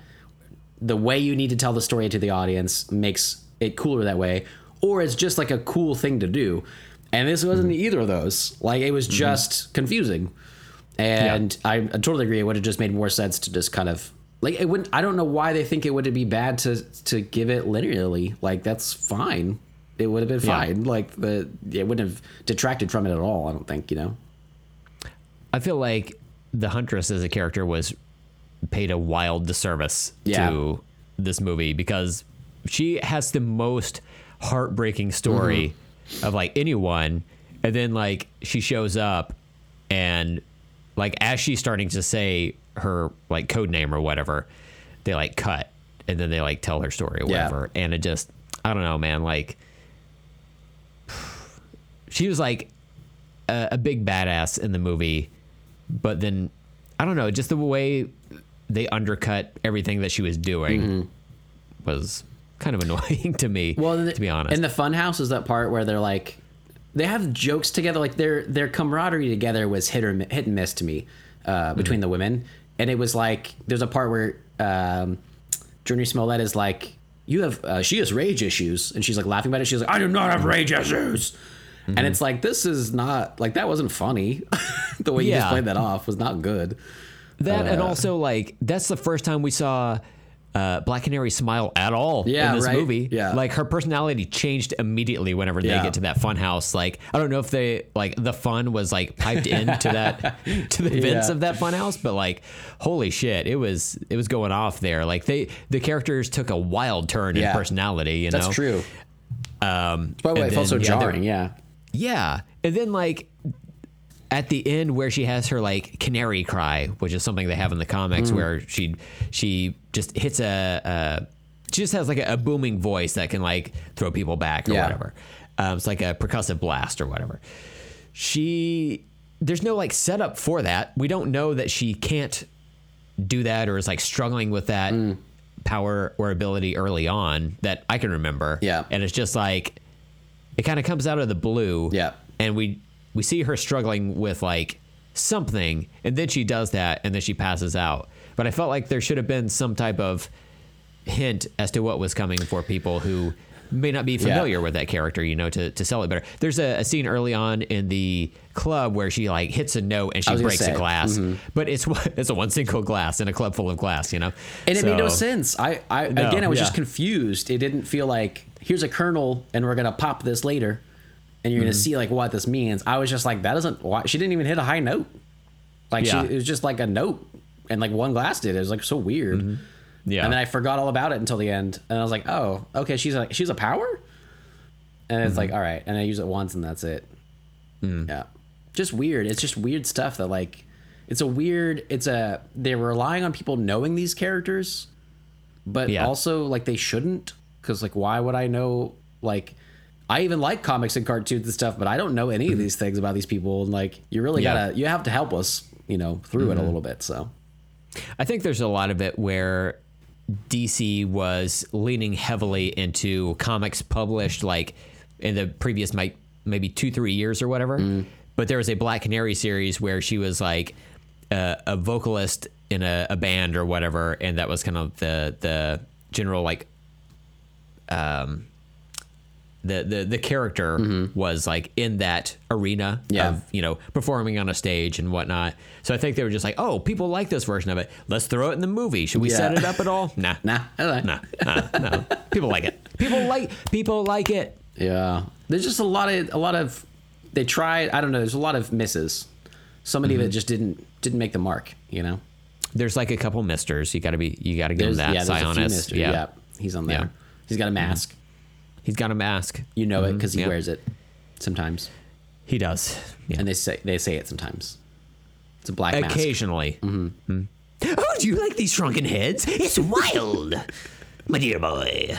the way you need to tell the story to the audience makes it cooler that way, or it's just like a cool thing to do. And this wasn't mm-hmm. either of those. Like it was just confusing. And I, I totally agree. It would have just made more sense to just kind of like it wouldn't. I don't know why they think it would be bad to to give it linearly. Like that's fine. It would have been Yeah. fine. Like the it wouldn't have detracted from it at all. I don't think you know. I feel like the Huntress as a character was paid a wild disservice Yeah. to this movie because she has the most heartbreaking story Mm-hmm. of like anyone, and then like she shows up and like as she's starting to say her like code name or whatever, they like cut and then they like tell her story or Yeah. whatever, and it just I don't know, man, like. She was like a, a big badass in the movie, but then I don't know, just the way they undercut everything that she was doing was kind of *laughs* annoying to me. Mm-hmm. Well, to be honest, in the funhouse is that part where they're like, they have jokes together. Like their their camaraderie together was hit or hit and miss to me uh, between the women, and it was like there's a part where um, Jurnee Smollett is like, "You have uh, she has rage issues," and she's like laughing about it. She's like, "I do not have rage issues," and it's like this is not like that wasn't funny. *laughs* the way you just played that off was not good. That and Uh, also like that's the first time we saw uh, Black Canary smile at all Yeah, in this right? movie. Yeah. like her personality changed immediately whenever they Yeah. get to that fun house. Like I don't know if they like the fun was like piped *laughs* into that to the vents Yeah. of that fun house, but like holy shit, it was it was going off there. Like they the characters took a wild turn in personality. You That's know, true. Um, By the way, and it felt so yeah, jarring. Yeah. yeah. And then like at the end where she has her like canary cry, which is something they have in the comics where she she just hits a, a she just has like a, a booming voice that can like throw people back or Yeah. whatever. Um, it's like a percussive blast or whatever. She there's no like setup for that. We don't know that she can't do that or is like struggling with that Mm. power or ability early on that I can remember. Yeah. And it's just like it kind of comes out of the blue. Yeah. And we we see her struggling with like something and then she does that and then she passes out. But I felt like there should have been some type of hint as to what was coming for people who may not be familiar with that character, you know, to, to sell it better. There's a, a scene early on in the club where she like hits a note and she I was gonna breaks say, a glass, mhm. but it's one- *laughs* it's a one single glass in a club full of glass, you know. And it made no sense. I, I No, again, I was just confused. It didn't feel like here's a kernel, and we're gonna pop this later, and you're gonna Mm-hmm. see like what this means. I was just like, that doesn't. Why, she didn't even hit a high note. Like Yeah. she, it was just like a note, and like one glass did. It was like so weird. Mm-hmm. Yeah. And then I forgot all about it until the end, and I was like, oh, okay, she's like she's a power, and it's Mm-hmm. like all right, and I use it once, and that's it. Mm. Yeah, just weird. It's just weird stuff that like, it's a weird. It's a they're relying on people knowing these characters, but Yeah. also like they shouldn't, because like why would I know like. I even like comics and cartoons and stuff, but I don't know any of these things about these people. And like, you really Mm-hmm. Yeah. gotta, you have to help us, you know, through it a little bit. So, I think there's a lot of it where DC was leaning heavily into comics published like in the previous might maybe two three years or whatever. But there was a Black Canary series where she was like a, a vocalist in a, a band or whatever, and that was kind of the the general like um the the the character was like in that arena Yeah. of you know performing on a stage and whatnot. So I think they were just like, oh, people like this version of it. Let's throw it in the movie. Should we Yeah. set it up at all? *laughs* Nah, nah, don't nah, nah. People like it. People like people like it. Yeah, there's just a lot of a lot of they tried. I don't know. There's a lot of misses. Somebody Mm-hmm. it just didn't didn't make the mark. You know, There's like a couple misters. You got to be. You got to give him there's that. yeah, there's a few misters. Yeah. Yeah. he's on there. Yeah. He's got a mask. He's got a mask. You know it because he yeah. wears it sometimes, He does. Yeah. and they say they say it sometimes. It's a black mask. Occasionally. Mm-hmm. Oh, do you like these shrunken heads? It's wild, my dear boy.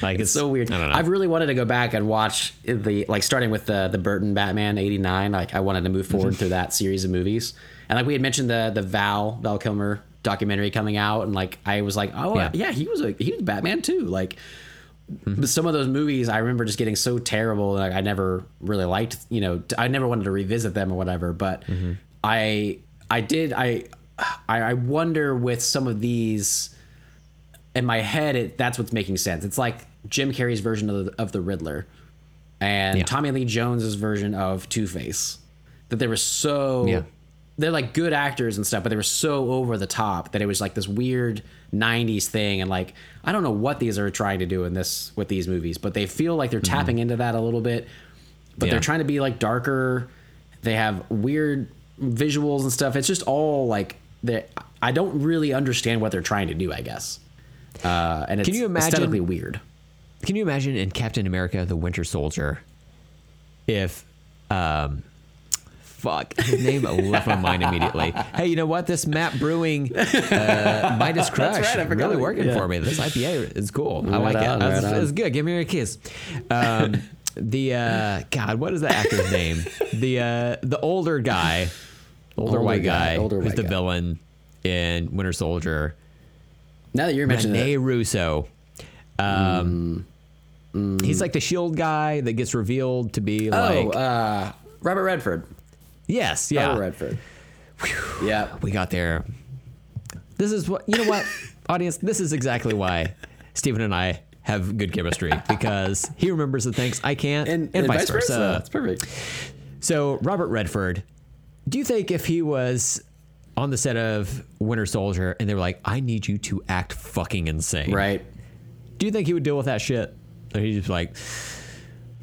Like it's so weird. I don't know. I've really wanted to go back and watch the like starting with the the Burton Batman '89. Like I wanted to move Mm-hmm. forward through that series of movies, and like we had mentioned the the Val Val Kilmer documentary coming out, and like I was like, oh Yeah. yeah, he was a he was Batman too. Like Mm-hmm. but some of those movies, I remember just getting so terrible. Like I never really liked, you know, I never wanted to revisit them or whatever. But Mm-hmm. I I did I I I wonder with some of these in my head, it, that's what's making sense. It's like Jim Carrey's version of the, of the Riddler and Yeah. Tommy Lee Jones's version of Two Face. That they were so Yeah. They're like good actors and stuff, but they were so over the top that it was like this weird '90s thing. And like I don't know what these are trying to do in this with these movies, but they feel like they're tapping into that a little bit. But Yeah. they're trying to be like darker. They have weird visuals and stuff. It's just all like they. I don't really understand what they're trying to do. I guess. Uh, and it's you imagine- aesthetically weird. Can you imagine in Captain America: The Winter Soldier, if, um, fuck, *laughs* his name left my mind immediately. Hey, you know what? This Matt Brewing uh, *laughs* Midas Crush right, really working Yeah. for me. This IPA is cool. I like on, it. right It's, it's good. Give me a kiss. Um, the uh, God, what is the actor's name? The uh, the older guy, older, Older white guy, guy, older who's white the guy. villain in Winter Soldier. Now that you're mentioning Rene it, Russo. Um, Mm. He's like the shield guy that gets revealed to be oh, like uh, Robert Redford. Yes, yeah. Robert Redford. Yeah. We got there. This is what you know. What *laughs* audience? This is exactly why Stephen and I have good chemistry because he remembers the things I can't, and, vice, versa. That's perfect. So Robert Redford, do you think if he was on the set of Winter Soldier and they were like, "I need you to act fucking insane," Right. Do you think he would deal with that shit? Or he's just like, *laughs*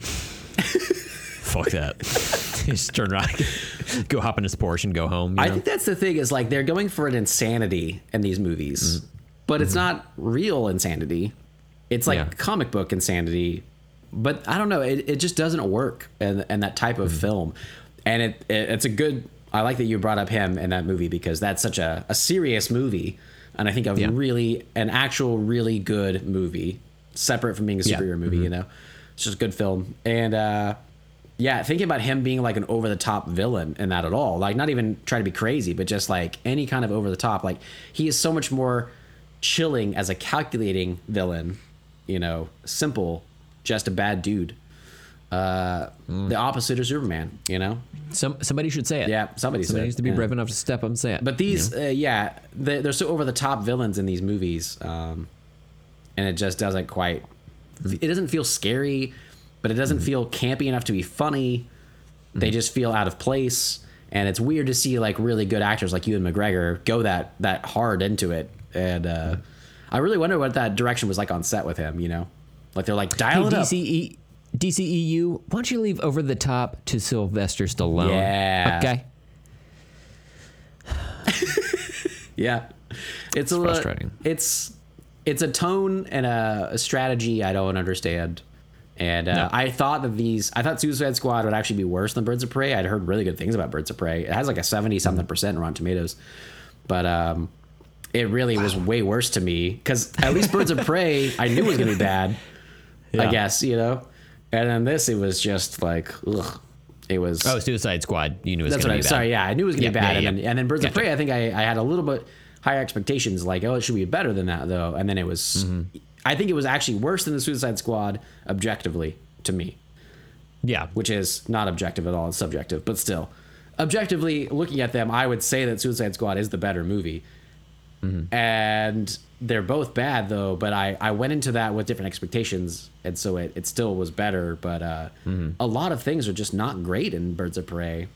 fuck that. *laughs* Just turn around, *laughs* go hop in his Porsche and go home. You I know? think that's the thing is like they're going for an insanity in these movies, but it's not real insanity. It's like Mm-hmm. Yeah. comic book insanity, but I don't know. It, it just doesn't work in, in that type Mm-hmm. of film, and it, it it's a good. I like that you brought up him in that movie because that's such a, a serious movie, and I think a Yeah. really an actual really good movie, separate from being a Yeah. Mm-hmm. superhero movie. You know, it's just a good film, and uh, yeah, thinking about him being like an over the top villain in that at all, like not even trying to be crazy, but just like any kind of over the top. Like he is so much more chilling as a calculating villain, you know, simple, just a bad dude. Uh, Mm. The opposite of Superman, you know. Some somebody should say it. Yeah, somebody somebody it, needs to be yeah. brave enough to step up and say it. But these, uh, yeah, they, they're so over the top villains in these movies, um, and it just doesn't quite. It doesn't feel scary, but it doesn't feel campy enough to be funny. They just feel out of place, and it's weird to see like really good actors like Ewan McGregor go that that hard into it. And uh, I really wonder what that direction was like on set with him. You know, like they're like hey, dial it up. DCEU, why don't you leave over the top to Sylvester Stallone? Yeah. Okay. *laughs* Yeah, it's, a li- frustrating. It's it's a tone and a, a strategy I don't understand. And uh, No. I thought that these, I thought Suicide Squad would actually be worse than Birds of Prey. I'd heard really good things about Birds of Prey. It has like a seventy something percent on Rotten Tomatoes, but um, it really was way worse to me because at least Birds of Prey I knew was gonna be bad. *laughs* I guess you know, and then this it was just like, ugh. It was Oh, Suicide Squad. You knew it was going to be bad. Sorry, yeah, I knew it was gonna Yeah, be bad, yeah, and, yeah. then, and then Birds of Prey. I think I, I had a little bit higher expectations, like oh, it should be better than that though, and then it was. Mm-hmm. I think it was actually worse than the Suicide Squad objectively to me, Yeah. which is not objective at all. It's subjective, but still, objectively looking at them, I would say that Suicide Squad is the better movie, Mm-hmm. and they're both bad though. But I I went into that with different expectations, and so it it still was better. But uh, Mm-hmm. a lot of things are just not great in Birds of Prey.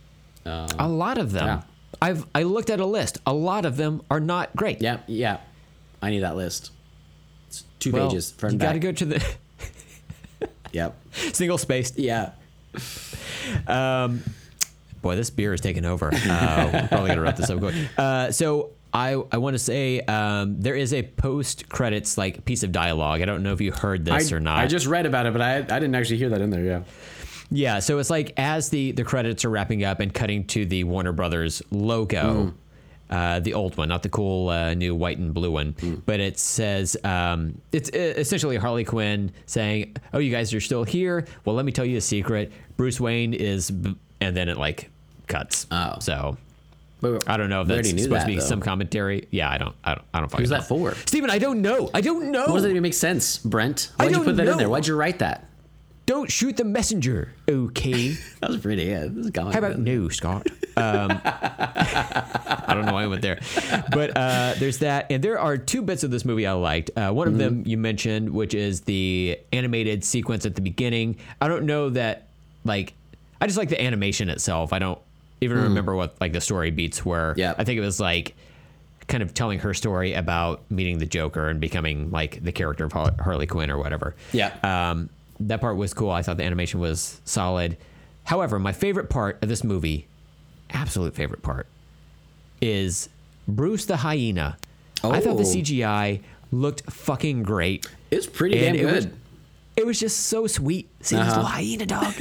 A lot of them. Yeah. I've I looked at a list. A lot of them are not great. Yeah, yeah. I need that list. Two Well, pages front you got to go to the *laughs* Yep. single spaced. Yeah. Um, boy, this beer is taking over. Uh, we're probably gonna wrap this up quick. Uh, so I I want to say um, there is a post credits like piece of dialogue. I don't know if you heard this I, or not. I just read about it, but I I didn't actually hear that in there. Yeah. Yeah, so it's like as the the credits are wrapping up and cutting to the Warner Brothers logo, uh, the old one, not the cool uh, new white and blue one, but it says um, it's uh, essentially Harley Quinn saying, "Oh, you guys are still here. Well, let me tell you a secret. Bruce Wayne is," b-, and then it like cuts. Oh. so I don't know if that's supposed to be though. some commentary. Yeah, I don't, I don't, I don't. fucking Who's know. that for? Steven, I don't know. I don't know. What does that even make sense, Brent? Why'd you put that in there? Why'd you write that? Don't shoot the messenger. Okay. *laughs* That was pretty. Is How about no, Scott? Um, *laughs* I don't know why I went there, but uh, there's that, and there are two bits of this movie I liked. Uh, one of them you mentioned, which is the animated sequence at the beginning. I don't know that, like, I just like the animation itself. I don't even remember what like the story beats were. Yeah. I think it was like kind of telling her story about meeting the Joker and becoming like the character of Harley Quinn or whatever. Yeah. Um, that part was cool. I thought the animation was solid. However, my favorite part of this movie, absolute favorite part, is Bruce the hyena. I thought the Oh. CGI looked fucking great. It's pretty And damn it was- good. It was just so sweet seeing this Uh-huh. little hyena dog.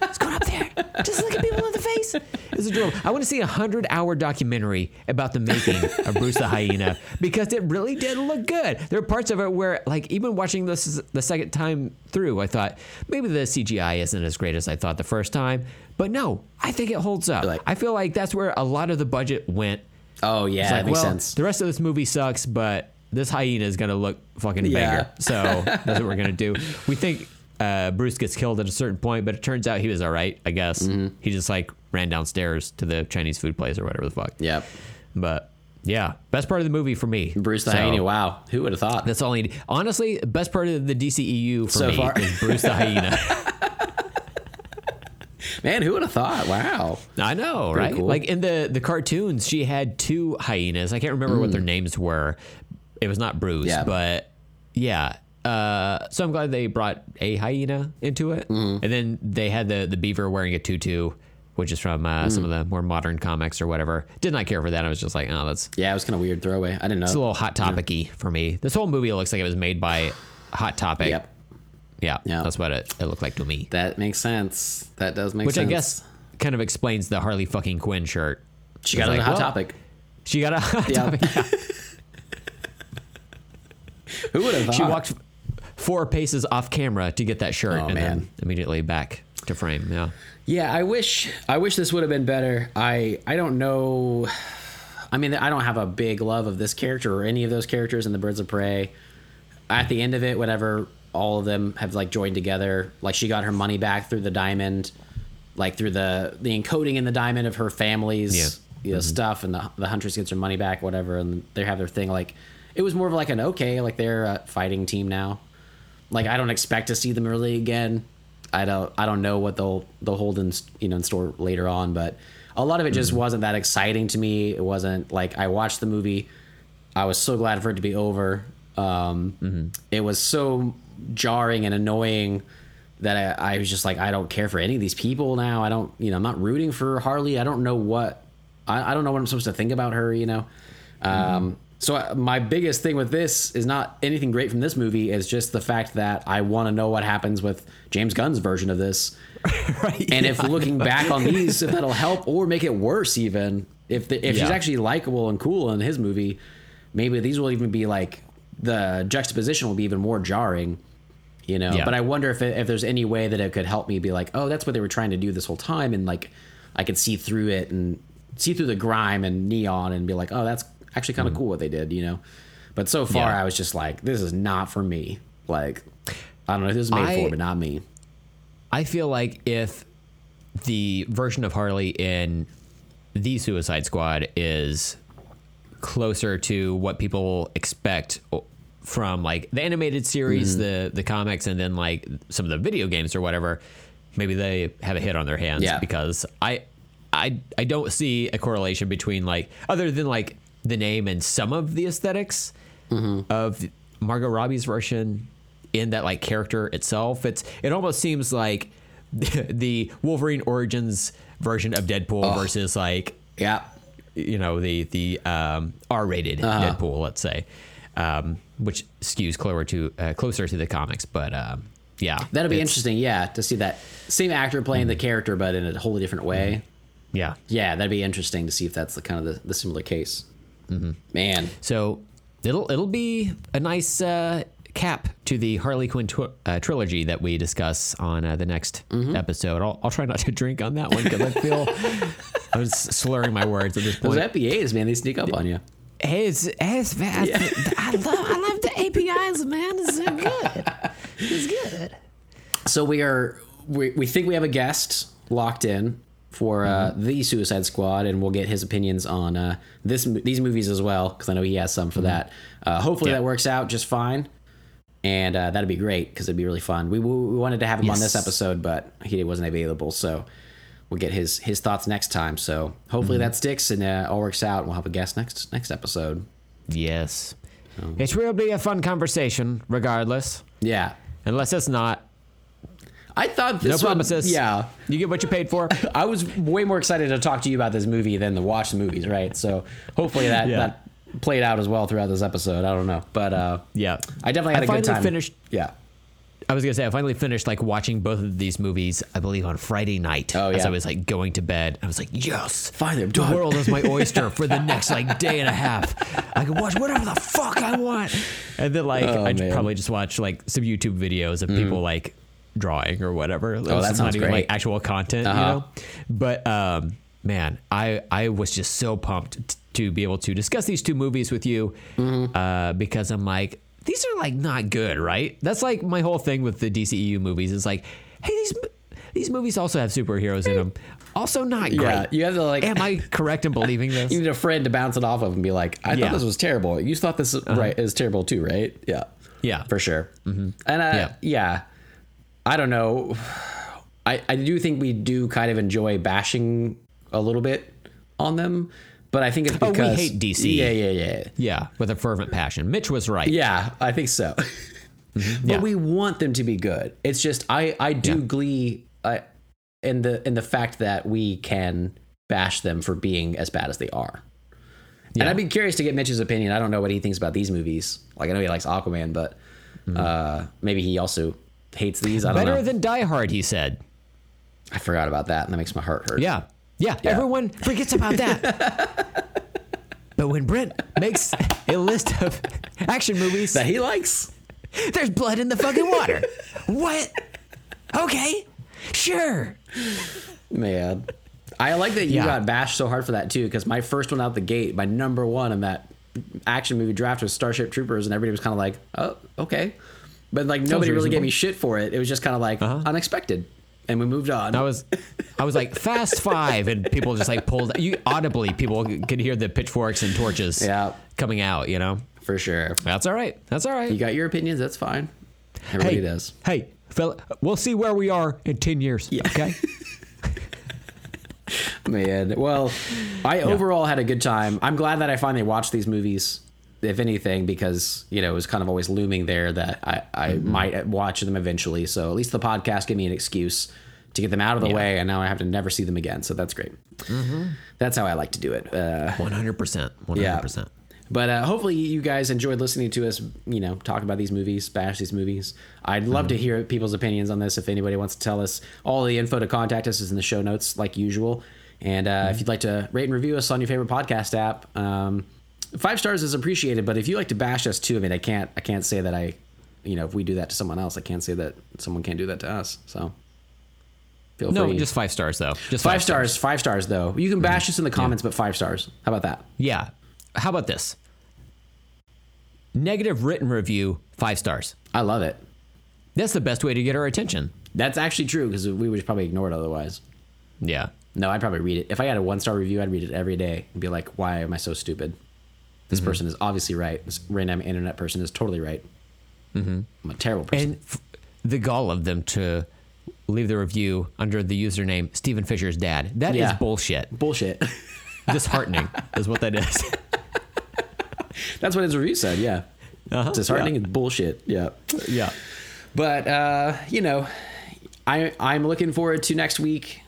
Let's go up there. *laughs* *laughs* Just look at people in the face. It's adorable. I want to see a hundred hour documentary about the making of Bruce the hyena because it really did look good. There are parts of it where, like, even watching this the second time through, I thought maybe the CGI isn't as great as I thought the first time. But no, I think it holds up. Like- I feel like that's where a lot of the budget went. Oh yeah, It's that makes well, sense. the rest of this movie sucks, but this hyena is gonna look fucking Yeah. banger. So that's what we're gonna do. We think uh, Bruce gets killed at a certain point, but it turns out he was all right. I guess Mm-hmm. he just like ran downstairs to the Chinese food place or whatever the fuck. Yep. But Yeah, best part of the movie for me. Bruce the So, hyena. Wow, who would have thought? That's all I need. Honestly, best part of the DCEU for So me far. is Bruce the hyena. *laughs* Man, who would have thought? Wow. I know, Pretty right? cool. Like in the the cartoons, she had two hyenas. I can't remember what their names were. It was not Bruce, Mm. Yeah. but yeah. Uh, so I'm glad they brought a hyena into it, Mm-hmm. and then they had the the beaver wearing a tutu, which is from uh, some of Mm. the more modern comics or whatever. Did not care for that. I was just like, oh, that's Yeah, it was kind of weird throwaway. I didn't know. it's a little hot topicy for me. This whole movie looks like it was made by Hot Topic. Yep. Yeah, Yeah. that's what it, it looked like to me. That makes sense. That does make Which sense. Which I guess kind of explains the Harley fucking Quinn shirt. she got like, a hot well, topic. She got a hot Yeah. topic. *laughs* Who would have thought? She walked four paces off camera to get that shirt Oh, and man. then immediately back to frame. Yeah. Yeah, I wish I wish this would have been better. I I don't know. I mean, I don't have a big love of this character or any of those characters in the Birds of Prey. At the end of it, whatever, all of them have like joined together. Like she got her money back through the diamond, like through the the encoding in the diamond of her family's Yeah. you know mm-hmm. stuff, and the the huntress gets her money back, whatever, and they have their thing. Like it was more of like an okay, like they're a fighting team now. Like I don't expect to see them really again. I don't I don't know what they'll they'll hold in you know in store later on, but a lot of it just wasn't that exciting to me. It wasn't like I watched the movie. I was so glad for it to be over. Um, It was so jarring and annoying that I, I was just like, I don't care for any of these people now. I don't, you know, I'm not rooting for Harley. I don't know what, I, I don't know what I'm supposed to think about her, you know. Um, so uh, my biggest thing with this is not anything great from this movie. Is just the fact that I want to know what happens with James Gunn's version of this. *laughs* Right. And if looking back on these, if that'll help or make it worse, even if the, if she's actually likable and cool in his movie, maybe these will even be like the juxtaposition will be even more jarring. You know, Yeah. but I wonder if it, if there's any way that it could help me be like, oh, that's what they were trying to do this whole time, and like I could see through it and see through the grime and neon and be like, oh, that's actually kind of cool what they did, you know. But so far, Mm. Yeah. I was just like, this is not for me. Like, I don't know, this is made I- for, but not me. I feel like if the version of Harley in the Suicide Squad is closer to what people expect from like the animated series, Mm-hmm. the the comics, and then like some of the video games or whatever, maybe they have a hit on their hands Yeah. because I I I don't see a correlation between like other than like the name and some of the esthetics Mm-hmm. of Margot Robbie's version in that like character itself. It's it almost seems like *laughs* the Wolverine Origins version of Deadpool versus like Yeah. you know the the um, R-rated Uh-huh. Deadpool, let's say, um, which skews closer to uh, closer to the comics. But um, yeah, That'll be interesting, yeah, to see that same actor playing the character, but in a wholly different way. Yeah. Yeah, that'd be interesting to see if that's the kind of the, the similar case. Man, So it'll it'll be a nice uh, cap to the Harley Quinn tw- uh, trilogy that we discuss on uh, the next Mm-hmm. episode. I'll, I'll try not to drink on that one because I feel *laughs* I was slurring my words at this point. those. FBAs, man, they sneak up on you. Hey, it's, it's fast. I love I love the APIs, man. It's so good. It's good. So we are we, we think we have a guest locked in for uh, the Suicide Squad, and we'll get his opinions on uh, this these movies as well because I know he has some for that. Uh, hopefully Yeah. that works out just fine, and uh, that'd be great because it'd be really fun. We, we wanted to have him on this episode, but he wasn't available, so we'll get his his thoughts next time. So hopefully that sticks and uh, all works out. and We'll have a guest next next episode. Yes. Oh. It will be a fun conversation, regardless. Yeah, Unless it's not. I thought this No promises. Yeah, You get what you paid for. *laughs* I was way more excited to talk to you about this movie than to watch the movies, right? So hopefully that Yeah. that played out as well throughout this episode. I don't know, but uh, Yeah. I definitely had I a good finally time. finished- Yeah, I was gonna say I finally finished like watching both of these movies. I believe on Friday night. Oh, As. I was like going to bed, I was like, "Yes, Finally, I'm the done." world is my *laughs* oyster for the next like day and a half. I can watch whatever the fuck I want." And then like Oh. Mm. probably just watch like some YouTube videos of people like drawing or whatever. Oh, that not sounds even great. like actual content, Uh-huh. you know. But um, man, I I was just so pumped t- to be able to discuss these two movies with you Mm-hmm. uh, because I'm like, these are like not good, right? That's like my whole thing with the DCEU movies is like, hey, these these movies also have superheroes in them. Also, not great. Yeah, you have to like. Am I correct in believing *laughs* this? You need a friend to bounce it off of and be like, I Yeah. thought this was terrible. You thought this right is terrible too, right? Yeah. Yeah. For sure. And uh, yeah. Yeah. I don't know. I, I do think we do kind of enjoy bashing a little bit on them, but I think it's because Oh, we hate DC. Yeah, yeah, yeah. Yeah, with a fervent passion. Mitch was right. Yeah, I think so. *laughs* but Mm-hmm. Yeah. we want them to be good. It's just I I do Yeah. glee uh, in the in the fact that we can bash them for being as bad as they are. And I'd be curious to get Mitch's opinion. I don't know what he thinks about these movies. Like I know he likes Aquaman, but uh, maybe he also hates these. I don't. Better know. than Die Hard, he said. I forgot about that, and that makes my heart hurt. Yeah. Yeah. Everyone forgets about that. *laughs* but when Brent makes a list of action movies, that he likes. there's blood in the fucking water. what? Okay. Sure. Man, I like that you Yeah. got bashed so hard for that too. Because my first one out the gate, my number one in that action movie draft was Starship Troopers, and everybody was kind of like, "Oh, okay," but like nobody really gave me shit for it. It was just kind of like uh-huh. unexpected, and we moved on. I was, I was like Fast Five, and people just like pulled. You audibly, people could hear the pitchforks and torches. Yeah. coming out. You know, for sure. that's all right. That's all right. You got your opinions. That's fine. Everybody hey, does. Hey, fella, we'll see where we are in ten years. Okay. *laughs* Man, well, I overall had a good time. I'm glad that I finally watched these movies, if anything, because you know it was kind of always looming there that I, I Mm-hmm. might watch them eventually. So at least the podcast gave me an excuse to get them out of the Yeah. way, and now I have to never see them again. So that's great. That's how I like to do it. Uh, One hundred percent. Hundred percent. But uh, hopefully you guys enjoyed listening to us, you know, talk about these movies, bash these movies. I'd love to hear people's opinions on this. If anybody wants to tell us, all the info to contact us is in the show notes, like usual. And uh, if you'd like to rate and review us on your favorite podcast app, um, five stars is appreciated. But if you like to bash us too, I mean, I can't, I can't say that I, you know, if we do that to someone else, I can't say that someone can't do that to us. So feel No, free. just five stars though. Just five stars, five stars though. You can mhm. bash us in the comments, but five stars. How about that? Yeah. How about this? Negative written review, five stars. I love it. That's the best way to get our attention. That's actually true because we would probably ignore it otherwise. Yeah. No, I'd probably read it. If I had a one star review, I'd read it every day and be like, why am I so stupid? This Mm-hmm. person is obviously right. This random internet person is totally right. Mm-hmm. I'm a terrible person. And f- the gall of them to leave the review under the username Stephen Fisher's dad. That is Yeah. bullshit. Bullshit. *laughs* Disheartening is what that is. *laughs* That's what his review said. Yeah. Uh-huh. Disheartening and bullshit. Yeah. yeah. But, uh, you know, I, I'm looking forward to next week.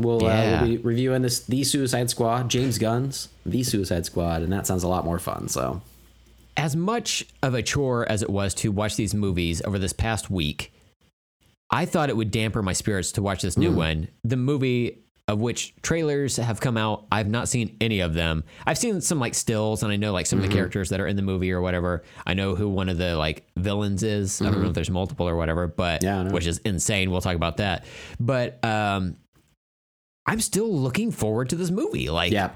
We'll, uh, we'll be reviewing this The Suicide Squad, James Gunn's The Suicide Squad, and that sounds a lot more fun. So, As much of a chore as it was to watch these movies over this past week, I thought it would damper my spirits to watch this new one. The movie of which trailers have come out. I've not seen any of them. I've seen some like stills and I know like some of the characters that are in the movie or whatever. I know who one of the like villains is. I don't know if there's multiple or whatever, but Yeah, which is insane. We'll talk about that. But um I'm still looking forward to this movie. Like yeah.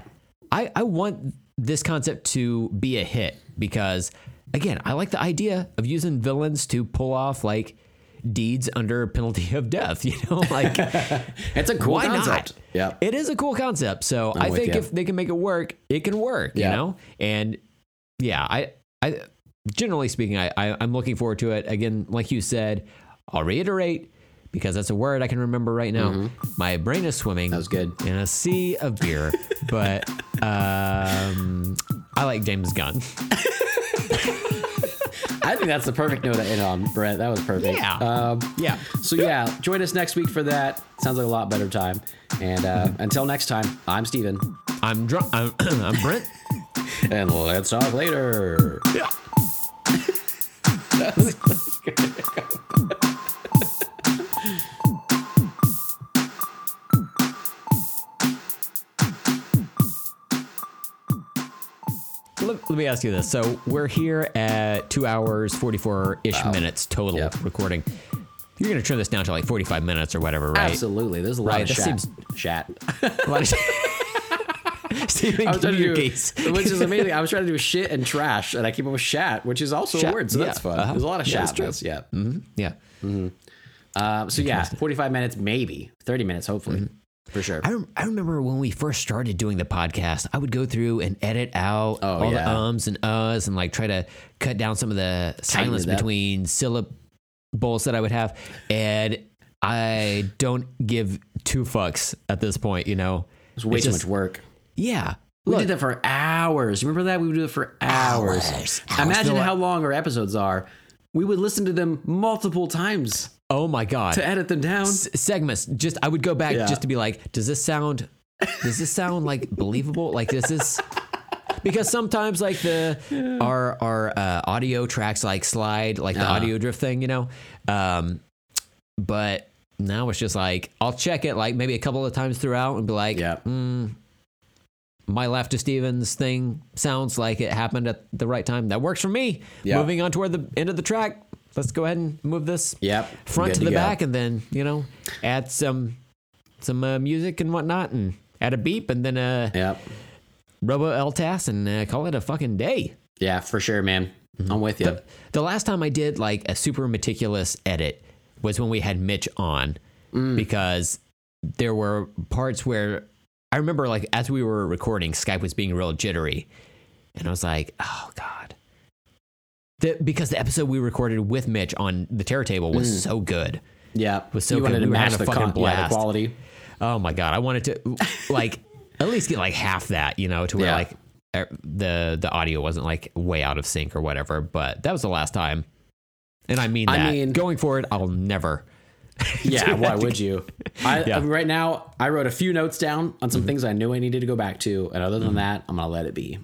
I, I want this concept to be a hit because again, I like the idea of using villains to pull off like deeds under penalty *laughs* of death, you know? Like *laughs* It's a cool why concept. not? Yeah. It is a cool concept. So i with think ya. if they can make it work, it can work, Yeah. you know? And yeah, I I generally speaking, I, I I'm looking forward to it. Again, like you said, I'll reiterate because that's a word I can remember right now. My brain is swimming. Mm-hmm. That was good. In a sea of beer. *laughs* but um I like James Gunn. *laughs* I think that's the perfect note to end on, Brett. That was perfect. Yeah. Um, Yeah. so yeah, join us next week for that. Sounds like a lot better time. And uh, *laughs* until next time, I'm Steven. I'm drunk. I'm, *clears throat* I'm Brent. And let's talk later. Yeah. Let, let me ask you this. So we're here at two hours, 44 ish minutes total Yep. recording. You're going to trim this down to like 45 minutes or whatever, right? Absolutely. There's a lot Right, of that chat. seems- chat. *laughs* A lot of- Steven, *laughs* I was trying to do, case. *laughs* which is amazing. I was trying to do shit and trash, and I keep up with shat, which is also Shat, a word, so yeah, that's fun. uh-huh. There's a lot of Yeah, shat. true. in this, yeah. Yeah. Uh, so yeah, 45 minutes, maybe 30 minutes, hopefully, Mm-hmm. For sure. I, rem- I remember when we first started doing the podcast, I would go through and edit out Oh, all the ums and uhs and like try to cut down some of the silence between syllables that I would have. And I don't give two fucks at this point, you know? It's way It's too just- much work. Yeah. We Look, did that for hours. Remember that? We would do it for hours. Hours. Imagine how long our episodes are. We would listen to them multiple times oh my God. to edit them down. S- segments. Just I would go back Yeah. just to be like, does this sound does this sound like *laughs* believable? Like this is because sometimes like the our our uh, audio tracks like slide like the Uh-huh. audio drift thing, you know. Um, but now it's just like I'll check it like maybe a couple of times throughout and be like, Yeah. My left to Stevens thing sounds like it happened at the right time. That works for me. Yeah. Moving on toward the end of the track. Let's go ahead and move this Yep. front to to the go. back, and then you know add some some uh, music and whatnot, and add a beep, and then uh, Yep. Robo LTAS, and uh, call it a fucking day. Yeah, for sure, man. I'm with you. The last time I did like a super meticulous edit was when we had Mitch on, Mm. because there were parts where I remember like as we were recording, Skype was being real jittery, and I was like, oh god. The, because the episode we recorded with Mitch on the Terror Table was so good. yeah. was so you good. wanted to We match the, a fucking con- yeah, the quality. Oh my god, I wanted to like *laughs* at least get like half that, you know, to where Yeah. like er, the the audio wasn't like way out of sync or whatever. But that was the last time, and I mean I that. mean- Going forward, I'll never. *laughs* Yeah, why *laughs* would you? I, Yeah. Right now, I wrote a few notes down on some mm-hmm. things I knew I needed to go back to, and other than mm-hmm. that, I'm gonna let it be.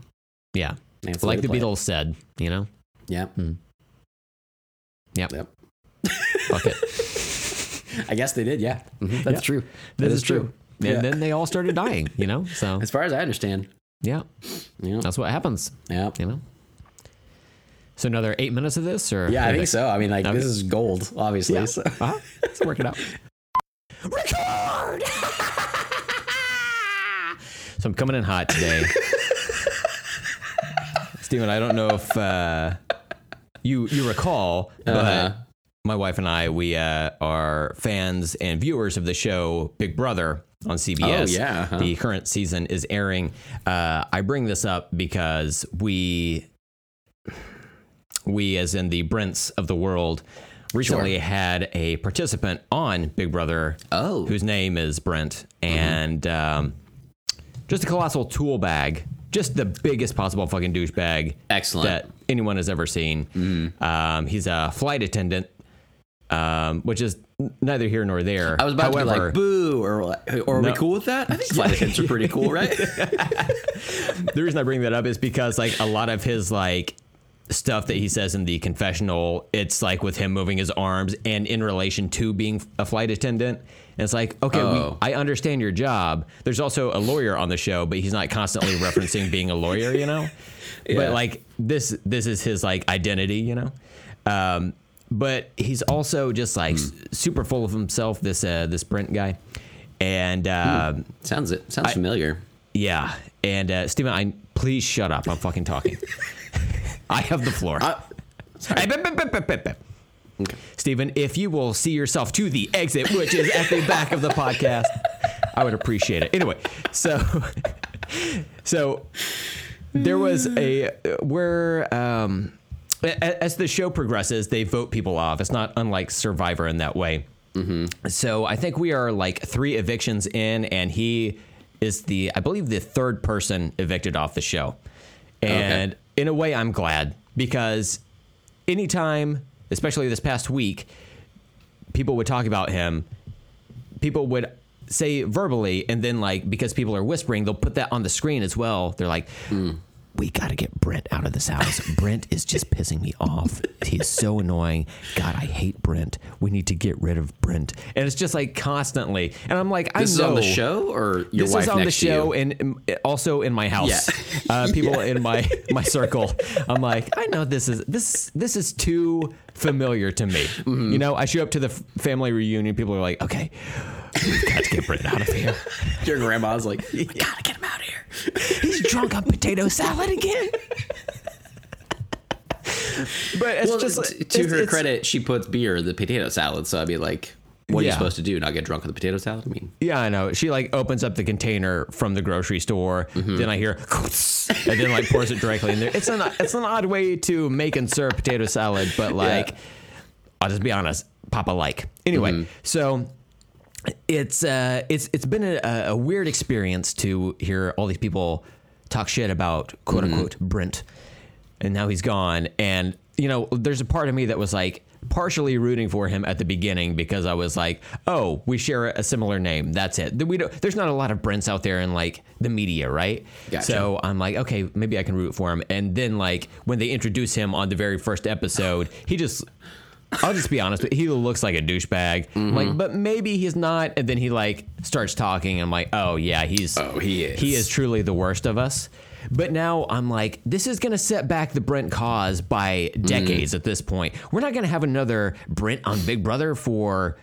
Yeah, it's like the way to play Beatles said, you know. it. Yep. Hmm. Yep. Yep. Fuck it. *laughs* I guess they did. Yeah, Mhm, that's Yeah. true. This That is true. And Yeah. then they all started dying, you know. So As far as I understand. yeah, Yeah. that's what happens, Yeah. you know. So another eight minutes of this, or Yeah, I think so. I mean, like Okay. this is gold, obviously. Yeah. So. Uh-huh. Let's work it out. Record. so I'm coming in hot today. *laughs* Steven, I don't know if uh, you you recall, Uh-huh. but my wife and I we uh, are fans and viewers of the show Big Brother on CBS. Oh, yeah, huh? The current season is airing. Uh, I bring this up because we we, as in the Brents of the world, recently had a participant on Big Brother. Oh. whose name is Brent, and um, just a colossal tool bag, just the biggest possible fucking douchebag. Excellent. that anyone has ever seen. Um, he's a flight attendant, um, which is neither here nor there. I was about to be like, boo, or, or are we cool with that? I think flight attendants are pretty cool, right? *laughs* the reason I bring that up is because like a lot of his like stuff that he says in the confessional, it's like with him moving his arms and in relation to being a flight attendant. And it's like, okay, Oh. we, I understand your job. There's also a lawyer on the show, but he's not constantly referencing being a lawyer, you know. *laughs* Yeah. But like this, this is his like identity, you know. Um, but he's also just like s- super full of himself. This uh, this Brent guy, and. Uh, sounds it sounds familiar. yeah, and uh, Steven, I please shut up. I'm fucking talking. *laughs* *laughs* I have the floor. Uh, bip, bip, bip, bip. Steven, if you will see yourself to the exit, which is at the back of the podcast, I would appreciate it. Anyway, so *laughs* so there was a where um, as the show progresses, they vote people off. It's not unlike Survivor in that way. So I think we are like three evictions in, and he is the, I believe, the third person evicted off the show. And in a way, I'm glad because anytime, especially this past week, people would talk about him, people would say verbally, and then like because people are whispering, they'll put that on the screen as well. They're like, hmm. "We got to get Brent out of this house. *laughs* Brent is just pissing me off. He is so annoying. God, I hate Brent. We need to get rid of Brent." And it's just like constantly, and I'm like, This I is know on the show or your this wife is on the show and also in my house. *laughs* Uh, people in my my circle. I'm like, I know this is this this is too familiar to me. Mm-hmm. You know, I show up to the family reunion. People are like, okay, we've got to get Brent out of here. *laughs* Your grandma's like, we gotta get him out of here. He's drunk on potato salad again. but it's Well, just t- to it's- her it's- credit, she puts beer in the potato salad, so I'd be like, what are you supposed to do? Not get drunk on the potato salad? I mean, Yeah, I know. She like opens up the container from the grocery store. Mm-hmm. Then I hear, *laughs* and then like pours it directly in there. It's an it's an odd way to make and serve potato salad, but like, I'll just be honest, Papa like. Anyway, Mm-hmm. so it's uh it's it's been a, a weird experience to hear all these people talk shit about quote Mm-hmm. unquote Brent, and now he's gone. And you know, there's a part of me that was like partially rooting for him at the beginning because I was like, oh, we share a similar name. That's it. We don't, there's not a lot of Brents out there in like the media, right? Gotcha. So I'm like, okay, maybe I can root for him. And then like when they introduce him on the very first episode, he just I'll just be honest, but he looks like a douchebag. Mm-hmm. Like, but maybe he's not. And then he like starts talking. And I'm like, oh yeah, he's Oh, he is. he is truly the worst of us. But now I'm like, this is gonna set back the Brent cause by Mm. decades at this point. We're not gonna have another Brent on Big Brother for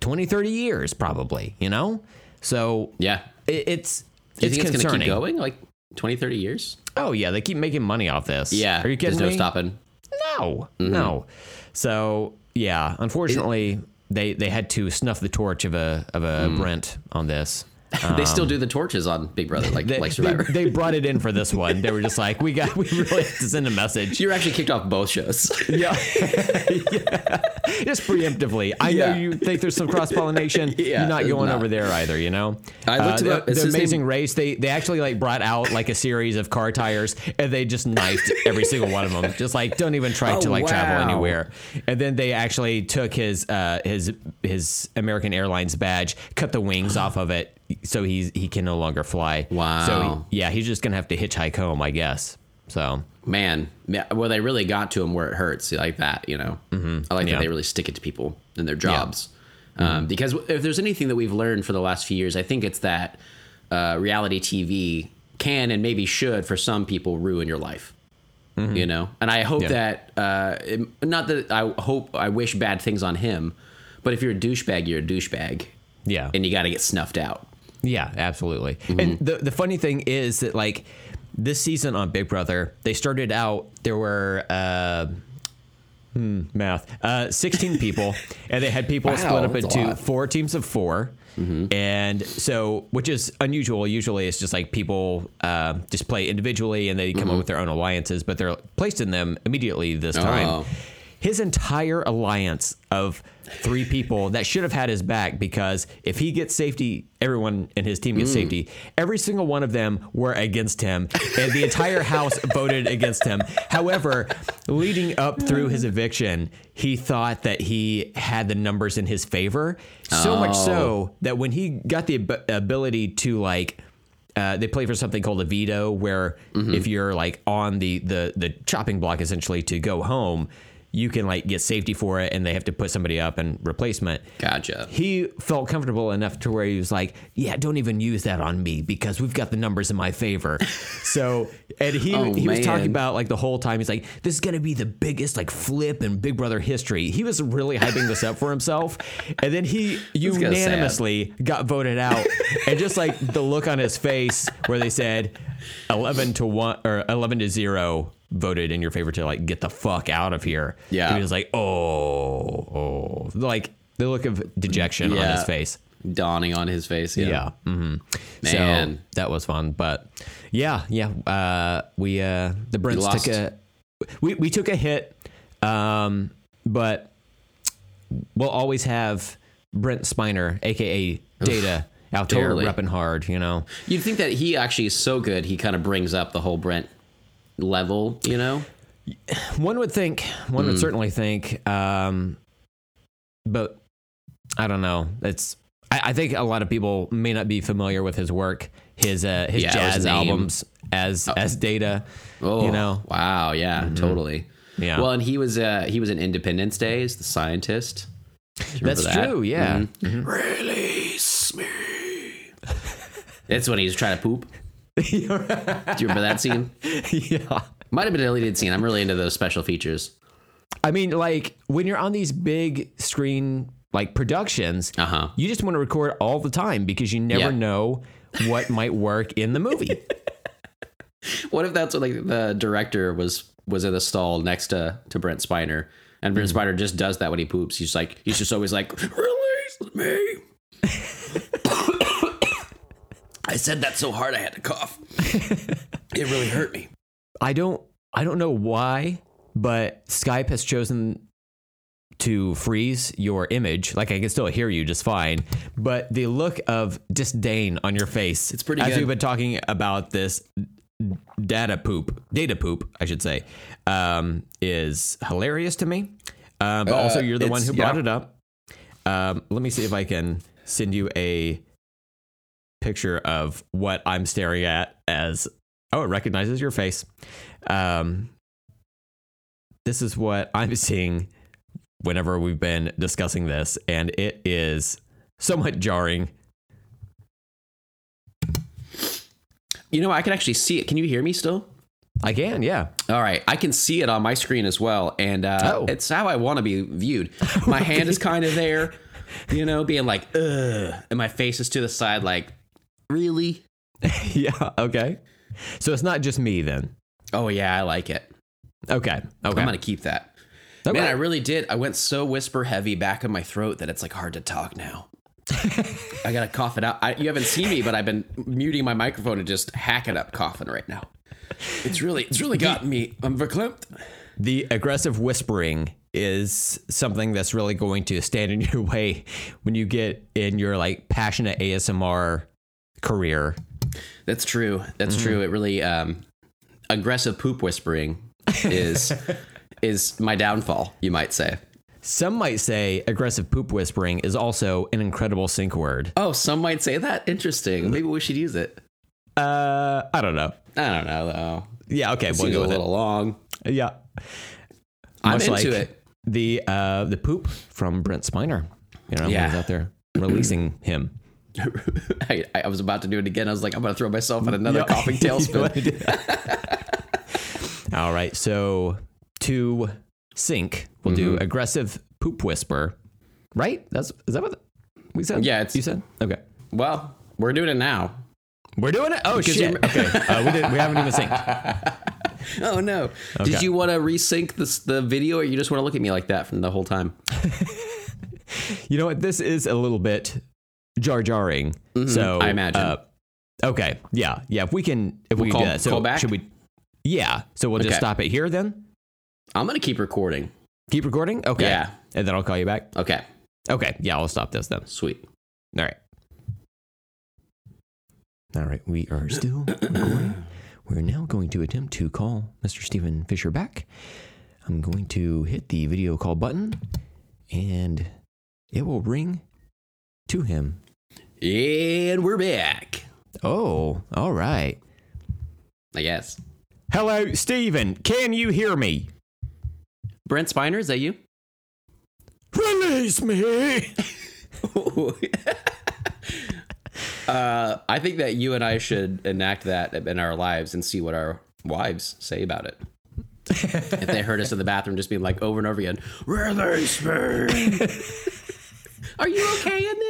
20, 30 years, probably, you know? So yeah. it, it's Do you it's it's going to keep going like 20, 30 years? Oh yeah, they keep making money off this. Yeah. Are you kidding There's no me? stopping. No, Mm-hmm. no. So yeah, unfortunately, they they had to snuff the torch of a of a hmm. Brent on this. They still do the torches on Big Brother, like Um, They, like Survivor. they brought it in for this *laughs* one. They were just like, we got, we really have to send a message. you were actually kicked off both shows. Yeah, *laughs* Yeah. just preemptively. I Yeah. know you think there's some cross pollination. *laughs* Yeah, You're not going not. over there either. You know. I looked uh, up. The, the his name- Amazing Race. They they actually like brought out like a series of car tires, and they just knifed every single one of them. Just like don't even try Oh, to like travel anywhere. And then they actually took his uh his his American Airlines badge, cut the wings off of it, so he's he can no longer fly. Wow. So yeah, he's just gonna have to hitchhike home, I guess. So Man, yeah, well, they really got to him where it hurts, like that. You know, mm-hmm. I like Yeah. that they really stick it to people in their jobs. Um, because if there's anything that we've learned for the last few years, I think it's that uh, reality TV can and maybe should, for some people, ruin your life. You know, and I hope Mm-hmm. Yeah. that uh, it- not that I hope I wish bad things on him, but if you're a douchebag, you're a douchebag, yeah, and you got to get snuffed out. Yeah, absolutely. Mm-hmm. And the the funny thing is that like this season on Big Brother, they started out there were uh hmm, math uh 16 *laughs* people and they had people Wow, split up into four teams of 4. And so, which is unusual. Usually, it's just like people uh, just play individually and they come up with their own alliances, but they're placed in them immediately this time. Oh. His entire alliance of three people that should have had his back because if he gets safety, everyone in his team gets safety. Every single one of them were against him, and the entire house *laughs* voted against him. However, leading up through his eviction, he thought that he had the numbers in his favor. So much so that when he got the ab- ability to like uh, they play for something called a veto, where if you're like on the, the the chopping block essentially to go home, you can like get safety for it, and they have to put somebody up and replacement. Gotcha. He felt comfortable enough to where he was like, "Yeah, don't even use that on me because we've got the numbers in my favor." *laughs* so, and he Oh, he was talking about like the whole time. He's like, "This is gonna be the biggest like flip in Big Brother history." He was really hyping this up for himself, and then he *laughs* unanimously got voted out, and just like the look on his face where they said eleven to one or eleven to zero voted in your favor to like get the fuck out of here. Yeah. he was like, "Oh, oh," like the look of dejection on his face. Dawning on his face. Yeah. Yeah. hmm Man. So that was fun. But yeah, yeah. Uh, we uh, the Brents lost. took a we, we took a hit, um, but we'll always have Brent Spiner, aka Data, out there Totally. repping hard. You know. You'd think that he actually is so good, he kind of brings up the whole Brent level, you know? One would think. One Hmm. would certainly think. Um, but I don't know. It's. I, I think a lot of people may not be familiar with his work, his uh, his Yeah, jazz his albums as as Data. Oh, you know. Wow, yeah, totally. Yeah. Well, and he was uh he was in Independence Day as the scientist. Do you remember That's that? true. Yeah. Mhm. Release me. It's when he was trying to poop. Do you remember that scene? *laughs* yeah. Might have been a deleted scene. I'm really into those special features. I mean, like when you're on these big screen like productions, Uh-huh. you just want to record all the time because you never Yeah. know what *laughs* might work in the movie. What if that's what like the director was was in the stall next to to Brent Spiner, and Brent Mm-hmm. Spiner just does that when he poops. He's like he's just always like release me. *laughs* I said that so hard I had to cough. *laughs* it really hurt me. I don't I don't know why, but Skype has chosen to freeze your image. Like I can still hear you just fine, but the look of disdain on your face. It's pretty as good. we've been talking about this data poop, data poop, I should say, um, is hilarious to me. Uh, but also, Uh, you're the one who brought yeah. it up. Um, let me see if I can send you a picture of what I'm staring at as oh, it recognizes your face. Um, this is what I'm *laughs* seeing whenever we've been discussing this, and it is somewhat jarring. You know, I can actually see it. Can you hear me still? I can, yeah. All right, I can see it on my screen as well, and uh, Oh. it's how I want to be viewed. My hand is *laughs* kind of there, you know, being like, ugh, and my face is to the side, like, really? *laughs* yeah, okay. So it's not just me then. Oh yeah, I like it. Okay, okay. I'm gonna keep that. Okay. Man, I really did. I went so whisper heavy back in my throat that it's like hard to talk now. *laughs* I gotta cough it out. I, you haven't seen me, but I've been muting my microphone and just hacking up coughing right now. It's really, it's really *laughs* gotten me. I'm verklempt. the aggressive whispering is something that's really going to stand in your way when you get in your like passionate ASMR career. That's true. That's Mm-hmm. true. It really um, aggressive poop whispering is *laughs* is my downfall. You might say. Some might say aggressive poop whispering is also an incredible sync word. Oh, some might say that. Interesting. Maybe we should use it. Uh, I don't know. I don't know though. Yeah, okay, we'll a go with little long. Yeah, I'm Much into like it. The uh, the poop from Brent Spiner. You know, Yeah. he's out there releasing him. *laughs* I, I was about to do it again. I was like, I'm gonna throw myself in another Yeah. coughing *laughs* tailspin. do? *laughs* All right, so to sync, we'll do Mm-hmm. aggressive poop whisper. Right? That's is that what we said? Yeah, it's- you said. Okay, well, we're doing it now. we're doing it. Oh Because shit! okay, uh, we did. We haven't even synced. Oh no! Okay. Did you want to resync this the video, or you just want to look at me like that from the whole time? You know what? This is a little bit jar jarring. So Mm-hmm. I imagine. uh, okay, yeah, yeah. If we can, if we We'll can do that, so call back? should we? Yeah. So we'll just stop it here then. I'm gonna keep recording. Keep recording. Okay. Yeah. And then I'll call you back. Okay, Okay. Yeah, I'll stop this then. sweet. All right. All right. We are still recording. We're now going to attempt to call Mr. Stephen Fisher back. I'm going to hit the video call button and it will ring to him. And we're back. Oh, all right. I guess. Hello, Stephen. Can you hear me? Brent Spiner, is that you? Release me. *laughs* uh, I think that you and I should enact that in our lives and see what our wives say about it. *laughs* if they heard us in the bathroom just being like over and over again, release me. *laughs* Are you okay in there?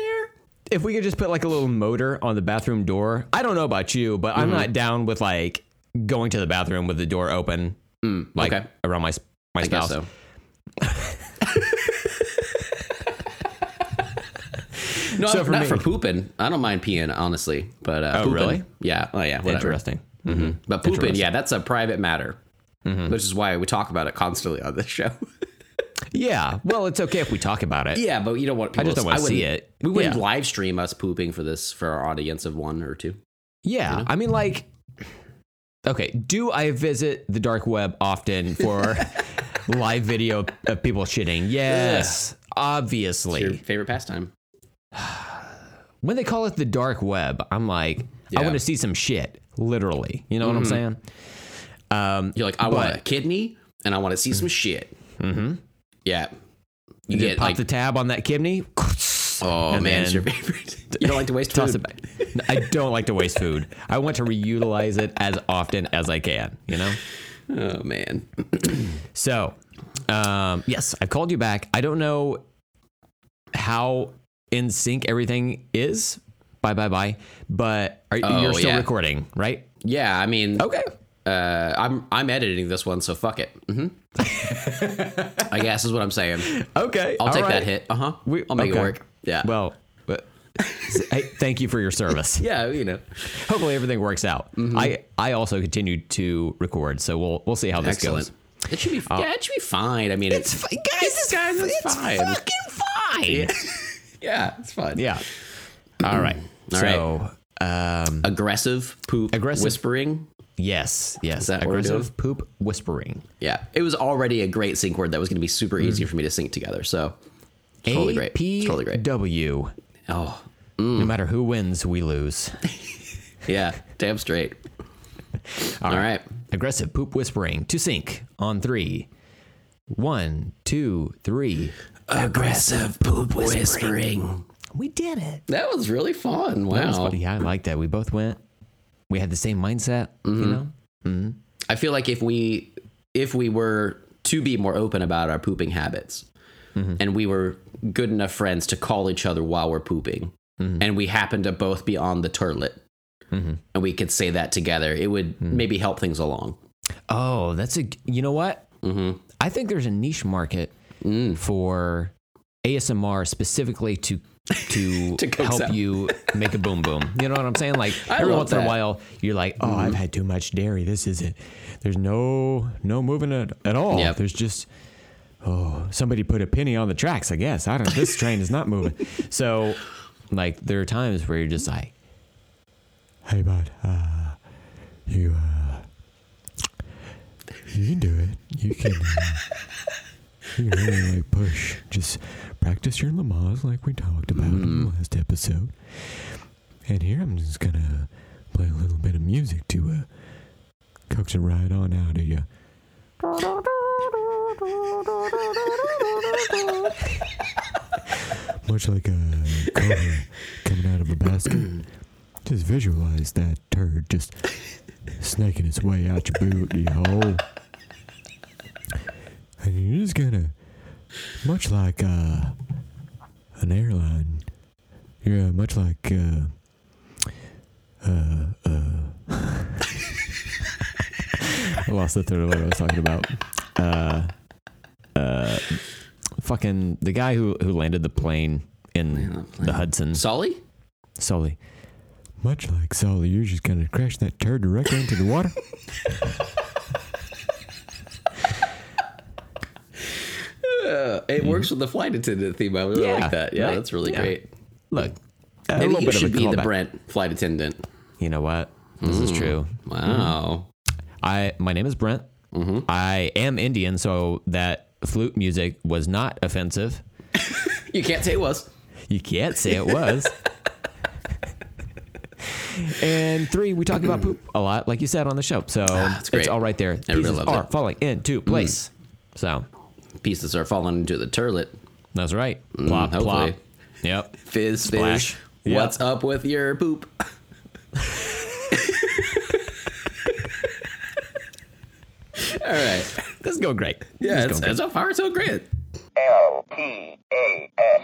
If we could just put like a little motor on the bathroom door. I don't know about you, but I'm mm-hmm. not down with like going to the bathroom with the door open, mm, like okay. around my my I spouse. so. *laughs* no, So for not me- for pooping. I don't mind peeing, honestly. But uh, Oh, pooping, really? Yeah. Oh, yeah. Whatever. Interesting. Mm-hmm. Mm-hmm. But pooping, Interesting. yeah, that's a private matter. Which is why we talk about it constantly on this show. *laughs* Yeah. Well, it's okay if we talk about it. yeah, but you don't want people just don't wanna see it. We wouldn't Yeah. live stream us pooping for this for our audience of one or two. Yeah. I mean, like, okay. Do I visit the dark web often for *laughs* live video of people shitting? Yes. Obviously. Your favorite pastime. *sighs* when they call it the dark web, I'm like, I want to see some shit. Literally. You know what I'm saying? Um, You're like, I want a kidney and I want to see some shit. Mm-hmm. Yeah. You Did get pop like, the tab on that kidney. oh and man, it's your favorite. *laughs* You don't like to waste Toss food. it back. I don't like to waste food. I want to reutilize it as often as I can. You know. Oh man. *clears throat* So, um, yes, I've called you back. I don't know how in sync everything is. Bye, bye, bye. But are, Oh, you're still yeah. recording, right? Yeah, I mean, Okay. Uh, I'm I'm editing this one, so fuck it. hmm *laughs* I guess is what I'm saying. Okay. I'll take right. that hit. Uh huh. I'll make okay. it work. Yeah. Well, but, *laughs* hey, thank you for your service. *laughs* yeah, you know. Hopefully everything works out. I I also continue to record, so we'll we'll see how this Excellent. goes. It should be. yeah, it should be fine. I mean, It's it's, fi- guys. It's, guys, it's it's fine. fucking fine. yeah, it's fine. Yeah. All right. All so, um, Aggressive poop Aggressive- whispering. Yes, yes. Aggressive poop whispering. Yeah, it was already a great sync word that was going to be super easy mm. for me to sync together. So totally great. Totally great. APW. Oh, No mm. matter who wins, we lose. *laughs* yeah, damn straight. *laughs* All right. Aggressive poop whispering to sync on three. One, two, three. Aggressive poop whispering. We did it. That was really fun. That was Wow. funny. Yeah, I like that. We both went. We had the same mindset. You mm-hmm. know. Mm-hmm. I feel like if we if we were to be more open about our pooping habits mm-hmm. and we were good enough friends to call each other while we're pooping and we happen to both be on the turlet and we could say that together it would maybe help things along Oh, that's a. You know what? Mm-hmm. I think there's a niche market Mm. for ASMR specifically to to, *laughs* To help out. you make a boom boom. You know what I'm saying? Like *laughs* I every once in a. Mm-hmm. while, you're like, oh, I've had too much dairy. This isn't. There's no no moving at, at all. Yep. There's just. Oh, somebody put a penny on the tracks. I guess I don't. Know. This train is not moving. So, like, there are times where you're just like, Hey, bud, uh, you, uh, you can do it. You can, uh, you really, like, push. Just practice your Lamaze like we talked about in the last episode. And here I'm just gonna play a little bit of music to, uh, coax it right on out of you. *laughs* Much like a cobra coming out of a basket. Just visualize that turd just snaking its way out your booty hole. And you're just gonna, much like uh, an airline, you're uh, much like uh, uh, uh, *laughs* I lost the third of what I was talking about. Uh, uh, fucking the guy who who landed the plane in the Hudson. Solly? Sully. much like Sully, you're just gonna crash that turd directly into the water. *laughs* Uh, it works with the flight attendant theme. I really Yeah, like that. Yeah, right? that's really Yeah. great. Look, a Maybe little you bit should of a be the. Brent flight attendant. You know what? This is hmm. true. Wow. Hmm. I my name is Brent. Mm-hmm. I am Indian, so that flute music was not offensive. *laughs* You can't say it was. You can't say it was. and three, we talk about poop a lot, like you said on the show. So ah, great. it's all right there. Everybody Pieces are it. falling into hmm. place. So Pieces are falling into the turlet. that's right. Mm, plop, plop. hopefully. Yep. *laughs* Fizz, Splash. fish. Yep. What's up with your poop? *laughs* All right. This is going great. Yeah, This it's, is going so far so great. L P A S